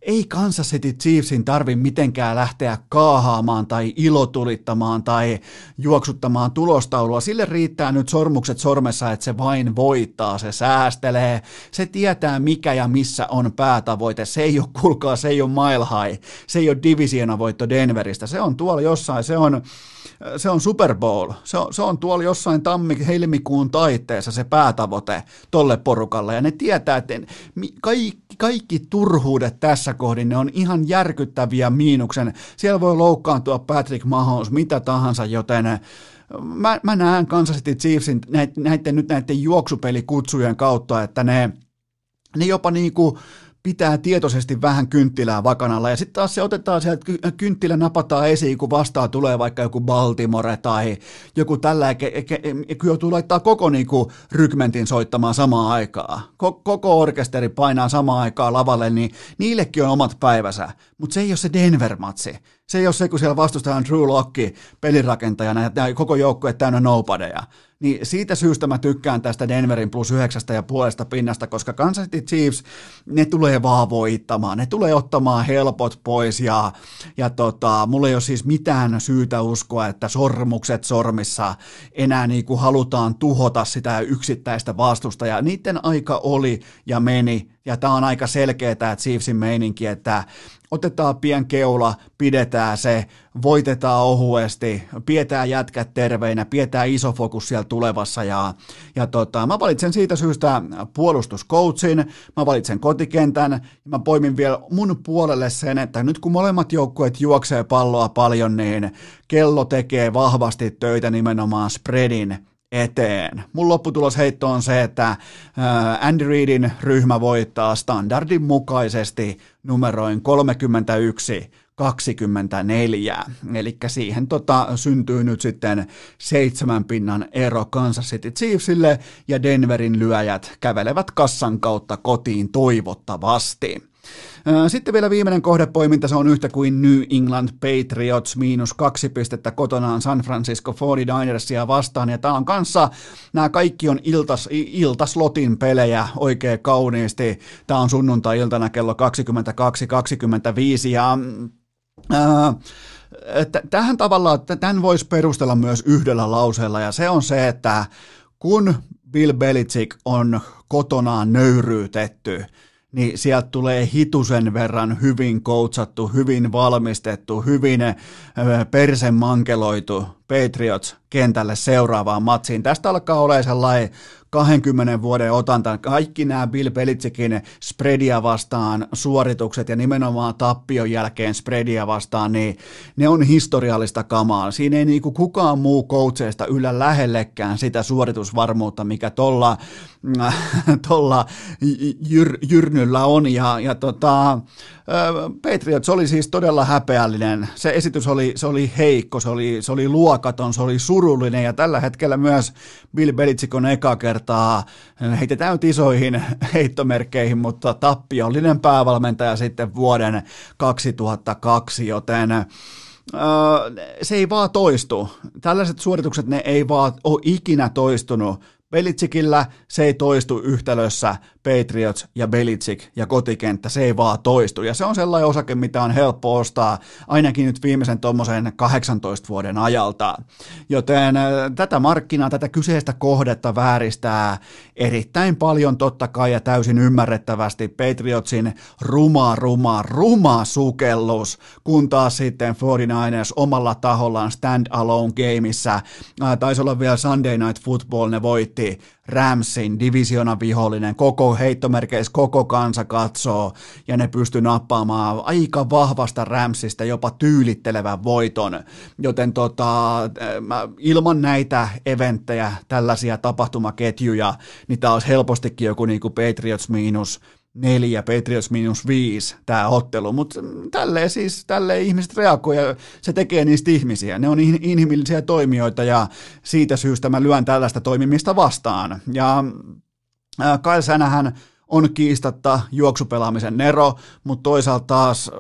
S1: ei Kansas City Chiefsin tarvi mitenkään lähteä kaahaamaan tai ilotulittamaan tai juoksuttamaan tulostaulua. Sille riittää nyt sormukset sormessa, että se vain voittaa, se säästelee, se tietää mikä ja missä on päätavoite. Se ei ole, kuulkaa, se ei ole mile high, se ei ole divisiona voitto Denveristä, se on tuolla jossain, se on se on Super Bowl. Se on, se on tuolla jossain tammi-helmikuun taitteessa se päätavoite tolle porukalle. Ja ne tietää, että kaikki, kaikki turhuudet tässä kohdin, ne on ihan järkyttäviä miinuksen. Siellä voi loukkaantua Patrick Mahomes, mitä tahansa, joten mä, mä näen Kansas City Chiefsin näiden, näiden, nyt näiden juoksupelikutsujen kautta, että ne, ne jopa niinku pitää tietoisesti vähän kynttilää vakanalla ja sitten taas se otetaan sieltä, kynttilä napataan esiin, kun vastaa tulee vaikka joku Baltimore tai joku tällä, kun joutuu laittaa koko niinku rykmentin soittamaan samaan aikaan. Koko orkesteri painaa samaan aikaan lavalle, niin niillekin on omat päivänsä, mutta se ei ole se Denver-matsi Se ei ole se, kun siellä vastustajan Drew Locke pelirakentajana ja koko joukkue täynnä nobodyja. Niin siitä syystä mä tykkään tästä Denverin plus yhdeksästä ja puolesta pinnasta, koska Kansas City Chiefs, ne tulee vaan voittamaan, ne tulee ottamaan helpot pois ja, ja tota, mulla ei ole siis mitään syytä uskoa, että sormukset sormissa enää niin kuin halutaan tuhota sitä yksittäistä vastustajaa. Niiden aika oli ja meni ja tämä on aika selkeää, että Chiefsin meininki, että otetaan pien keula, pidetään se, voitetaan ohuesti, pidetään jätkät terveinä, pidetään iso fokus siellä tulevassa ja, ja tota, mä valitsen siitä syystä puolustuskoutsin, mä valitsen kotikentän ja mä poimin vielä mun puolelle sen, että nyt kun molemmat joukkueet juoksee palloa paljon, niin kello tekee vahvasti töitä nimenomaan spreadin eteen. Mun lopputulosheitto on se, että Andy Reidin ryhmä voittaa standardin mukaisesti numeroin 31 24. Eli siihen tota, syntyy nyt sitten seitsemän pinnan ero Kansas City Chiefsille ja Denverin lyöjät kävelevät kassan kautta kotiin toivottavasti. Sitten vielä viimeinen kohdepoiminta, se on yhtä kuin New England Patriots, miinus kaksi pistettä kotonaan San Francisco 49ersia vastaan, ja tämä on kanssa, nämä kaikki on iltas, iltaslotin pelejä oikein kauniisti, tämä on sunnuntai-iltana kello 22.25, ja äh, tähän tavallaan, tämän voisi perustella myös yhdellä lauseella, ja se on se, että kun Bill Belichick on kotonaan nöyryytetty, niin sieltä tulee hitusen verran hyvin koutsattu, hyvin valmistettu, hyvin persemankeloitu Patriots kentälle seuraavaan matsiin. Tästä alkaa olla sellainen 20 vuoden otanta. Kaikki nämä Bill Belichickin spreadia vastaan suoritukset ja nimenomaan tappion jälkeen spreadia vastaan, niin ne on historiallista kamaa. Siinä ei niinku kukaan muu coacheista yllä lähellekään sitä suoritusvarmuutta, mikä tuolla tolla jyr, jyrnyllä on. Ja, ja tota, Patriots oli siis todella häpeällinen. Se esitys oli, se oli heikko, se oli, se oli luokaton, se oli surullinen ja tällä hetkellä myös Bill Belichick on eka kertaa, heitetään nyt isoihin heittomerkkeihin, mutta tappiollinen päävalmentaja sitten vuoden 2002, joten se ei vaan toistu. Tällaiset suoritukset, ne ei vaan ole ikinä toistunut Belichickillä se ei toistu yhtälössä Patriots ja Belichick ja kotikenttä, se ei vaan toistu. Ja se on sellainen osake, mitä on helppo ostaa ainakin nyt viimeisen tuommoisen 18 vuoden ajalta. Joten äh, tätä markkinaa, tätä kyseistä kohdetta vääristää erittäin paljon totta kai ja täysin ymmärrettävästi Patriotsin ruma, ruma, ruma sukellus, kun taas sitten 49ers omalla tahollaan stand-alone gameissa, äh, taisi olla vielä Sunday Night Football, ne voitti Ramsin divisiona vihollinen, koko heittomerkeissä koko kansa katsoo ja ne pystyy nappaamaan aika vahvasta Ramsista jopa tyylittelevän voiton, joten tota, ilman näitä eventtejä, tällaisia tapahtumaketjuja, niin tämä olisi helpostikin joku niinku Patriots miinus neljä, Patriots minus viisi tämä ottelu, mutta tälleen siis, tälleen ihmiset reagoivat ja se tekee niistä ihmisiä. Ne on inhimillisiä toimijoita ja siitä syystä mä lyön tällaista toimimista vastaan. Ja Kyle Sänähän on kiistatta juoksupelaamisen nero, mutta toisaalta taas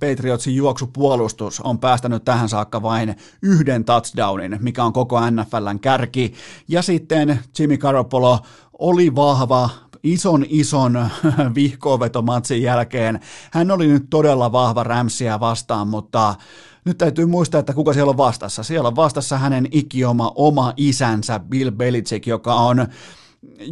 S1: Patriotsin juoksupuolustus on päästänyt tähän saakka vain yhden touchdownin, mikä on koko NFLn kärki. Ja sitten Jimmy Garoppolo oli vahva ison ison vihkoovetomatsin jälkeen. Hän oli nyt todella vahva Ramsia vastaan, mutta nyt täytyy muistaa, että kuka siellä on vastassa. Siellä on vastassa hänen ikioma oma isänsä Bill Belichick, joka on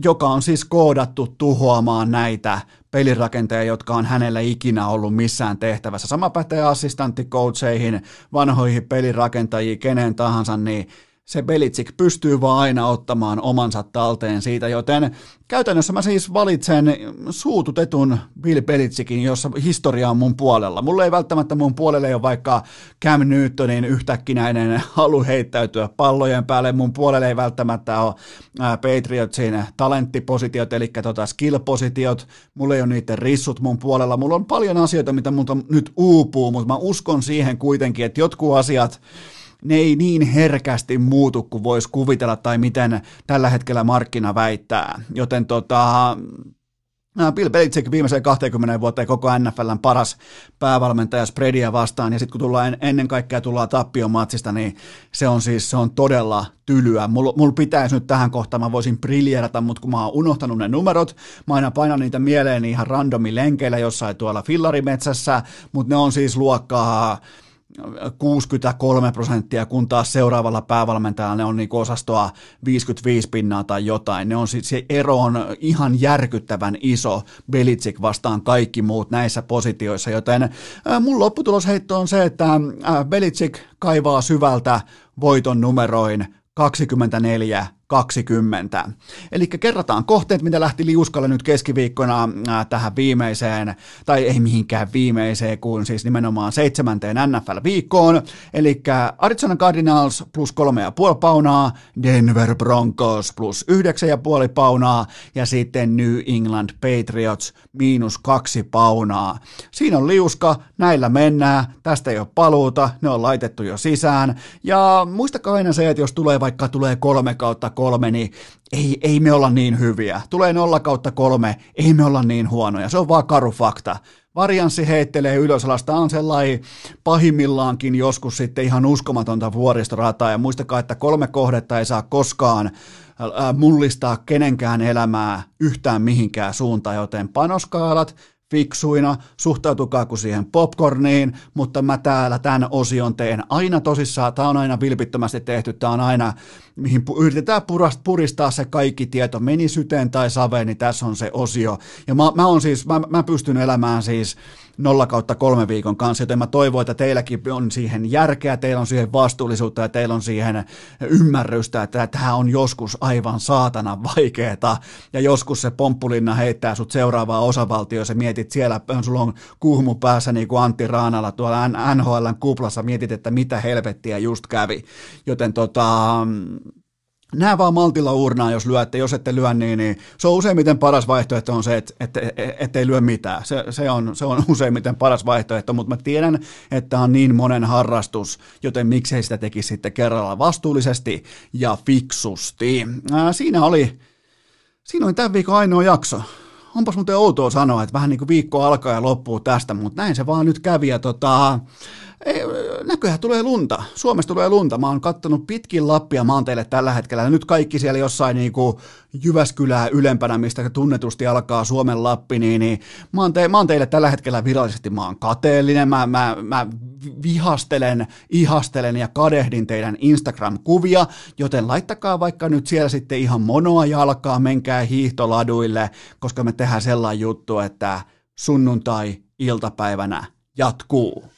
S1: joka on siis koodattu tuhoamaan näitä pelirakenteja, jotka on hänelle ikinä ollut missään tehtävässä. Sama pätee assistanttikoutseihin, vanhoihin pelirakentajiin, kenen tahansa, niin se Belichick pystyy vaan aina ottamaan omansa talteen siitä, joten käytännössä mä siis valitsen suututetun Bill Belichickin, jossa historia on mun puolella. Mulla ei välttämättä mun puolelle ole vaikka Cam Newtonin yhtäkkinäinen halu heittäytyä pallojen päälle, mun puolelle ei välttämättä ole Patriotsin talenttipositiot, eli tota skill-positiot, mulla ei ole niiden rissut mun puolella, mulla on paljon asioita, mitä multa nyt uupuu, mutta mä uskon siihen kuitenkin, että jotkut asiat, ne ei niin herkästi muutu kuin voisi kuvitella tai miten tällä hetkellä markkina väittää. Joten tota, Bill Belichick viimeiseen 20 vuoteen koko NFLn paras päävalmentaja spreadia vastaan, ja sitten kun tullaan ennen kaikkea tullaan tappiomatsista, niin se on siis se on todella tylyä. Mulla mul pitäisi nyt tähän kohtaan, mä voisin briljerata, mutta kun mä oon unohtanut ne numerot, mä aina painan niitä mieleen ihan randomi lenkeillä jossain tuolla fillarimetsässä, mutta ne on siis luokkaa 63 prosenttia, kun taas seuraavalla päävalmentajalla ne on niin osastoa 55 pinnaa tai jotain. Ne on sit, se ero on ihan järkyttävän iso Belichick vastaan kaikki muut näissä positioissa, joten äh, mun lopputulosheitto on se, että äh, Belichick kaivaa syvältä voiton numeroin 24 20. Eli kerrataan kohteet, mitä lähti liuskalle nyt keskiviikkona äh, tähän viimeiseen, tai ei mihinkään viimeiseen, kuin siis nimenomaan seitsemänteen NFL-viikkoon. Eli Arizona Cardinals plus kolme ja puoli paunaa, Denver Broncos plus yhdeksän ja puoli paunaa, ja sitten New England Patriots miinus kaksi paunaa. Siinä on liuska, näillä mennään, tästä ei ole paluuta, ne on laitettu jo sisään, ja muistakaa aina se, että jos tulee vaikka tulee kolme kautta kolme, niin ei, ei me olla niin hyviä. Tulee nolla kautta kolme, ei me olla niin huonoja. Se on vaan karu fakta. Varianssi heittelee ylös alas. on sellainen pahimmillaankin joskus sitten ihan uskomatonta vuoristorataa. Ja muistakaa, että kolme kohdetta ei saa koskaan mullistaa kenenkään elämää yhtään mihinkään suuntaan, joten panoskaalat, fiksuina, suhtautukaa kuin siihen popcorniin, mutta mä täällä tämän osion teen aina tosissaan, tämä on aina vilpittömästi tehty, tämä on aina, mihin yritetään puristaa se kaikki tieto, meni syteen tai saveen, niin tässä on se osio. Ja mä, mä, on siis, mä, mä pystyn elämään siis 0 kautta kolme viikon kanssa, joten mä toivon, että teilläkin on siihen järkeä, teillä on siihen vastuullisuutta ja teillä on siihen ymmärrystä, että tämä on joskus aivan saatana vaikeeta. Ja joskus se pomppulinna heittää sut seuraavaan osavaltioon, ja mietit siellä, sulla on kuhmu päässä niin kuin Antti Raanalla tuolla NHLn kuplassa, mietit, että mitä helvettiä just kävi, joten tota, Nää vaan maltilla urnaa, jos lyötte. Jos ette lyö, niin, niin se on useimmiten paras vaihtoehto on se, että et, et, ettei lyö mitään. Se, se, on, se on useimmiten paras vaihtoehto, mutta mä tiedän, että on niin monen harrastus, joten miksei sitä tekisi sitten kerralla vastuullisesti ja fiksusti. Ää, siinä oli, siinä oli tämän viikon ainoa jakso. Onpas muuten outoa sanoa, että vähän niin kuin viikko alkaa ja loppuu tästä, mutta näin se vaan nyt kävi. Ja tota, ei, näköjään tulee lunta. Suomessa tulee lunta. Mä oon kattonut pitkin Lappia maanteille tällä hetkellä. Nyt kaikki siellä jossain niin kuin Jyväskylää ylempänä, mistä tunnetusti alkaa Suomen Lappi, niin, niin mä, oon te, mä oon teille tällä hetkellä virallisesti, mä oon kateellinen, mä, mä, mä vihastelen, ihastelen ja kadehdin teidän Instagram-kuvia, joten laittakaa vaikka nyt siellä sitten ihan monoa jalkaa, menkää hiihtoladuille, koska me tehdään sellainen juttu, että sunnuntai-iltapäivänä jatkuu.